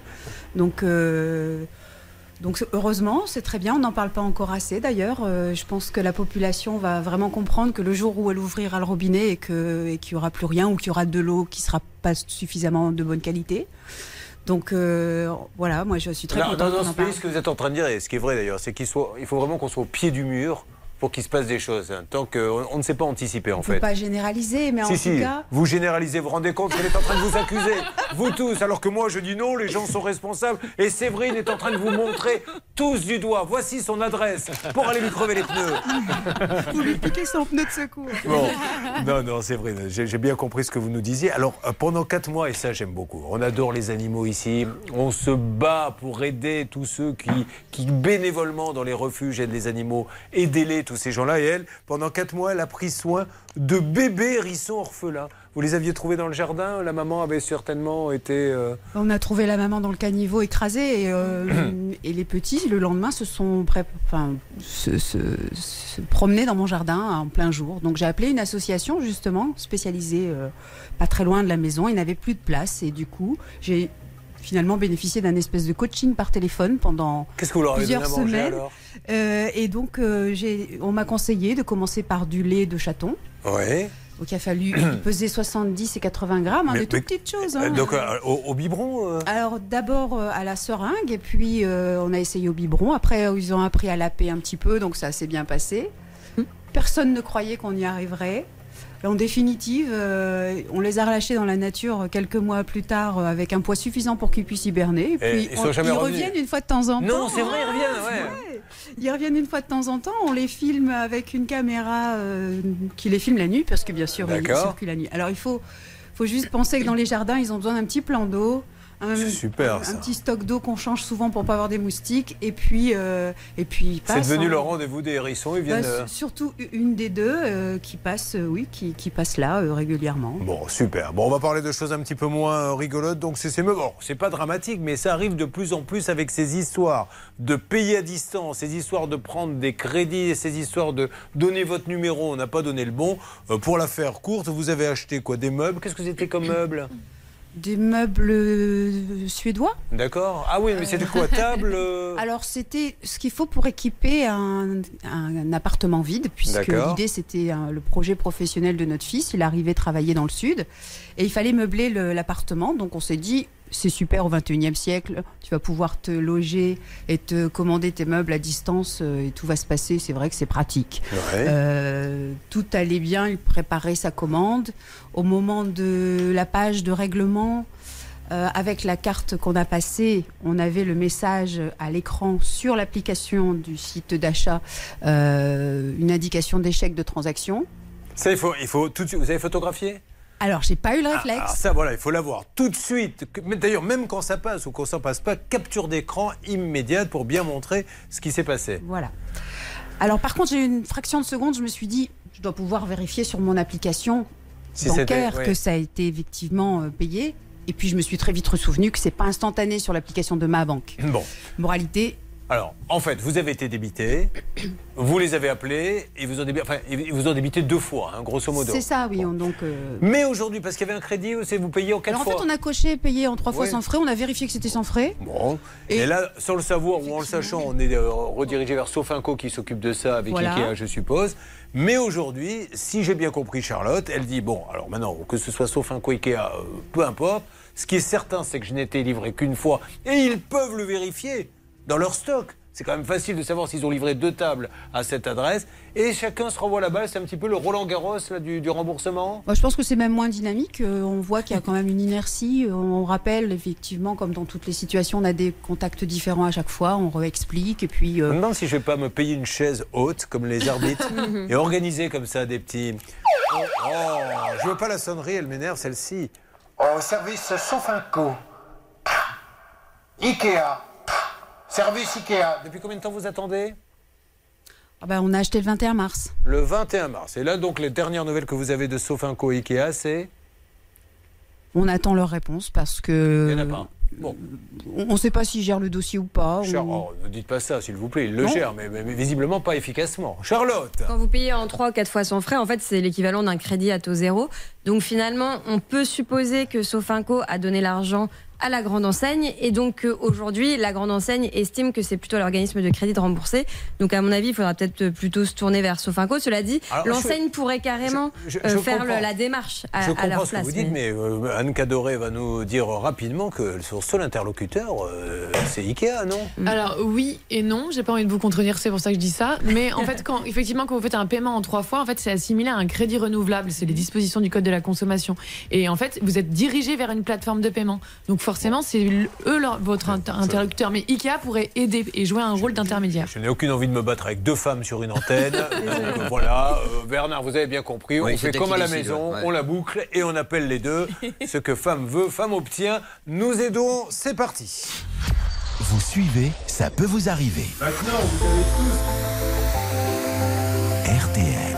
Donc, euh, donc heureusement, c'est très bien, on n'en parle pas encore assez d'ailleurs. Euh, je pense que la population va vraiment comprendre que le jour où elle ouvrira le robinet et qu'il n'y aura plus rien ou qu'il y aura de l'eau qui ne sera pas suffisamment de bonne qualité. Donc euh, voilà, moi je suis très contente non, non, ce parle. pays, ce que vous êtes en train de dire, et ce qui est vrai d'ailleurs, c'est qu'il il faut vraiment qu'on soit au pied du mur pour qu'il se passe des choses. hein, tant qu'on on ne sait pas anticiper en On peut fait. pas généraliser, mais en si, tout si, cas... vous généralisez, vous vous rendez compte qu'elle est en train de vous accuser, [LAUGHS] vous tous, alors que moi je dis non, les gens sont responsables, et Séverine est en train de vous montrer tous du doigt, voici son adresse, pour aller lui crever les pneus. [LAUGHS] Vous lui piquez son pneu de secours. Bon, non, non. J'ai j'ai bien compris ce que vous nous disiez. Alors, euh, pendant quatre mois, et ça, j'aime beaucoup. On adore les animaux ici. On se bat pour aider tous ceux qui, qui bénévolement dans les refuges aident les animaux. Aidez-les, tous ces gens-là. Et elle, pendant quatre mois, elle a pris soin de bébés hérissons orphelins. Vous les aviez trouvés dans le jardin La maman avait certainement été. euh, On a trouvé la maman dans le caniveau écrasée et, euh, [CLEARS THROAT] et les petits, le lendemain, se sont pré- enfin, se, se- se promener dans mon jardin en plein jour. Donc j'ai appelé une association justement spécialisée euh, pas très loin de la maison. Il n'avait plus de place et du coup j'ai finalement bénéficié d'un espèce de coaching par téléphone pendant Qu'est-ce que vous leur avez plusieurs donné à manger, semaines. alors Euh, et donc euh, on m'a conseillé de commencer par du lait de chaton. Ouais. Donc il a fallu [CLEARS THROAT] peser 70 et 80 grammes, hein, Mais- de toutes mais- petites choses. Hein. Donc, euh, au, au biberon euh Alors d'abord euh, à la seringue et puis euh, on a essayé au biberon. Après euh, ils ont appris à laper un petit peu donc ça s'est bien passé. Personne ne croyait qu'on y arriverait. En définitive, euh, on les a relâchés dans la nature quelques mois plus tard euh, avec un poids suffisant pour qu'ils puissent hiberner. Et puis ils reviennent une fois de temps en temps. Non, c'est vrai, ils reviennent, ouais. Ils reviennent une fois de temps en temps. On les filme avec une caméra euh, qui les filme la nuit, parce que bien sûr, ils circulent la nuit. Alors il faut, faut juste penser que dans les jardins, ils ont besoin d'un petit plan d'eau. Un, C'est super, un ça. petit stock d'eau qu'on change souvent pour pas avoir des moustiques et puis euh, et puis C'est devenu hein. le rendez-vous des hérissons. Ils Bah, viennent. euh, surtout une des deux euh, qui passe euh, oui qui, qui passe là régulièrement Bon, super. Bon, on va parler de choses un petit peu moins rigolotes. Donc, c'est. Bon, c'est pas dramatique, mais ça arrive de plus en plus avec ces histoires de payer à distance, ces histoires de prendre des crédits, ces histoires de donner votre numéro, on n'a pas donné le bon. Pour la faire courte, vous avez acheté quoi? Des meubles? Qu'est-ce que c'était comme meubles des meubles euh, suédois. D'accord. Ah oui, mais c'était quoi Table [LAUGHS] euh, alors c'était ce qu'il faut pour équiper un, un appartement vide puisque l'idée c'était euh, le projet professionnel de notre fils. Il arrivait travailler dans le sud et il fallait meubler le- l'appartement. Donc on s'est dit c'est super au 21e siècle tu vas pouvoir te loger et te commander tes meubles à distance euh, et tout va se passer c'est vrai que c'est pratique Ouais. Euh, tout allait bien, il préparait sa commande. Au moment de la page de règlement, euh, avec la carte qu'on a passée, on avait le message à l'écran sur l'application du site d'achat, euh, une indication d'échec de transaction. Ça, il faut, il faut tout de suite. Vous avez photographié? Alors, j'ai pas eu le réflexe. Alors ça, voilà, il faut l'avoir tout de suite. D'ailleurs, même quand ça passe ou quand ça passe pas, capture d'écran immédiate pour bien montrer ce qui s'est passé. Voilà. Alors, par contre, j'ai eu une fraction de seconde, je me suis dit, je dois pouvoir vérifier sur mon application Si bancaire ouais. que ça a été effectivement euh, payé. Et puis, je me suis très vite ressouvenu que c'est pas instantané sur l'application de ma banque. Bon. Moralité, Alors, en fait, vous avez été débité, [COUGHS] vous les avez appelés, et vous ont débité, enfin, ils vous ont débité deux fois, hein, grosso modo. c'est ça, oui. on- donc, euh, Mais aujourd'hui, parce qu'il y avait un crédit, c'est vous payez en quatre Alors en fois. fait, on a coché payé en trois fois Ouais. sans frais. On a vérifié que c'était sans frais. Bon. Et, là, sans le savoir ou en le sachant, on est euh, redirigé vers Sofinco qui s'occupe de ça avec Voilà. Ikea, je suppose. Mais aujourd'hui, si j'ai bien compris Charlotte, elle dit bon, alors maintenant, que ce soit Sofinco, Ikea, euh, peu importe. Ce qui est certain, c'est que je n'ai été livré qu'une fois. Et ils peuvent le vérifier dans leur stock. C'est quand même facile de savoir s'ils ont livré deux tables à cette adresse. Et chacun se renvoie la balle. C'est un petit peu le Roland Garros là, du, du remboursement. Moi, je pense que c'est même moins dynamique. Euh, on voit qu'il y a quand même une inertie. Euh, On rappelle effectivement, comme dans toutes les situations, on a des contacts différents à chaque fois. On réexplique et puis. Je euh, me demande si je vais pas me payer une chaise haute comme les arbitres [LAUGHS] et organiser comme ça des petits. Oh, oh, je veux pas la sonnerie, elle m'énerve celle-ci. Au service Sofinco. Ikea. Service Ikea. Depuis combien de temps vous attendez? Ah bah, on a acheté le 21 mars. Le 21 mars. Et là, donc, les dernières nouvelles que vous avez de Sofinco et Ikea, c'est? On attend leur réponse parce que. Il n'y en a pas. Bon. On ne sait pas s'ils gèrent le dossier ou pas. On- oh, ne dites pas ça, s'il vous plaît. Il le Non. gère, mais, mais- mais visiblement pas efficacement. Charlotte Quand vous payez en 3 ou 4 fois sans frais, en fait, c'est l'équivalent d'un crédit à taux zéro. Donc finalement, on peut supposer que Sofinco a donné l'argent à la grande enseigne et donc euh, aujourd'hui, la grande enseigne estime que c'est plutôt à l'organisme de crédit de rembourser. Donc à mon avis, il faudra peut-être plutôt se tourner vers Sofinco. Cela dit, l'enseigne pourrait carrément je- euh, je faire comprends. la démarche à, Je à leur comprends ce que vous dites, mais euh, Anne Cadoré va nous dire rapidement que son seul interlocuteur, euh, c'est Ikea, non? Alors oui et non, j'ai pas envie de vous contredire, c'est pour ça que je dis ça. Mais en [LAUGHS] fait, quand effectivement quand vous faites un paiement en trois fois, en fait c'est assimilé à un crédit renouvelable. C'est les dispositions du code de la consommation. Et en fait, vous êtes dirigé vers une plateforme de paiement. Donc forcément, c'est l- eux leur- votre inter- interlocuteur. Mais Ikea pourrait aider et jouer un rôle d'intermédiaire. Je n'ai aucune envie de me battre avec deux femmes sur une antenne. [LAUGHS] Donc, voilà, euh, Bernard, vous avez bien compris. Oui, on c'est fait comme à la décide, maison, ouais. on la boucle et on appelle les deux. [LAUGHS] Ce que femme veut, femme obtient. Nous aidons, c'est parti. Vous suivez, ça peut vous arriver. Maintenant, vous avez tous. RTL.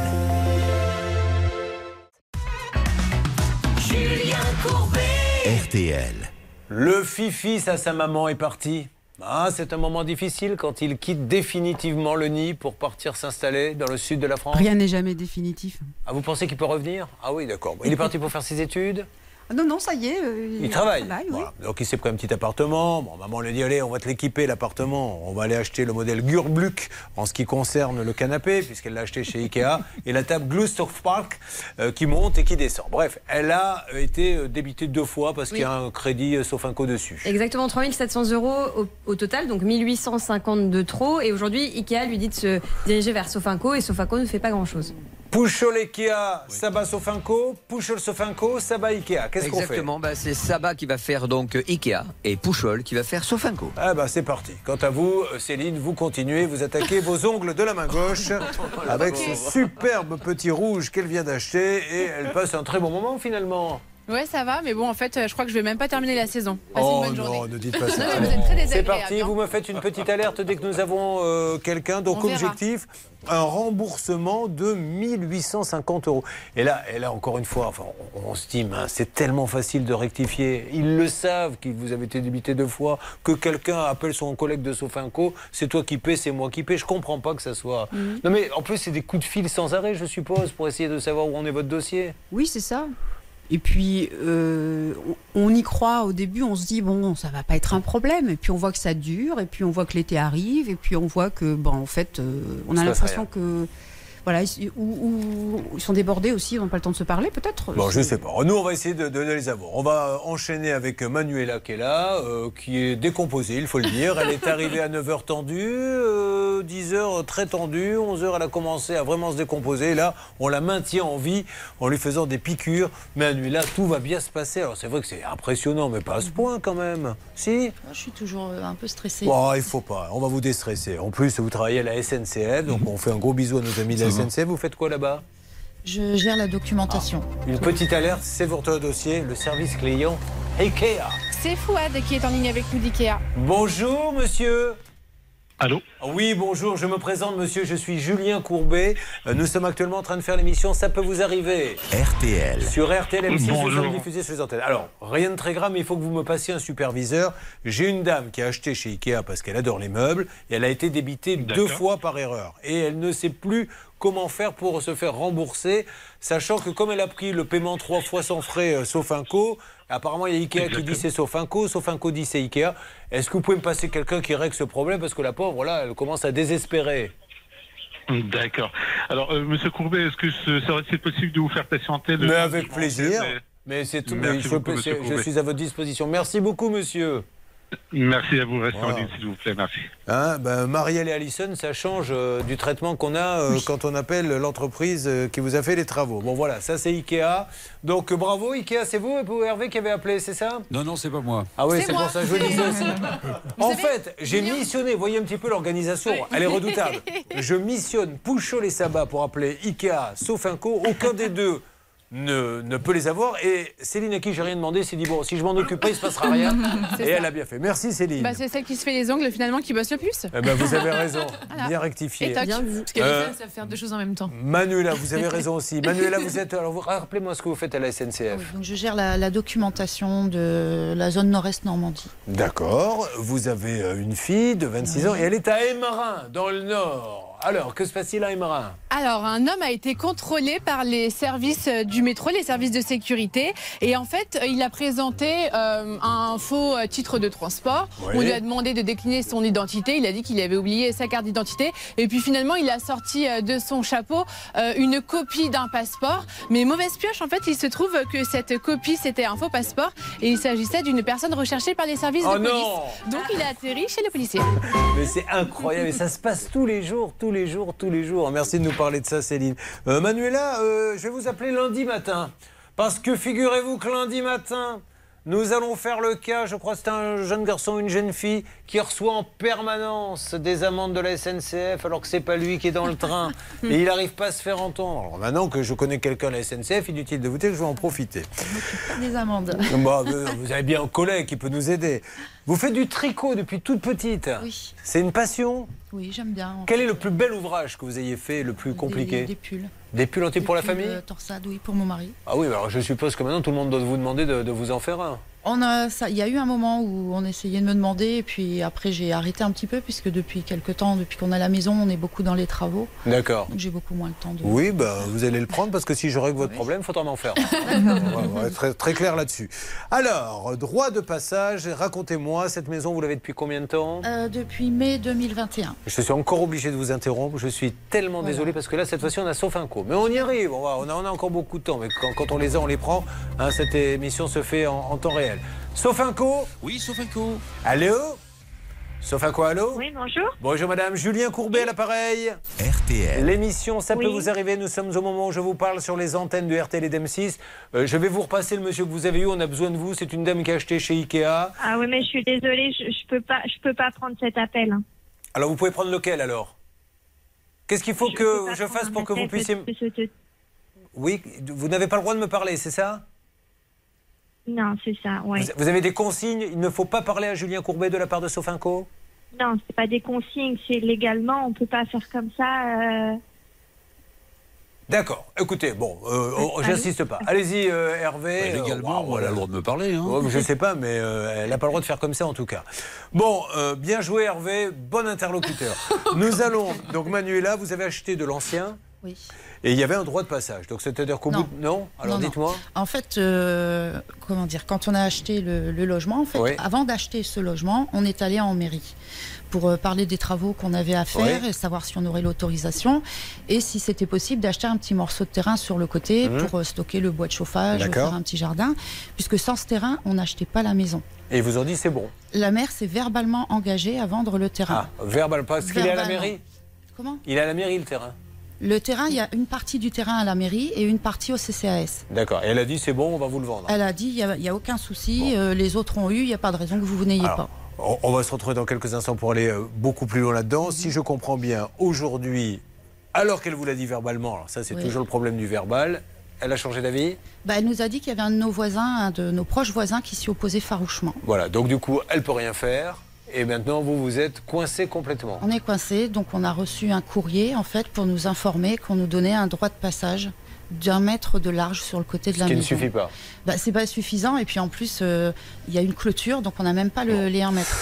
Julien Courbet. RTL. Le fifi à sa maman est parti. Ah, c'est un moment difficile quand il quitte définitivement le nid pour partir s'installer dans le sud de la France. Rien n'est jamais définitif. Ah, vous pensez qu'il peut revenir? Ah oui, d'accord. Il est parti pour faire ses études? Non, non, ça y est. euh, Il travaille. Voilà. Donc il s'est pris un petit appartement. Bon, maman lui a dit allez, on va te l'équiper l'appartement. On va aller acheter le modèle Gurbluck en ce qui concerne le canapé, puisqu'elle l'a acheté chez Ikea, et la table Glustoff Park euh, qui monte et qui descend. Bref, elle a été euh, débitée deux fois parce qu'il y a un crédit euh, Sofinco dessus. Exactement 3700 euros au, au total, donc 1850 de trop. Et aujourd'hui, Ikea lui dit de se diriger vers Sofinco et Sofinco ne fait pas grand-chose. Pouchol Ikea, Saba Sofinco, Pouchol Sofinco, Saba Ikea. Qu'est-ce qu'on fait Exactement, bah, c'est Saba qui va faire donc Ikea et Pouchol qui va faire Sofinco. Ah bah c'est parti. Quant à vous, Céline, vous continuez, vous attaquez vos ongles de la main gauche [LAUGHS] avec ce superbe petit rouge qu'elle vient d'acheter et elle passe un très bon moment finalement. Ouais, ça va, mais bon, en fait, euh, je crois que je vais même pas terminer la saison. Passez Oh une bonne journée. non, ne dites [LAUGHS] pas ça. Non, mais vous êtes très C'est parti, hein. vous me faites une petite alerte dès que nous avons euh, quelqu'un. Donc On verra. objectif, un remboursement de 1850 euros. Et là, et là encore une fois, enfin, on, on estime, hein, c'est tellement facile de rectifier. Ils le savent que vous avez été débité deux fois, que quelqu'un appelle son collègue de Sofinco, c'est toi qui paies, c'est moi qui paie. Je comprends pas que ça soit. Mhm. Non mais en plus, c'est des coups de fil sans arrêt, je suppose, pour essayer de savoir où en est votre dossier. Oui, c'est ça. Et puis, euh, on y croit au début, on se dit, bon, ça va pas être un problème. Et puis, on voit que ça dure, et puis, on voit que l'été arrive, et puis, on voit que, bon, en fait, euh, on a l'impression que. Voilà, ils, ou, ou- ils sont débordés aussi, ils n'ont pas le temps de se parler, peut-être Bon, je sais pas. Nous, on va essayer de, de les avoir. On va enchaîner avec Manuela qui est là, euh, qui est décomposée, il faut le dire. Elle est arrivée à 9h tendue, euh, 10h très tendue, 11h elle a commencé à vraiment se décomposer. Et là, on la maintient en vie en lui faisant des piqûres. Manuela, tout va bien se passer. Alors c'est vrai que c'est impressionnant, mais pas à ce point quand même. Si? Je suis toujours euh, un peu stressée. Bon, il faut pas. On va vous déstresser. En plus, vous travaillez à la SNCF, donc on fait un gros bisou à nos amis de la. SNCF. Vous faites quoi là-bas? Je gère la documentation. Une petite alerte, c'est votre dossier, le service client IKEA. C'est Fouad qui est en ligne avec nous d'IKEA. Bonjour monsieur. Allô? Oui, bonjour, je me présente monsieur, je suis Julien Courbet. Euh, Nous sommes actuellement en train de faire l'émission Ça peut vous arriver. RTL. Sur RTL M6, nous Bonjour. sommes diffusés sur les antennes. Alors, rien de très grave, mais il faut que vous me passiez un superviseur. J'ai une dame qui a acheté chez Ikea parce qu'elle adore les meubles et elle a été débitée deux fois par erreur. Et elle ne sait plus comment faire pour se faire rembourser, sachant que comme elle a pris le paiement trois fois sans frais euh, sauf Inco, apparemment il y a Ikea qui dit c'est sauf Inco, sauf Inco dit c'est Ikea. Est-ce que vous pouvez me passer quelqu'un qui règle ce problème? Parce que la pauvre, là, elle commence à désespérer. D'accord. Alors, euh, Monsieur Courbet, est-ce que ce serait-il possible de vous faire patienter le- Mais avec plaisir. Mais c'est tout. mais je, beaucoup, suis à votre disposition. Merci beaucoup, monsieur. Merci à vous, restez en Voilà. ligne, s'il vous plaît, merci. Hein, ben, Marielle et Alison, ça change euh, du traitement qu'on a euh, quand on appelle l'entreprise euh, qui vous a fait les travaux. Bon, voilà, ça c'est Ikea. Donc euh, bravo, Ikea, c'est vous, vous, Hervé, qui avez appelé, c'est ça? Non, non, c'est pas moi. Ah oui, C'est pour ça que je le disais [LAUGHS] En savez, fait, j'ai missionné, voyez un petit peu l'organisation, elle est redoutable. [LAUGHS] Je missionne Pouchol et Sabat pour appeler Ikea, sauf Inco, aucun des deux. Ne, ne peut les avoir et Céline à qui j'ai rien demandé s'est dit bon si je m'en occupe pas il se passera rien [LAUGHS] et ça. elle a bien fait merci Céline Bah, c'est celle qui se fait les ongles finalement qui bosse le plus. Eh ben, vous avez raison [LAUGHS] Voilà. bien rectifié Et toc. Parce que Euh, savent faire deux choses en même temps. Manuela, vous avez [LAUGHS] raison aussi. Manuela, vous êtes. Alors, rappelez-moi ce que vous faites à la SNCF. Donc, je gère la, la documentation de la zone nord-est Normandie. D'accord. Vous avez euh, une fille de 26 ans et elle est à Emmerin, dans le Nord. Alors, que se passe-t-il à Alors, un homme a été contrôlé par les services euh, du métro, les services de sécurité. Et en fait, euh, il a présenté euh, un faux titre de transport. On lui a demandé de décliner son identité. Il a dit qu'il avait oublié sa carte d'identité. Et puis finalement, il a sorti de son chapeau euh, une copie d'un passeport. Mais mauvaise pioche, en fait, il se trouve que cette copie, c'était un faux passeport. Et il s'agissait d'une personne recherchée par les services Oh de police. non Donc, il a atterri chez le policier. Mais c'est incroyable. Et ça se passe tous les jours, tous les jours, tous les jours. Merci de nous parler de ça, Céline. Euh, Manuela, euh, je vais vous appeler lundi matin. Parce que figurez-vous que lundi matin, nous allons faire le cas, je crois que c'est un jeune garçon une jeune fille, qui reçoit en permanence des amendes de la SNCF alors que c'est pas lui qui est dans le train. [LAUGHS] et il n'arrive pas à se faire entendre. Alors maintenant que je connais quelqu'un à la SNCF, inutile de vous dire que je vais en profiter. Des amendes. Bah, euh, vous avez bien un collègue qui peut nous aider. Vous faites du tricot depuis toute petite. Oui. C'est une passion Oui, j'aime bien. Quel est le plus bel ouvrage que vous ayez fait, le plus compliqué Des, des pulls. Des pulls entiers pour la famille euh, torsade, oui, pour mon mari. Ah oui, alors je suppose que maintenant tout le monde doit vous demander de, de vous en faire un. On a, ça, il y a eu un moment où on essayait de me demander, et puis après j'ai arrêté un petit peu, puisque depuis quelques temps, depuis qu'on a la maison, on est beaucoup dans les travaux. D'accord. Donc j'ai beaucoup moins le temps de. Oui, bah, vous allez le prendre parce que si je règle votre problème, il faudra m'en faire. on va être très, très clair là-dessus. Alors, droit de passage, racontez-moi, cette maison, vous l'avez depuis combien de temps? Euh, depuis mai 2021. Je suis encore obligé de vous interrompre. Je suis tellement Voilà. désolé parce que là, cette fois-ci, on a sauf un coup. Mais on y arrive. On, va- on a, on a encore beaucoup de temps. Mais quand, quand on les a, on les prend. Hein, cette émission se fait en, en temps réel. Sauf un coup Oui, sauf un coup. Allô Sauf quoi, allô Oui, bonjour. Bonjour madame, Julien Courbet à l'appareil. RTL. L'émission Ça peut vous arriver, nous sommes au moment où je vous parle sur les antennes de RTL et d'M6. Euh, je vais vous repasser le monsieur que vous avez eu, on a besoin de vous. C'est une dame qui a acheté chez Ikea. Ah oui, mais je suis désolée, je, je peux pas, je peux pas prendre cet appel. hein. Alors vous pouvez prendre lequel alors? Qu'est-ce qu'il faut Je que je fasse pour un que vous puissiez... Oui, vous n'avez pas le droit de me parler, c'est ça? Non, c'est ça, ouais. vous, vous avez des consignes Il ne faut pas parler à Julien Courbet de la part de Sofinco? Non, c'est pas des consignes, c'est légalement, on peut pas faire comme ça. euh, D'accord. Écoutez, bon, euh, oh, j'insiste pas. Allez-y, euh, Hervé. Bah, légalement, Euh, elle a le droit de me parler. Hein. Oh, je sais pas, mais euh, elle n'a pas le droit de faire comme ça en tout cas. Bon, euh, bien joué Hervé, bon interlocuteur. [LAUGHS] Nous allons, donc Manuela, vous avez acheté de l'ancien Oui. et il y avait un droit de passage. Donc c'est-à-dire qu'au bout Non? de... Non Alors dites-moi. En fait, euh, comment dire, quand on a acheté le, le logement, en fait, Oui. avant d'acheter ce logement, on est allé en mairie pour euh, parler des travaux qu'on avait à faire Oui. et savoir si on aurait l'autorisation et si c'était possible d'acheter un petit morceau de terrain sur le côté Mhm. pour euh, stocker le bois de chauffage, faire un petit jardin, puisque sans ce terrain, on n'achetait pas la maison. Et vous ont dit c'est bon. La maire s'est verbalement engagée à vendre le terrain. Ah, verbal, parce qu'il est à la mairie? Comment? Il est à la mairie le terrain. Le terrain, il y a une partie du terrain à la mairie et une partie au CCAS. D'accord. Et elle a dit c'est bon, on va vous le vendre. Elle a dit, il n'y a, a aucun souci, euh, les autres ont eu, il n'y a pas de raison que vous n'ayez pas. On, on va se retrouver dans quelques instants pour aller euh, beaucoup plus loin là-dedans. Si je comprends bien, aujourd'hui, alors qu'elle vous l'a dit verbalement, alors ça c'est Oui. toujours le problème du verbal, elle a changé d'avis? Bah, elle nous a dit qu'il y avait un de nos voisins, un de nos proches voisins qui s'y opposait farouchement. Voilà, donc du coup, elle peut rien faire. Et maintenant, vous, vous êtes coincé complètement. On est coincé, donc on a reçu un courrier en fait pour nous informer qu'on nous donnait un droit de passage d'un mètre de large sur le côté de Ce la qui ne suffit pas. Bah, c'est pas suffisant et puis en plus euh, il y a une clôture donc on n'a même pas le, les 1 mètre.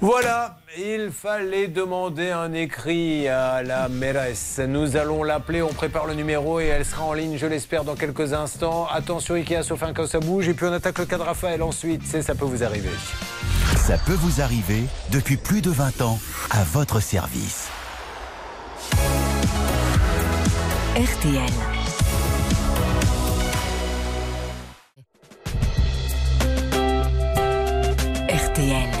Voilà, il fallait demander un écrit à la mairesse. Nous allons l'appeler, on prépare le numéro et elle sera en ligne, je l'espère, dans quelques instants. Attention, Ikea, sauf un cas ça bouge. Et puis on attaque le cas de Raphaël ensuite. C'est ça peut vous arriver. Ça peut vous arriver depuis plus de 20 ans à votre service. RTL. RTL.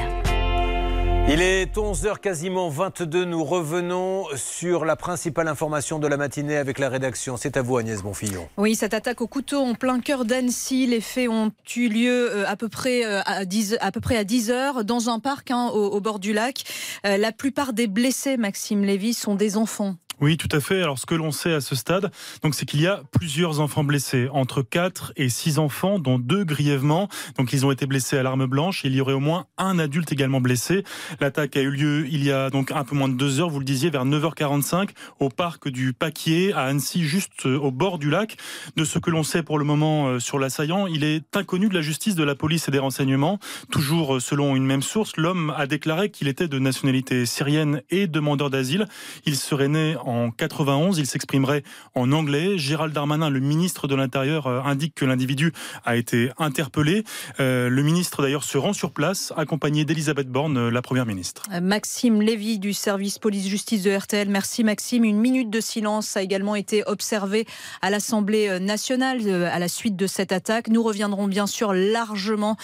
Il est 11h quasiment 22. Nous revenons sur la principale information de la matinée avec la rédaction. C'est à vous Agnès Bonfillon. Oui, cette attaque au couteau en plein cœur d'Annecy. Les faits ont eu lieu euh, à peu près euh, à 10, à peu près à 10 heures dans un parc hein, au, au bord du lac. Euh, la plupart des blessés, Maxime Lévy, sont des enfants. Oui, tout à fait. Alors, ce que l'on sait à ce stade, donc, c'est qu'il y a plusieurs enfants blessés, entre 4 et 6 enfants, dont deux grièvement. Donc, ils ont été blessés à l'arme blanche. Il y aurait au moins un adulte également blessé. L'attaque a eu lieu il y a donc un peu moins de deux heures, vous le disiez, vers 9h45, au parc du Paquier, à Annecy, juste euh, au bord du lac. De ce que l'on sait pour le moment euh, sur l'assaillant, il est inconnu de la justice, de la police et des renseignements. Toujours euh, selon une même source, l'homme a déclaré qu'il était de nationalité syrienne et demandeur d'asile. Il serait né 91, il s'exprimerait en anglais. Gérald Darmanin, le ministre de l'Intérieur, euh, indique que l'individu a été interpellé. Euh, le ministre d'ailleurs se rend sur place, accompagné d'Elisabeth Borne, euh, la première ministre. Maxime Lévy du service police-justice de RTL. Merci Maxime. Une minute de silence a également été observée à l'Assemblée nationale à la suite de cette attaque. Nous reviendrons bien sûr largement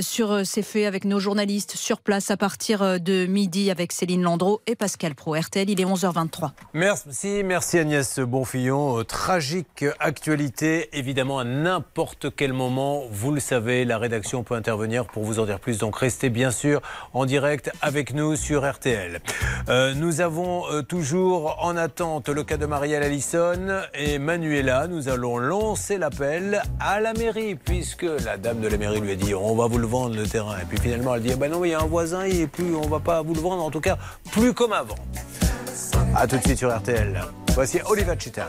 sur ces faits avec nos journalistes sur place à partir de midi avec Céline Landreau et Pascal Pro. RTL, il est 11h23. Merci, merci Agnès Bonfillon. Euh, Tragique actualité, évidemment, à n'importe quel moment. Vous le savez, la rédaction peut intervenir pour vous en dire plus. Donc restez bien sûr en direct avec nous sur RTL. Euh, nous avons euh, toujours en attente le cas de Marielle Allison et Manuela. Nous allons lancer l'appel à la mairie puisque la dame de la mairie lui a dit on va vous le vendre le terrain. Et puis finalement elle dit bah non, il y a un voisin, est plus, on va pas vous le vendre. En tout cas, plus comme avant. A tout de suite Voici Oliver Chitam.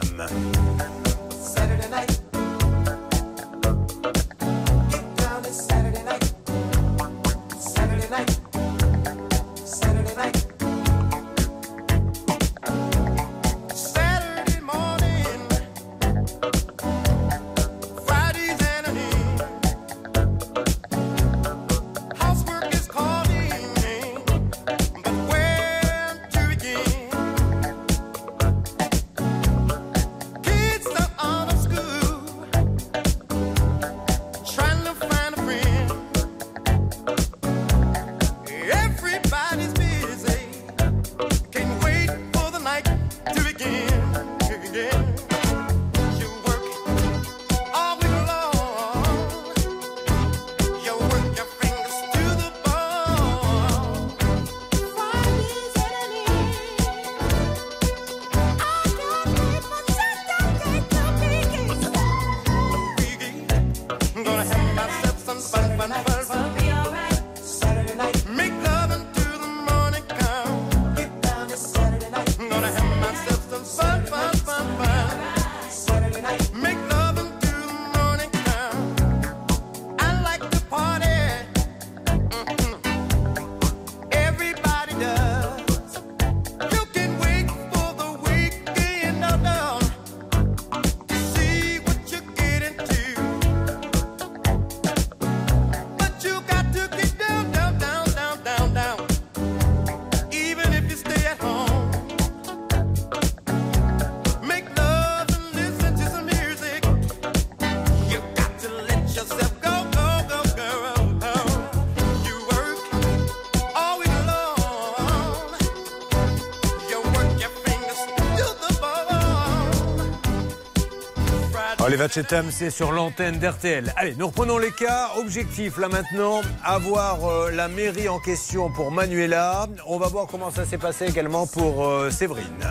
C'est sur l'antenne d'RTL. Allez, nous reprenons les cas. Objectif, là maintenant, avoir euh, la mairie en question pour Manuela. On va voir comment ça s'est passé également pour euh, Séverine.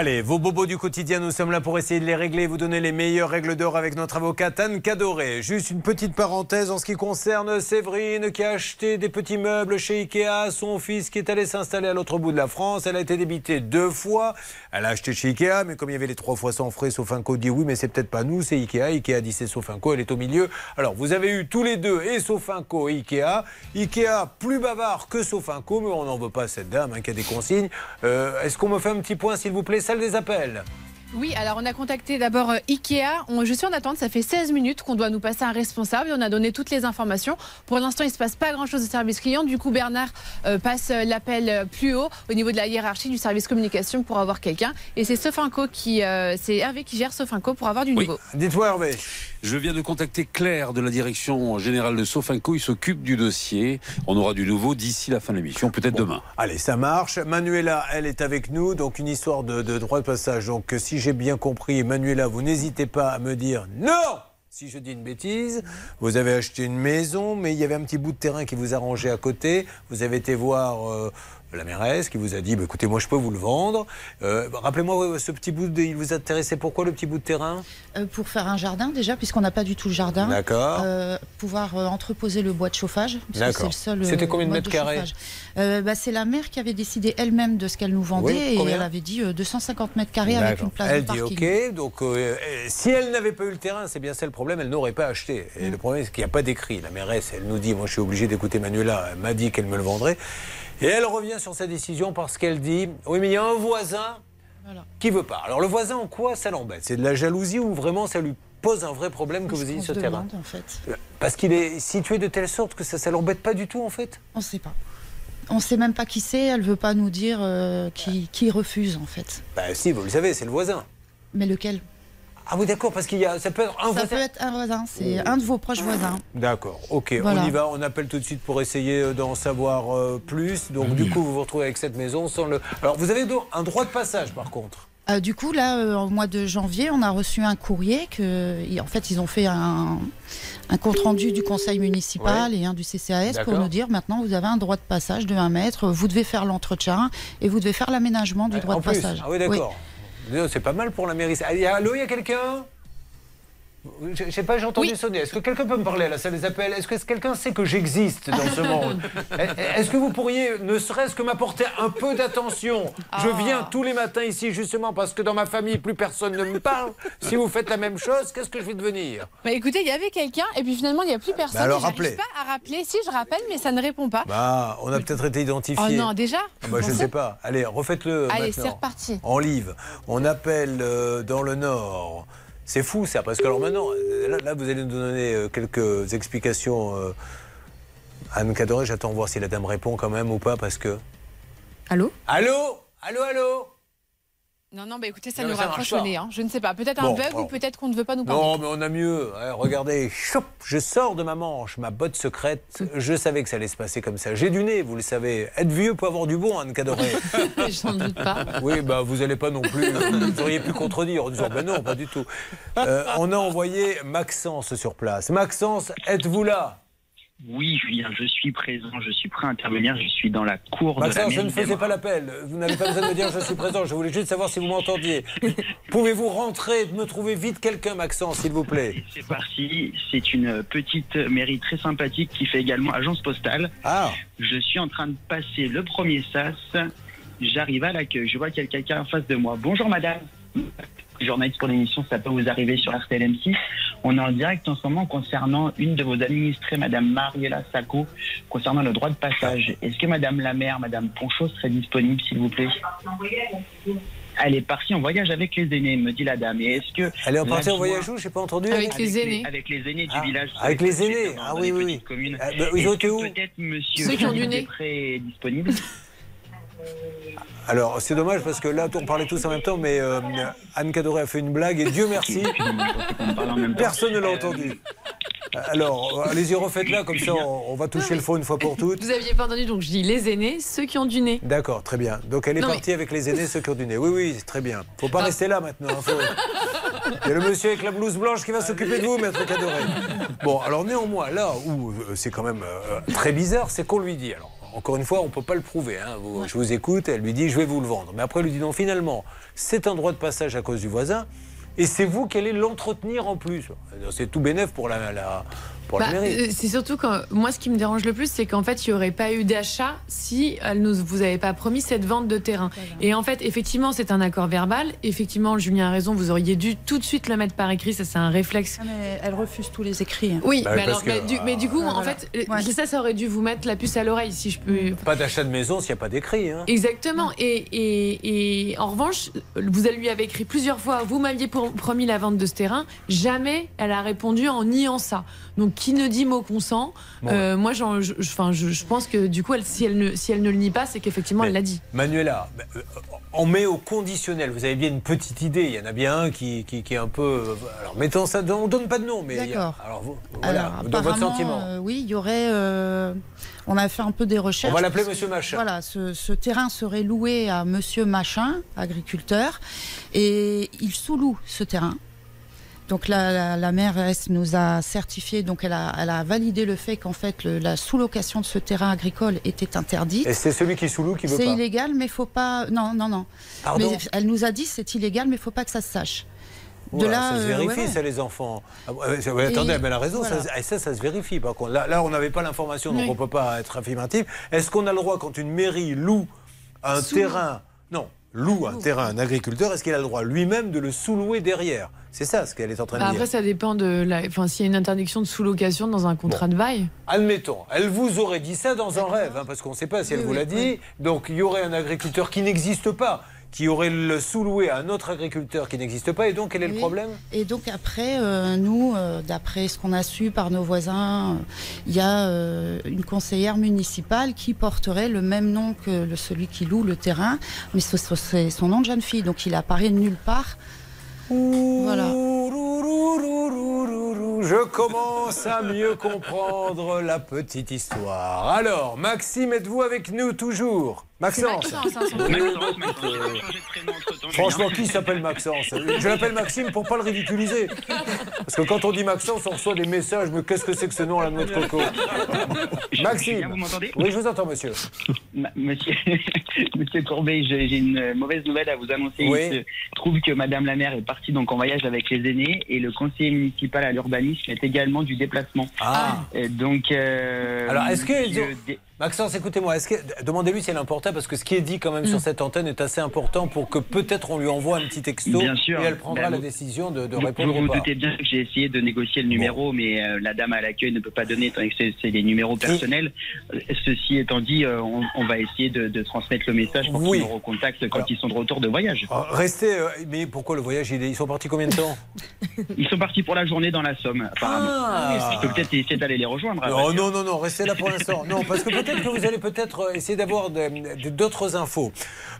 Allez, vos bobos du quotidien, nous sommes là pour essayer de les régler, vous donner les meilleures règles d'or avec notre avocate Anne Cadoré. Juste une petite parenthèse en ce qui concerne Séverine qui a acheté des petits meubles chez Ikea. Son fils qui est allé s'installer à l'autre bout de la France. Elle a été débitée deux fois. Elle a acheté chez Ikea, mais comme il y avait les trois fois sans frais, Sofinco dit oui, mais c'est peut-être pas nous, c'est Ikea. Ikea dit c'est Sofinco, elle est au milieu. Alors, vous avez eu tous les deux, et Sofinco et Ikea. Ikea plus bavard que Sofinco, mais on n'en veut pas cette dame hein, qui a des consignes. Euh, Est-ce qu'on me fait un petit point, s'il vous plaît, salle des appels Oui, alors on a contacté d'abord euh, Ikea. On- je suis en attente, ça fait 16 minutes qu'on doit nous passer un responsable. On a donné toutes les informations. Pour l'instant, il ne se passe pas grand-chose de service client. Du coup, Bernard euh, passe euh, l'appel plus haut au niveau de la hiérarchie du service communication pour avoir quelqu'un. Et c'est Sofinco qui, euh, c'est Hervé qui gère Sofinco pour avoir du Oui. nouveau. Dites-moi, Hervé. Je viens de contacter Claire de la direction générale de Sofinco. Il s'occupe du dossier. On aura du nouveau d'ici la fin de l'émission, peut-être demain. Allez, ça marche. Manuela, elle est avec nous, donc une histoire de, de droit de passage. Donc, j'ai bien compris, Manuela, vous n'hésitez pas à me dire non si je dis une bêtise. Vous avez acheté une maison, mais il y avait un petit bout de terrain qui vous arrangeait à côté. Vous avez été voir euh, la mairesse qui vous a dit bah, écoutez, moi je peux vous le vendre. Euh, Rappelez-moi, ce petit bout de. Il vous intéressait pourquoi le petit bout de terrain? Euh, pour faire un jardin déjà, puisqu'on n'a pas du tout le jardin. D'accord. Euh, pouvoir entreposer le bois de chauffage. D'accord. c'est le seul, C'était combien de mètres carrés? bah, C'est la mère qui avait décidé elle-même de ce qu'elle nous vendait Oui, et elle avait dit euh, 250 mètres carrés avec une place Elle de dit parking. OK. Donc, euh, euh, si elle n'avait pas eu le terrain, c'est bien ça le problème, elle n'aurait pas acheté. Et le problème, c'est qu'il n'y a pas d'écrit. La mairesse, elle nous dit Moi, je suis obligé d'écouter Manuela. Elle m'a dit qu'elle me le vendrait. Et elle revient sur sa décision parce qu'elle dit Oui, mais il y a un voisin qui veut pas. Alors, le voisin, en quoi ça l'embête? C'est de la jalousie ou vraiment ça lui pose un vrai problème que vous ayez ce terrain? demande, en fait. Parce qu'il est situé de telle sorte que ça ne l'embête pas du tout, en fait? On ne sait pas. On ne sait même pas qui c'est. Elle veut pas nous dire euh, qui, qui refuse en fait. Bah, si, vous le savez, c'est le voisin. Mais lequel? Ah oui, d'accord, parce qu'il y a. Ça peut être un Ça voisin. peut être un voisin. C'est un de vos proches voisins. D'accord, ok, Voilà. on y va, on appelle tout de suite pour essayer euh, d'en savoir euh, plus. Donc du coup, vous vous retrouvez avec cette maison sans le... Alors vous avez donc un droit de passage par contre Euh, du coup, là, euh, au mois de janvier, on a reçu un courrier que, en fait, ils ont fait un, un compte rendu du conseil municipal et un du CCAS pour nous dire maintenant vous avez un droit de passage de 1 mètre, vous devez faire l'entretien et vous devez faire l'aménagement du droit En de plus passage. Ah oui, d'accord. C'est pas mal pour la mairie. Ah, Allô, il y a quelqu'un? Je je sais pas, j'ai entendu sonner. Est-ce que quelqu'un peut me parler à la salle des appels? Est-ce que quelqu'un sait que j'existe dans ce monde? [LAUGHS] Est-ce que vous pourriez, ne serait-ce que m'apporter un peu d'attention? Je viens tous les matins ici justement parce que dans ma famille, plus personne ne me parle. Si vous faites la même chose, qu'est-ce que je vais devenir? Bah, écoutez, il y avait quelqu'un et puis finalement il n'y a plus personne. Bah alors, rappelez. pas à rappeler. Si je rappelle, mais ça ne répond pas. Bah, on a peut-être été identifié. Oh non, déjà? Ah bah, je Bon, sais pas. Allez, refaites-le. Allez, c'est reparti. En livre. On appelle euh, dans le Nord. C'est fou ça, parce que alors maintenant, là, là, vous allez nous donner euh, quelques explications. euh, Anne Cadoré, j'attends voir si la dame répond quand même ou pas, parce que. Allô? Allô? Allô, allô? Non, non, bah écoutez, ça Non, nous ça raccroche au nez. hein. Je ne sais pas. Peut-être Bon, un bug alors. ou peut-être qu'on ne veut pas nous parler. Non, mais on a mieux. Ouais, regardez, choup, je sors de ma manche, ma botte secrète. Je savais que ça allait se passer comme ça. J'ai du nez, vous le savez. Être vieux peut avoir du bon, Anne Cadoré. [LAUGHS] J'en doute pas. Oui, bah, vous n'allez pas non plus. Vous auriez pu contredire en disant ben non, pas du tout. Euh, on a envoyé Maxence sur place. Maxence, êtes-vous là? Oui, Julien, je suis présent, je suis prêt à intervenir, je suis dans la cour de la Maxence, je ne faisais pas l'appel. Vous n'avez pas besoin de me dire je suis présent. Je voulais juste savoir si vous m'entendiez. Pouvez-vous rentrer, me trouver vite quelqu'un, Maxence, s'il vous plaît? C'est parti, c'est une petite mairie très sympathique qui fait également agence postale. Ah Je suis en train de passer le premier sas, j'arrive à l'accueil, je vois qu'il y a quelqu'un en face de moi. Bonjour madame journaliste pour l'émission, ça peut vous arriver sur RTLM6. On est en direct en ce moment concernant une de vos administrées, Madame Mariela Sacco, concernant le droit de passage. Est-ce que Madame la maire, Madame Ponchot serait disponible, s'il vous plaît? Elle est partie en voyage avec les aînés, me dit la dame. Et est-ce que Elle est partie en voyage où? J'ai pas entendu. Avec les aînés. Avec les aînés du village. avec les aînés. Ah oui, les oui, oui. communes. Ah, bah, ils ont Est-ce été que où? Peut-être Monsieur Ceux qui ont du Philippe nez. Després est disponible? Alors, c'est dommage parce que là, on parlait tous en même temps, mais euh, Anne Cadoré a fait une blague et Dieu merci, [LAUGHS] personne ne l'a entendu. Alors, allez-y, refaites-la, comme ça on, on va toucher le fond une fois pour toutes. Vous aviez pas entendu, donc je dis les aînés, ceux qui ont du nez. D'accord, très bien. Donc elle est Non, mais- partie avec les aînés, ceux qui ont du nez. Oui, oui, très bien. Faut pas Ah. rester là maintenant. hein, faut- Il y a le monsieur avec la blouse blanche qui va s'occuper de vous, maître Cadoré. Bon, alors néanmoins, là où euh, c'est quand même euh, très bizarre, c'est qu'on lui dit. Alors, encore une fois, on ne peut pas le prouver. hein. Vous- Je vous écoute, elle lui dit je vais vous le vendre. Mais après, elle lui dit non, finalement, c'est un droit de passage à cause du voisin. Et c'est vous qui allez l'entretenir en plus. C'est tout bénef pour la, la- pour Bah, mairie. euh, c'est surtout quand moi ce qui me dérange le plus c'est qu'en fait il n'y aurait pas eu d'achat si elle nous vous avez pas promis cette vente de terrain et en fait effectivement c'est un accord verbal effectivement Julien a raison vous auriez dû tout de suite le mettre par écrit ça c'est un réflexe Ah, mais elle refuse tous les écrits. hein. oui Bah, mais, alors, que- mais, du, mais du coup Ah, en voilà. fait euh, ça ça aurait dû vous mettre la puce à l'oreille si je peux Pas d'achat de maison s'il n'y a pas d'écrit. hein. Exactement. Et, et, et en revanche, vous lui avez écrit plusieurs fois, vous m'aviez promis la vente de ce terrain. Jamais elle a répondu en niant ça. Donc qui ne dit mot consent Bon. euh, Moi, je, pense que du coup, elle, si, elle ne, si elle ne le nie pas, c'est qu'effectivement, elle l'a dit. Manuela, euh, on met au conditionnel. Vous avez bien une petite idée. Il y en a bien un qui, qui, qui est un peu. euh, Alors, mettons ça. On donne pas de nom, mais. D'accord. Alors, vous, voilà, Alors, dans votre apparemment, sentiment. euh, oui, il y aurait. euh, on a fait un peu des recherches. On va l'appeler Monsieur Machin. Voilà, ce, ce terrain serait loué à Monsieur Machin, agriculteur, et il sous-loue ce terrain. Donc la, la, la mairesse nous a certifié, donc elle a, elle a validé le fait qu'en fait le- la sous-location de ce terrain agricole était interdite. Et c'est celui qui sous-loue qui veut C'est pas. illégal, mais faut pas. Non, non, non. Pardon Mais elle nous a dit c'est illégal, mais faut pas que ça se sache. De là, ça se euh, vérifie, ouais, ouais. ça, les enfants. Ah, ouais, attendez, mais elle a raison, voilà. ça, ça, ça se vérifie. Par contre, là, là on n'avait pas l'information, donc Oui. on ne peut pas être affirmatif. Est-ce qu'on a le droit, quand une mairie loue un Sous- terrain, non, loue un terrain à un agriculteur, est-ce qu'il a le droit lui-même de le sous-louer derrière? C'est ça ce qu'elle est en train de Bah, après, dire. ça dépend de la. Enfin, s'il y a une interdiction de sous-location dans un contrat de bail. Admettons, elle vous aurait dit ça dans un rêve, hein, parce qu'on ne sait pas si elle vous oui, l'a dit. oui. Donc il y aurait un agriculteur qui n'existe pas, qui aurait le sous-loué à un autre agriculteur qui n'existe pas, et donc quel est le problème? Et donc après, euh, nous, euh, d'après ce qu'on a su par nos voisins, euh, il y a une conseillère municipale qui porterait le même nom que le- celui qui loue le terrain, mais ce ce serait son nom de jeune fille, donc il apparaît nulle part. Voilà. Je commence à mieux comprendre la petite histoire. Alors, Maxime, êtes-vous avec nous toujours? Maxence Franchement, qui s'appelle Maxence? Je l'appelle Maxime pour pas le ridiculiser. Parce que quand on dit Maxence, on reçoit des messages. Mais qu'est-ce que c'est que ce nom, la noix de coco? Maxime vous m'entendez? Oui, je vous entends, monsieur. Monsieur, [LAUGHS] Monsieur Courbet, j'ai une mauvaise nouvelle à vous annoncer. Oui. Il se trouve que Madame la maire est partie donc en voyage avec les aînés et le conseiller municipal à l'urbanisme est également du déplacement. Ah. Et donc. euh, Alors, est-ce que monsieur Maxence, écoutez-moi, demandez-lui si elle est importante parce que ce qui est dit quand même Mm. sur cette antenne est assez important pour que peut-être on lui envoie un petit texto Bien sûr. et elle prendra Ben, la vous- décision de, de Vous, répondre vous ou vous doutez bien que j'ai essayé de négocier le numéro, mais euh, la dame à l'accueil ne peut pas donner, étant que c'est- des numéros personnels. Euh, Ceci étant dit, euh, on, on va essayer de, de transmettre le message pour Oui. qu'ils nous recontactent quand ils sont de retour de voyage. Ah, Restez, euh, mais pourquoi le voyage Ils sont partis combien de temps [LAUGHS] Ils sont partis pour la journée dans la Somme, apparemment. Ah. Je peux peut-être essayer d'aller les rejoindre. Non, non, non, non, restez là pour l'instant. Non, parce que peut-être que vous allez peut-être euh, essayer d'avoir d'autres infos.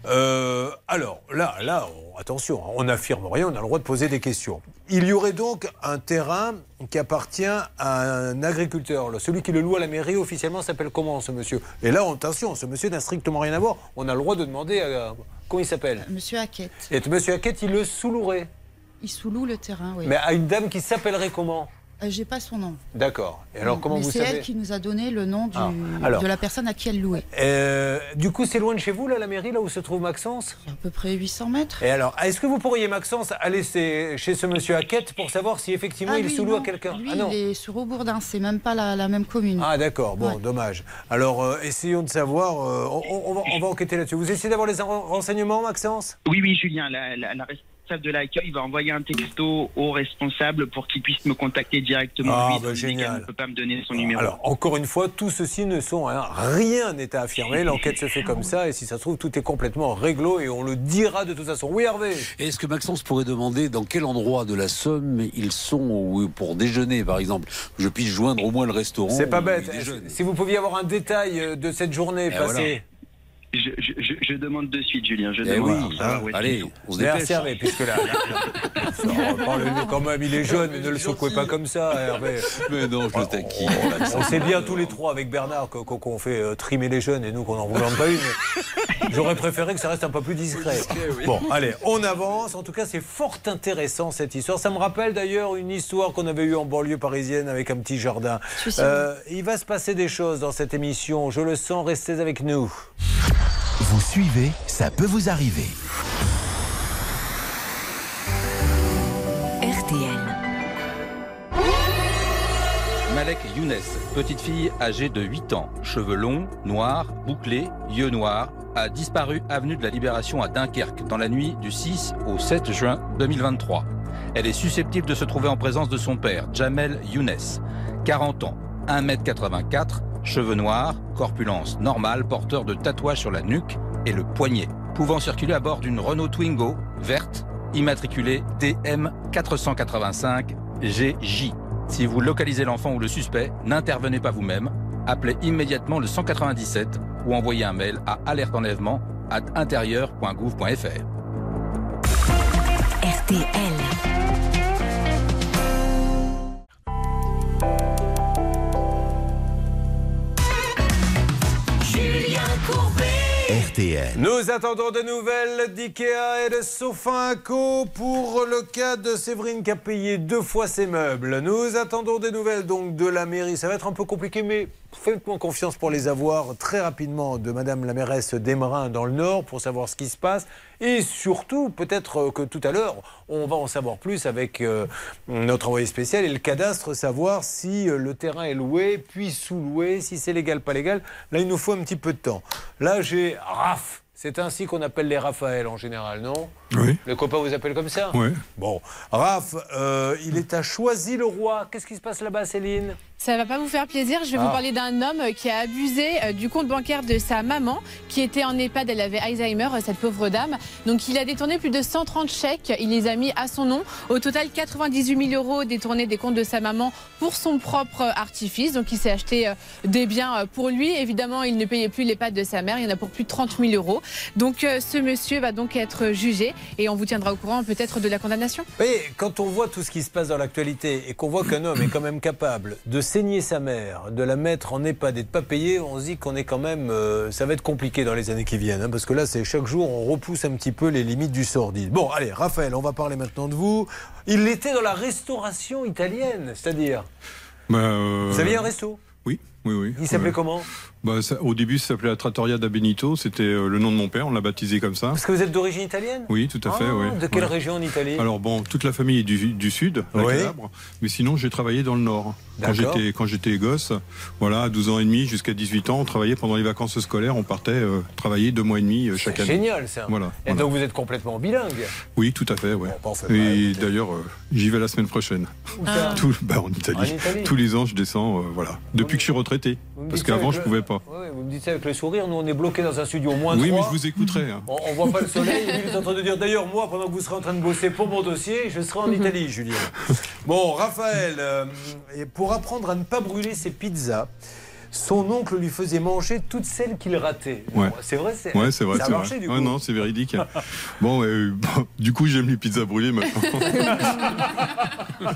Euh, alors, là, là, on- attention, hein, on n'affirme rien, on a le droit de poser des questions. Il y aurait donc un terrain qui appartient à un agriculteur. Celui qui le loue à la mairie officiellement s'appelle comment ce monsieur? Et là, attention, ce monsieur n'a strictement rien à voir. On a le droit de demander à, comment il s'appelle? Monsieur Hackett, Et monsieur Hackett, il le sous-louerait. il sous-loue le terrain, oui. Mais à une dame qui s'appellerait comment? Euh, J'ai pas son nom. D'accord. Et alors, comment Mais vous c'est savez elle qui nous a donné le nom du- Ah, alors. de la personne à qui elle louait. Euh, du coup, c'est loin de chez vous, là, la mairie, là où se trouve Maxence? À peu près 800 mètres. Et alors, est-ce que vous pourriez, Maxence, aller chez ce monsieur Hackett pour savoir si effectivement Ah, il sous-loue à quelqu'un? Lui, Ah non il est sur Aubourdin, c'est même pas la, la même commune. Ah d'accord, bon, Ouais. dommage. Alors, euh, essayons de savoir, euh, on, va, on va enquêter là-dessus. Vous essayez d'avoir les ren- renseignements, Maxence? Oui, oui, Julien, la, la- la responsable de l'accueil va envoyer un texto au responsable pour qu'il puisse me contacter directement. Ah, lui, bah, génial. ne peut pas me donner son numéro. Alors, encore une fois, tout ceci ne sont hein, rien n'est à affirmer. L'enquête se fait comme ça, et si ça se trouve, tout est complètement réglo, et on le dira de toute façon. Oui, Hervé Est-ce que Maxence pourrait demander dans quel endroit de la Somme ils sont ou pour déjeuner, par exemple que Je puisse joindre au moins le restaurant. C'est pas bête. Si vous pouviez avoir un détail euh, de cette journée Eh, passée. Je- je- Je demande de suite, Julien. Je Eh demande. oui, Ah, hein, allez, on se dépêche. Hervé, puisque là, [LAUGHS] Parlez-le quand même, il est jeune, mais ne le secouez pas comme ça, Hervé. [LAUGHS] Mais non, je le taquine. On sait bien tous les trois avec Bernard qu'on fait euh, trimer les jeunes et nous qu'on n'en voulons pas une. [LAUGHS] J'aurais préféré que ça reste un peu plus discret. Bon, allez, on avance. En tout cas, c'est fort intéressant cette histoire. Ça me rappelle d'ailleurs une histoire qu'on avait eue en banlieue parisienne avec un petit jardin. Euh, il va se passer des choses dans cette émission. Je le sens. Restez avec nous. Vous suivez, ça peut vous arriver. RTL. Malek Younes, petite fille âgée de 8 ans, cheveux longs, noirs, bouclés, yeux noirs, a disparu avenue de la Libération à Dunkerque dans la nuit du 6 au 7 juin 2023. Elle est susceptible de se trouver en présence de son père, Jamel Younes, 40 ans, 1m84, cheveux noirs, corpulence normale, porteur de tatouages sur la nuque et le poignet, pouvant circuler à bord d'une Renault Twingo verte, immatriculée DM 485 GJ. Si vous localisez l'enfant ou le suspect, n'intervenez pas vous-même. Appelez immédiatement le 197 ou envoyez un mail à alertenlèvement at intérieur.gouv.fr. Nous attendons de nouvelles d'IKEA et de Sofinco pour le cas de Séverine qui a payé deux fois ses meubles. Nous attendons des nouvelles donc de la mairie. Ça va être un peu compliqué, mais faites-moi confiance pour les avoir très rapidement de Madame la mairesse d'Emerin dans le Nord pour savoir ce qui se passe. Et surtout, peut-être que tout à l'heure, on va en savoir plus avec euh, notre envoyé spécial et le cadastre, savoir si euh, le terrain est loué, puis sous-loué, si c'est légal, pas légal. Là, il nous faut un petit peu de temps. Là, j'ai RAF. C'est ainsi qu'on appelle les Raphaël en général, non? Oui. Les copains vous appellent comme ça? Ouais. Bon, Raph, euh, il est à Choisy-le-Roi. Qu'est-ce qui se passe là-bas, Céline? Ça va pas vous faire plaisir. Je vais Ah. vous parler d'un homme qui a abusé euh, du compte bancaire de sa maman, qui était en EHPAD. Elle avait Alzheimer, euh, cette pauvre dame. Donc, il a détourné plus de 130 chèques. Il les a mis à son nom. Au total, 98 000 euros détournés des comptes de sa maman pour son propre artifice. Donc, il s'est acheté euh, des biens euh, pour lui. Évidemment, il ne payait plus l'EHPAD de sa mère. Il y en a pour plus de 30 000 euros. Donc, euh, ce monsieur va donc être jugé et on vous tiendra au courant peut-être de la condamnation. Oui, quand on voit tout ce qui se passe dans l'actualité et qu'on voit qu'un homme est quand même capable de saigner sa mère, de la mettre en EHPAD et de pas payer, on se dit qu'on est quand même. euh, ça va être compliqué dans les années qui viennent, hein, parce que là, c'est chaque jour, on repousse un petit peu les limites du sordide. Bon, allez, Raphaël, on va parler maintenant de vous. Il était dans la restauration italienne, c'est-à-dire. Bah, euh, Vous aviez un resto? Oui, oui, oui. Il s'appelait comment Bah, ça- Au début, ça s'appelait la Trattoria da Benito. C'était euh, le nom de mon père. On l'a baptisé comme ça. Parce que vous êtes d'origine italienne Oui, tout à fait. Ah. De quelle Ouais. région en Italie Alors bon, toute la famille est du, du sud, la Oui. Calabre, mais sinon j'ai travaillé dans le nord. Quand j'étais gosse, voilà, à 12 ans et demi jusqu'à 18 ans, on travaillait pendant les vacances scolaires, on partait euh, travailler deux mois et demi euh, chaque C'est année. génial ça. Voilà. Et voilà. donc vous êtes complètement bilingue. Oui, tout à fait, ouais. et d'ailleurs, j'y vais la semaine prochaine. Tout- bah, en, Italie. En Italie Tous les ans, je descends, voilà. Depuis que je suis retraité, Parce qu'avant je le- pouvais pas. Ouais, vous me dites ça avec le sourire, nous on est bloqués dans un studio au moins Oui, mais 3. je vous écouterai. hein. On, on voit pas le soleil, il est en train de dire d'ailleurs moi pendant que vous serez en train de bosser pour mon dossier, je serai en Italie, Julien. [LAUGHS] Bon, Raphaël, euh, et pour apprendre à ne pas brûler ses pizzas, son oncle lui faisait manger toutes celles qu'il ratait. Ouais. C'est vrai, c'est Ouais, c'est vrai. Ça a marché vrai. du Ouais, coup. non, c'est véridique. bon, euh, bon, du coup, j'aime les pizzas brûlées maintenant. [LAUGHS]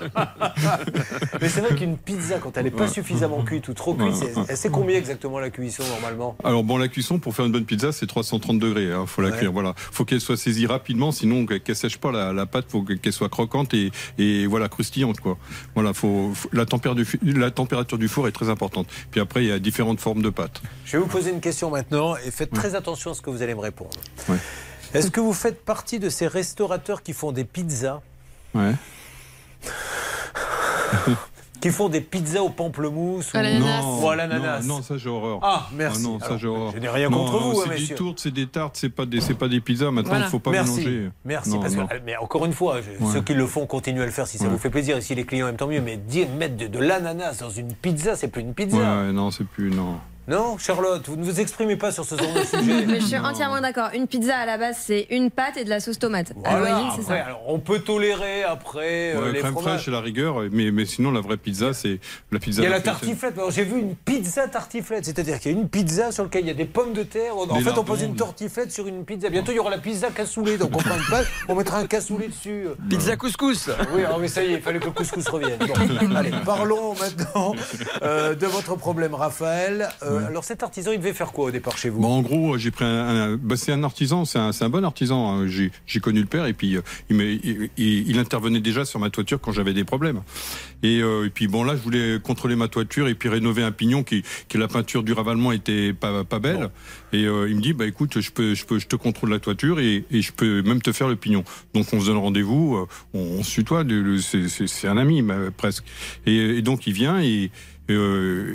Mais c'est vrai qu'une pizza, quand elle n'est pas suffisamment cuite ou trop cuite, c'est- combien exactement la cuisson normalement Alors bon, la cuisson pour faire une bonne pizza, c'est 330 degrés. Il faut la cuire. Voilà, faut qu'elle soit saisie rapidement, sinon qu'elle qu'elle sèche pas la, la pâte. Faut qu'elle soit croquante et, et voilà croustillante quoi. Voilà, faut, faut- la température la température du four est très importante. Puis après, il y a différentes formes de pâtes. Je vais vous poser une question maintenant et faites très attention à ce que vous allez me répondre. Est-ce que vous faites partie de ces restaurateurs qui font des pizzas? Ouais. [LAUGHS] qui font des pizzas au pamplemousse ou, À l'ananas. ou à l'ananas Non, non, ça j'ai horreur. Ah, merci. non, ça Alors, j'ai horreur. je n'ai rien Non, contre vous, hein, C'est des messieurs. tourtes, c'est des tartes, c'est pas des, c'est pas des pizzas. Maintenant, il Voilà. faut pas Merci. mélanger. Merci. Non, parce non. que, mais encore une fois, je- Ouais. ceux qui le font continuent à le faire si ça Ouais. vous fait plaisir. Et si les clients aiment, tant mieux. Mais dire mettre de, de l'ananas dans une pizza, c'est plus une pizza. Ouais, ouais, non, c'est plus non. Non, Charlotte, vous ne vous exprimez pas sur ce genre de [LAUGHS] sujet. Mais je suis entièrement d'accord. Une pizza à la base, c'est une pâte et de la sauce tomate. À Voilà, l'origine, c'est après, ça. alors, on peut tolérer après euh, Ouais, les crème fromages. fraîche à la rigueur, mais, mais sinon la vraie pizza c'est la pizza. Il y a la tartiflette. Alors, J'ai vu une pizza tartiflette, c'est-à-dire qu'il y a une pizza sur laquelle il y a des pommes de terre. En Des fait, on pose une tartiflette sur une pizza. Bientôt, il y aura la pizza cassoulet. Donc, on prend une pâte, on mettra un cassoulet dessus. Pizza couscous. Oui, alors, mais ça y est, il fallait que le couscous revienne. Bon, [LAUGHS] allez, parlons maintenant euh, de votre problème, Raphaël. Euh, Alors, cet artisan, il devait faire quoi au départ chez vous Bon, en gros, j'ai pris un. un- bah, c'est un artisan, c'est un, bon artisan. hein. J'ai connu le père et puis euh, il, m'a- il, il- il intervenait déjà sur ma toiture quand j'avais des problèmes. Et, euh, et puis bon, là, je voulais contrôler ma toiture et puis rénover un pignon qui, qui la peinture du ravalement était pas, pas belle. Et euh, il me dit, bah écoute, je peux, je peux, je te contrôle la toiture et, et je peux même te faire le pignon. Donc on se donne rendez-vous, euh, on, on se tutoie, c'est- un ami presque. Et, et donc il vient et euh,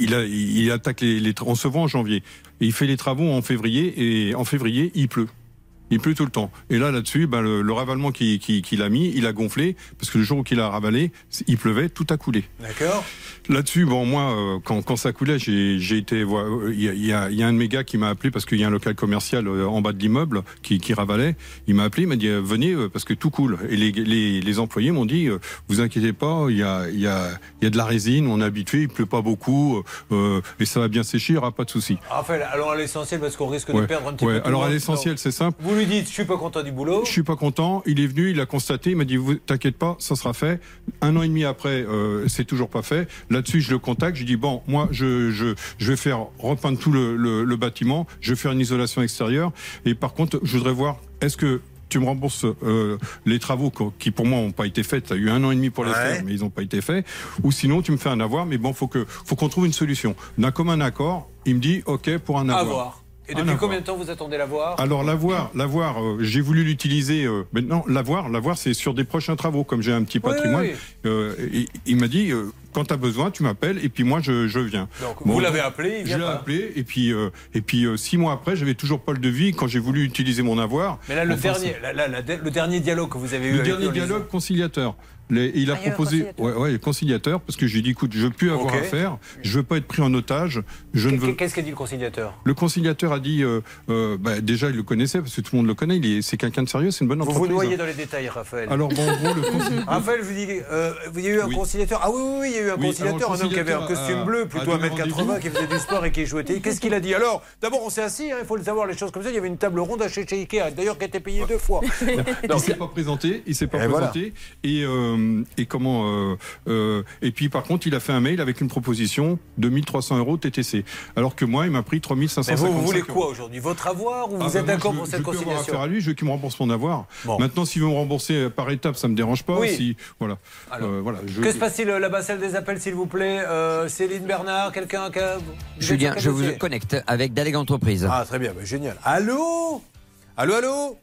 il, a, il attaque les, les on se en janvier il fait les travaux en février et en février il pleut. Il pleut tout le temps. Et là, là-dessus, ben, le, le ravalement qu'il qui, qu'il a mis, il a gonflé, parce que le jour où il a ravalé, il pleuvait, tout a coulé. D'accord Là-dessus, bon, moi, euh, quand, quand ça coulait, j'ai été euh, Il y, a- il y a, il y a un de mes gars qui m'a appelé parce qu'il y a un local commercial euh, en bas de l'immeuble qui, qui ravalait. Il m'a appelé, il m'a dit venez parce que tout coule. Et les, les, les employés m'ont dit vous inquiétez pas, il y a, il y, a, il y a de la résine, on est habitué, il pleut pas beaucoup euh, et ça va bien sécher, il n'y aura pas de souci. Raphaël, allons à l'essentiel parce qu'on risque de perdre un petit ouais. peu. Alors à l'essentiel, c'est simple. Vous lui dites, je suis pas content du boulot. Je suis pas content. Il est venu, il a constaté, il m'a dit vous t'inquiète pas, ça sera fait. Un an et demi après, euh, c'est toujours pas fait. Là-dessus, je le contacte, je dis bon, moi, je je, je vais faire repeindre tout le, le, le bâtiment, je vais faire une isolation extérieure. Et par contre, je voudrais voir, est-ce que tu me rembourses euh, les travaux qui pour moi n'ont pas été faits? Tu as eu un an et demi pour les Ouais. faire, mais ils n'ont pas été faits. Ou sinon, tu me fais un avoir. Mais bon, faut que faut qu'on trouve une solution. D'un commun accord, il me dit OK pour un avoir. Avoir. Et Un depuis combien de temps vous attendez l'avoir Alors l'avoir, l'avoir, euh, j'ai voulu l'utiliser. euh, maintenant, l'avoir, l'avoir, c'est sur des prochains travaux. Comme j'ai un petit Oui, patrimoine, oui, euh, et- il m'a dit euh, quand tu as besoin, tu m'appelles et puis moi je, je viens. Donc, vous l'avez appelé, il vient Je l'ai appelé et puis euh, et puis euh, six mois après, j'avais toujours pas le devis quand j'ai voulu utiliser mon avoir. Mais là, le, Enfin, dernier, là, là, la- le dernier dialogue que vous avez eu le avec dernier dialogue conciliateur. Les- il a proposé, ouais, ouais, conciliateur, parce que j'ai dit, écoute, je veux plus avoir Ok. affaire, je veux pas être pris en otage, je ne veux. Qu'est-ce qu'a dit le conciliateur? Le conciliateur a dit, euh, euh, bah, déjà il le connaissait parce que tout le monde le connaît, il est, c'est quelqu'un de sérieux, c'est une bonne Vous entreprise. vous noyez dans les détails, Raphaël. Alors bon, en gros, le conciliateur. [LAUGHS] Raphaël, je vous dis, euh, il y a eu un Oui. conciliateur. Ah oui, oui, oui, il y a eu un Oui, conciliateur, un homme qui avait un costume a- bleu, plutôt donné 1m80, rendez-vous. qui faisait du sport et qui jouait. Et [LAUGHS] Qu'est-ce qu'il a dit Alors, d'abord, on s'est assis, hein, il faut le savoir, les choses comme ça. Il y avait une table ronde à chez chez Ikea, d'ailleurs, qui a été payée deux fois. [LAUGHS] il s'est pas présenté, il s'est pas Et voilà. présenté et euh, et comment euh, euh, et puis par contre il a fait un mail avec une proposition de 1300 euros TTC alors que moi il m'a pris Mais 3555 vous, vous voulez euros. quoi aujourd'hui? Votre avoir ou Ah vous bah êtes d'accord je- pour je cette avoir conciliation? affaire à lui, je veux qu'il me rembourse mon avoir. Bon. Maintenant, s'il veut me rembourser par étapes, ça me dérange pas. Oui. Si, voilà. Euh, voilà je- Que se passe-t-il là-bas, celle des appels, s'il vous plaît. Euh, Céline Bernard, quelqu'un qui a- Julien, je vous connecte avec Daleg Entreprise. Ah, très bien, bah, génial. Allô? Allô, allô?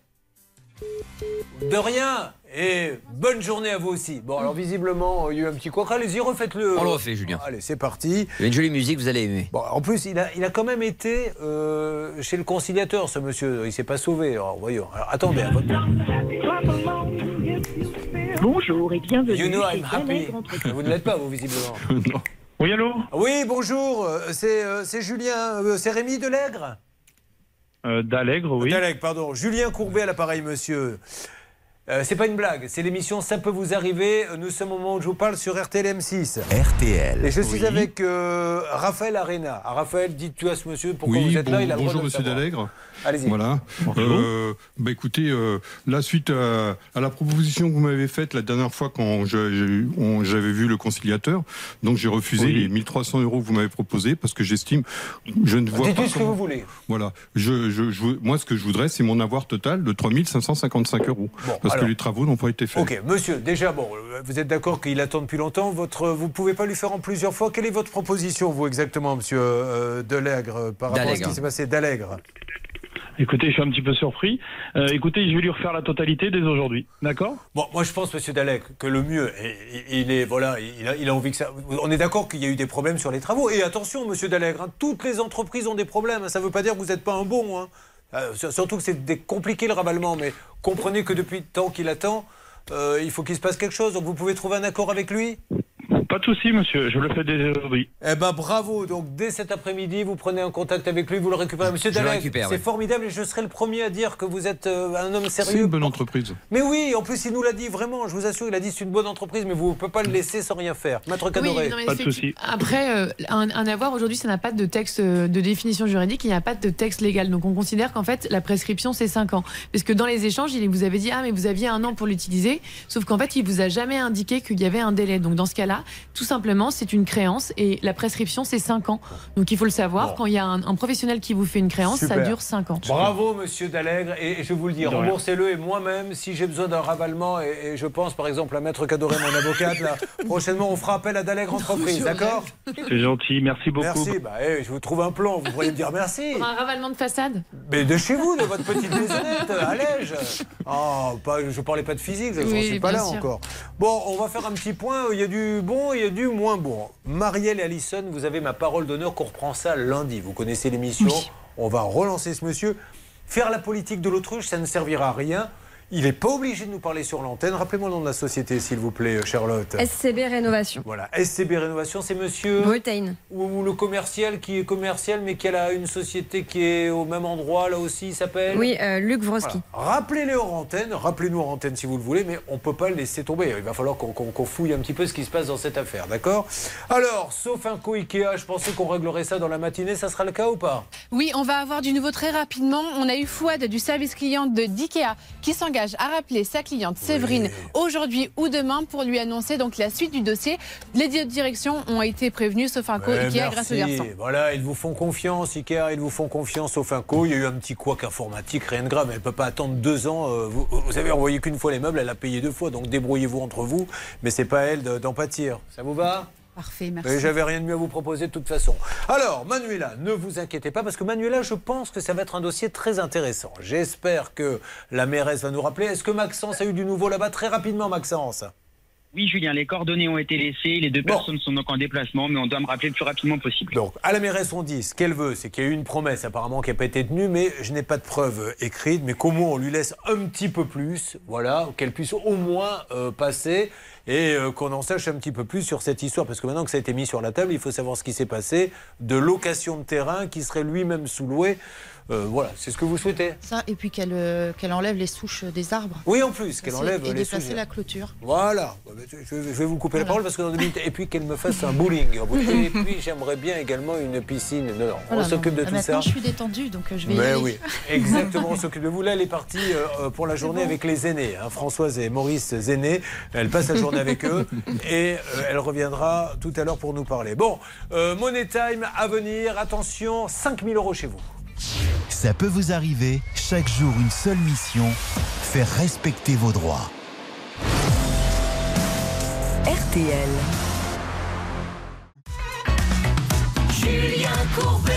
De rien et bonne journée à vous aussi. Bon, alors visiblement, il y a eu un petit quoi. Allez-y, refaites-le. On le refait, Julien. Allez, c'est parti. Il y a une jolie musique, vous allez aimer. Bon, en plus, il a, il a quand même été euh, chez le conciliateur, ce monsieur. Il s'est pas sauvé. Alors, voyons. Alors, attendez. à votre- Bonjour et bienvenue You know I'm happy. Vous ne l'êtes pas, vous, visiblement. [LAUGHS] Oui, allô? Oui, bonjour. euh, C'est euh, c'est Julien. euh, C'est Rémi Delègre Euh, D'Allègre, oui. Delègre, pardon. Julien Courbet à l'appareil, monsieur. Euh, c'est pas une blague, c'est l'émission Ça peut vous arriver. Nous sommes au moment où je vous parle sur RTL M6. RTL. Et je suis Oui. avec euh, Raphaël Arena. Ah, Raphaël, dites-tu à ce monsieur pourquoi oui, vous êtes bon- là. Il a le droit bonjour de Monsieur. Dallègre. Allez-y. Voilà. Euh, bah écoutez, euh, la suite à, à la proposition que vous m'avez faite la dernière fois quand j'avais vu le conciliateur, donc j'ai refusé Oui. les 1300 euros que vous m'avez proposés parce que j'estime, je ne vois Dites-lui pas. ce que vous voulez. Voilà. Je, je, je- moi, ce que je voudrais, c'est mon avoir total de 3555 euros. parce alors. que les travaux n'ont pas été faits. Ok, monsieur, déjà, bon, vous êtes d'accord qu'il attend depuis longtemps. Votre, vous pouvez pas lui faire en plusieurs fois. Quelle est votre proposition, vous, exactement, monsieur euh, Delègre, par rapport à ce qui s'est passé? D'Allègre Écoutez, je suis un petit peu surpris. Euh, écoutez, je vais lui refaire la totalité dès aujourd'hui. D'accord? Bon, moi je pense, Monsieur Dalek, que le mieux, il est, voilà, il a, envie que ça. On est d'accord qu'il y a eu des problèmes sur les travaux. Et attention, Monsieur Dalek, hein, toutes les entreprises ont des problèmes. hein. Ça ne veut pas dire que vous n'êtes pas un bon. hein. Euh, sur- surtout que c'est compliqué le ravalement, mais comprenez que depuis le temps qu'il attend, euh, il faut qu'il se passe quelque chose. Donc vous pouvez trouver un accord avec lui? Pas de souci, monsieur. Je le fais dès aujourd'hui. Eh ben bravo. Donc dès cet après-midi, vous prenez un contact avec lui, vous le récupérez. Monsieur Je le Dalek, récupère, c'est formidable et je serai le premier à dire que vous êtes euh, un homme C'est sérieux. une bonne entreprise. Mais oui, en plus il nous l'a dit vraiment. Je vous assure, il a dit c'est une bonne entreprise, mais vous ne pouvez pas le laisser sans rien faire. Maître Oui, Cadoré. non, mais effectivement, Après, euh, un, un avoir aujourd'hui, ça n'a pas de texte euh, de définition juridique, il n'y a pas de texte légal. Donc on considère qu'en fait, la prescription, c'est 5 ans. Parce que dans les échanges, il vous avait dit, ah, mais vous aviez un an pour l'utiliser. Sauf qu'en fait, il vous a jamais indiqué qu'il y avait un délai. Donc dans ce cas-là, tout simplement, c'est une créance et la prescription, c'est 5 ans. Donc il faut le savoir, quand il y a un, un professionnel qui vous fait une créance, ça dure 5 ans. Bravo, monsieur Dallègre. Et je vous le dis, remboursez-le. Et moi-même, si j'ai besoin d'un ravalement, et, et je pense par exemple à Maître Cadoré, mon avocate, là, [LAUGHS] prochainement, on fera appel à Dallègre Entreprise, d'accord C'est gentil. Merci beaucoup. Merci. Bah, eh, je vous trouve un plan. Vous pourriez me dire merci. Pour un ravalement de façade Mais de chez vous, de votre petite maisonnette, à Lège. Oh, pas, je parlais pas de physique, je Oui, suis pas là sûr. encore. Bon, on va faire un petit point. Il y a du bon, il y a du moins bon. Marielle et Alison, vous avez ma parole d'honneur qu'on reprend ça lundi. Vous connaissez l'émission. On va relancer ce monsieur. Faire la politique de l'autruche, ça ne servira à rien. Il n'est pas obligé de nous parler sur l'antenne. Rappelez-moi le nom de la société, s'il vous plaît, Charlotte. SCB Rénovation. Voilà, SCB Rénovation, c'est monsieur. Bretagne. Ou, ou le commercial qui est commercial, mais qui a une société qui est au même endroit, là aussi, il s'appelle Oui, euh, Luc Vroski. Rappelez-les hors antenne, rappelez-nous hors antenne si vous le voulez, mais on ne peut pas le laisser tomber. Il va falloir qu'on fouille un petit peu ce qui se passe dans cette affaire, d'accord? Alors, sauf un co Ikea, je pensais qu'on réglerait ça dans la matinée, ça sera le cas ou pas? Oui, on va avoir du nouveau très rapidement. On a eu Fouad du service client de d'IKEA qui s'engage à rappeler sa cliente Séverine aujourd'hui ou demain pour lui annoncer donc la suite du dossier. Les deux directions ont été prévenues, sauf un co Ouais, Ikea grâce au garçon. Voilà, ils vous font confiance, Ikea, ils vous font confiance au Finco. Il y a eu un petit couac informatique, rien de grave. Elle ne peut pas attendre deux ans. euh, Vous, vous avez envoyé qu'une fois les meubles, elle a payé deux fois. Donc débrouillez-vous entre vous. Mais c'est pas à elle de- d'en pâtir. Ça vous va? Parfait, merci. J'avais rien de mieux à vous proposer de toute façon. Alors, Manuela, ne vous inquiétez pas, parce que Manuela, je pense que ça va être un dossier très intéressant. J'espère que la mairesse va nous rappeler. Est-ce que Maxence a eu du nouveau là-bas? Très rapidement, Maxence. Oui, Julien, les coordonnées ont été laissées. Les deux personnes sont donc en déplacement, mais on doit me rappeler le plus rapidement possible. Donc, à la mairesse, on dit ce qu'elle veut, c'est qu'il y a eu une promesse apparemment qui n'a pas été tenue, mais je n'ai pas de preuves écrites, mais qu'au moins on lui laisse un petit peu plus, voilà, qu'elle puisse au moins euh, passer et euh, qu'on en sache un petit peu plus sur cette histoire, parce que maintenant que ça a été mis sur la table, il faut savoir ce qui s'est passé, de location de terrain qui serait lui-même sous-loué. Euh, voilà, c'est ce que vous souhaitez Ça, et puis qu'elle euh, qu'elle enlève les souches des arbres. Oui, en plus, qu'elle enlève Et les déplacer souches. la clôture. Voilà, je vais je vais vous couper la parole parce que dans deux minutes, et puis qu'elle me fasse un bowling. [LAUGHS] Et puis j'aimerais bien également une piscine. Non, non, Voilà, on s'occupe de tout Maintenant, ça. je suis détendue, donc euh, je vais y Mais aller. oui, [LAUGHS] exactement, on s'occupe de vous. Là, elle est partie euh, pour la journée avec les aînés. hein, Françoise et Maurice aînés. Elle passe la journée avec eux [LAUGHS] et elle reviendra tout à l'heure pour nous parler. Bon, Money Time à venir. Attention, 5000 euros chez vous. Ça peut vous arriver, chaque jour une seule mission, faire respecter vos droits. RTL. Julien Courbet.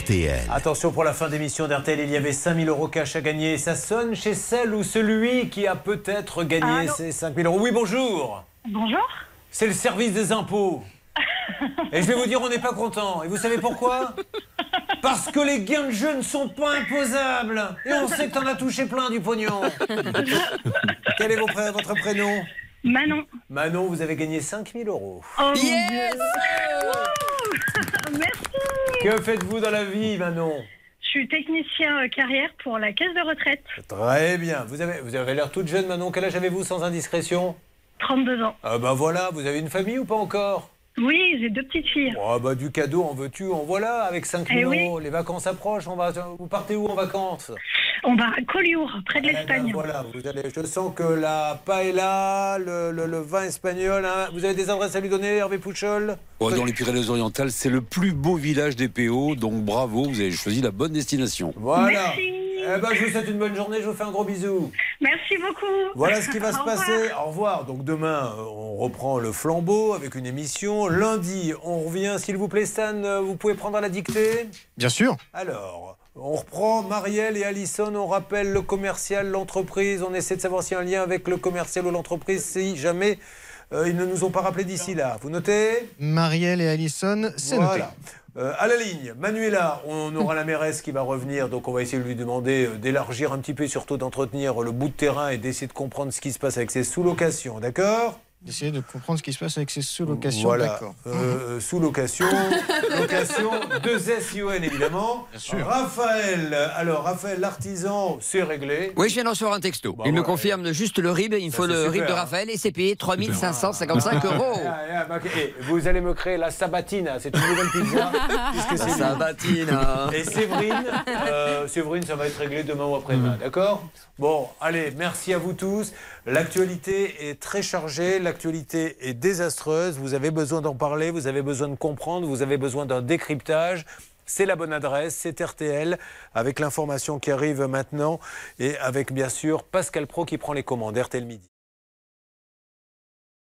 RTL. Attention pour la fin d'émission d'RTL, il y avait 5000 euros cash à gagner. Ça sonne chez celle ou celui qui a peut-être gagné Allô ces 5000 euros. Oui, bonjour. Bonjour. C'est le service des impôts. [LAUGHS] Et je vais vous dire, on n'est pas content. Et vous savez pourquoi? Parce que les gains de jeu ne sont pas imposables. Et on sait que t'en as touché plein du pognon. [LAUGHS] Quel est votre prénom? Manon. Manon, vous avez gagné 5000 euros. Oh mon Dieu. [LAUGHS] Merci. Que faites-vous dans la vie, Manon? Je suis technicien euh, carrière pour la caisse de retraite. Très bien. Vous avez, vous avez l'air toute jeune, Manon. Quel âge avez-vous sans indiscrétion? 32 ans. Ah bah voilà, vous avez une famille ou pas encore? Oui, j'ai deux petites filles. Oh bah du cadeau, en veux-tu, en voilà, avec 5000 Eh oui. euros. Les vacances approchent, on va, vous partez où en vacances? On va à Collioure, près de Eh ben, l'Espagne. voilà, vous allez, je sens que la paella, le, le- le vin espagnol, hein, vous avez des adresses à lui donner, Hervé Pouchol? Dans les Pyrénées-Orientales, c'est le plus beau village des PO, donc bravo, vous avez choisi la bonne destination. Voilà. Eh ben, je vous souhaite une bonne journée, je vous fais un gros bisou. Merci beaucoup. Voilà ce qui va [LAUGHS] se revoir. passer. Au revoir. Donc demain, euh, on reprend le flambeau avec une émission. Lundi, on revient, s'il vous plaît, Stan, euh, vous pouvez prendre la dictée? Bien sûr. Alors, on reprend Marielle et Alison, on rappelle le commercial, l'entreprise, on essaie de savoir s'il y a un lien avec le commercial ou l'entreprise, si jamais euh, ils ne nous ont pas rappelé d'ici là. Vous notez? Marielle et Alison, c'est noté. Voilà. Euh, à la ligne, Manuela, on aura la mairesse qui va revenir, donc on va essayer de lui demander euh, d'élargir un petit peu, surtout d'entretenir le bout de terrain et d'essayer de comprendre ce qui se passe avec ses sous-locations, d'accord? D'essayer de comprendre ce qui se passe avec ces sous-locations. Voilà. D'accord. Euh, sous [LAUGHS] location, location 2SUN évidemment. sûr. Raphaël, alors Raphaël, l'artisan, c'est réglé. Oui, je viens de recevoir un texto. Il me confirme juste le RIB. Il me faut le RIB de hein. Raphaël et c'est payé 3555 [LAUGHS] euros. Ah, ah, bah, ok. Et vous allez me créer la Sabatina, c'est une nouvelle pizza. [LAUGHS] puisque c'est La. Sabatina. Et Séverine, euh, Séverine, ça va être réglé demain ou après-demain, d'accord? Bon, allez, merci à vous tous. L'actualité est très chargée, l'actualité est désastreuse. Vous avez besoin d'en parler, vous avez besoin de comprendre, vous avez besoin d'un décryptage. C'est la bonne adresse, c'est RTL, avec l'information qui arrive maintenant et avec bien sûr Pascal Pro qui prend les commandes. RTL Midi.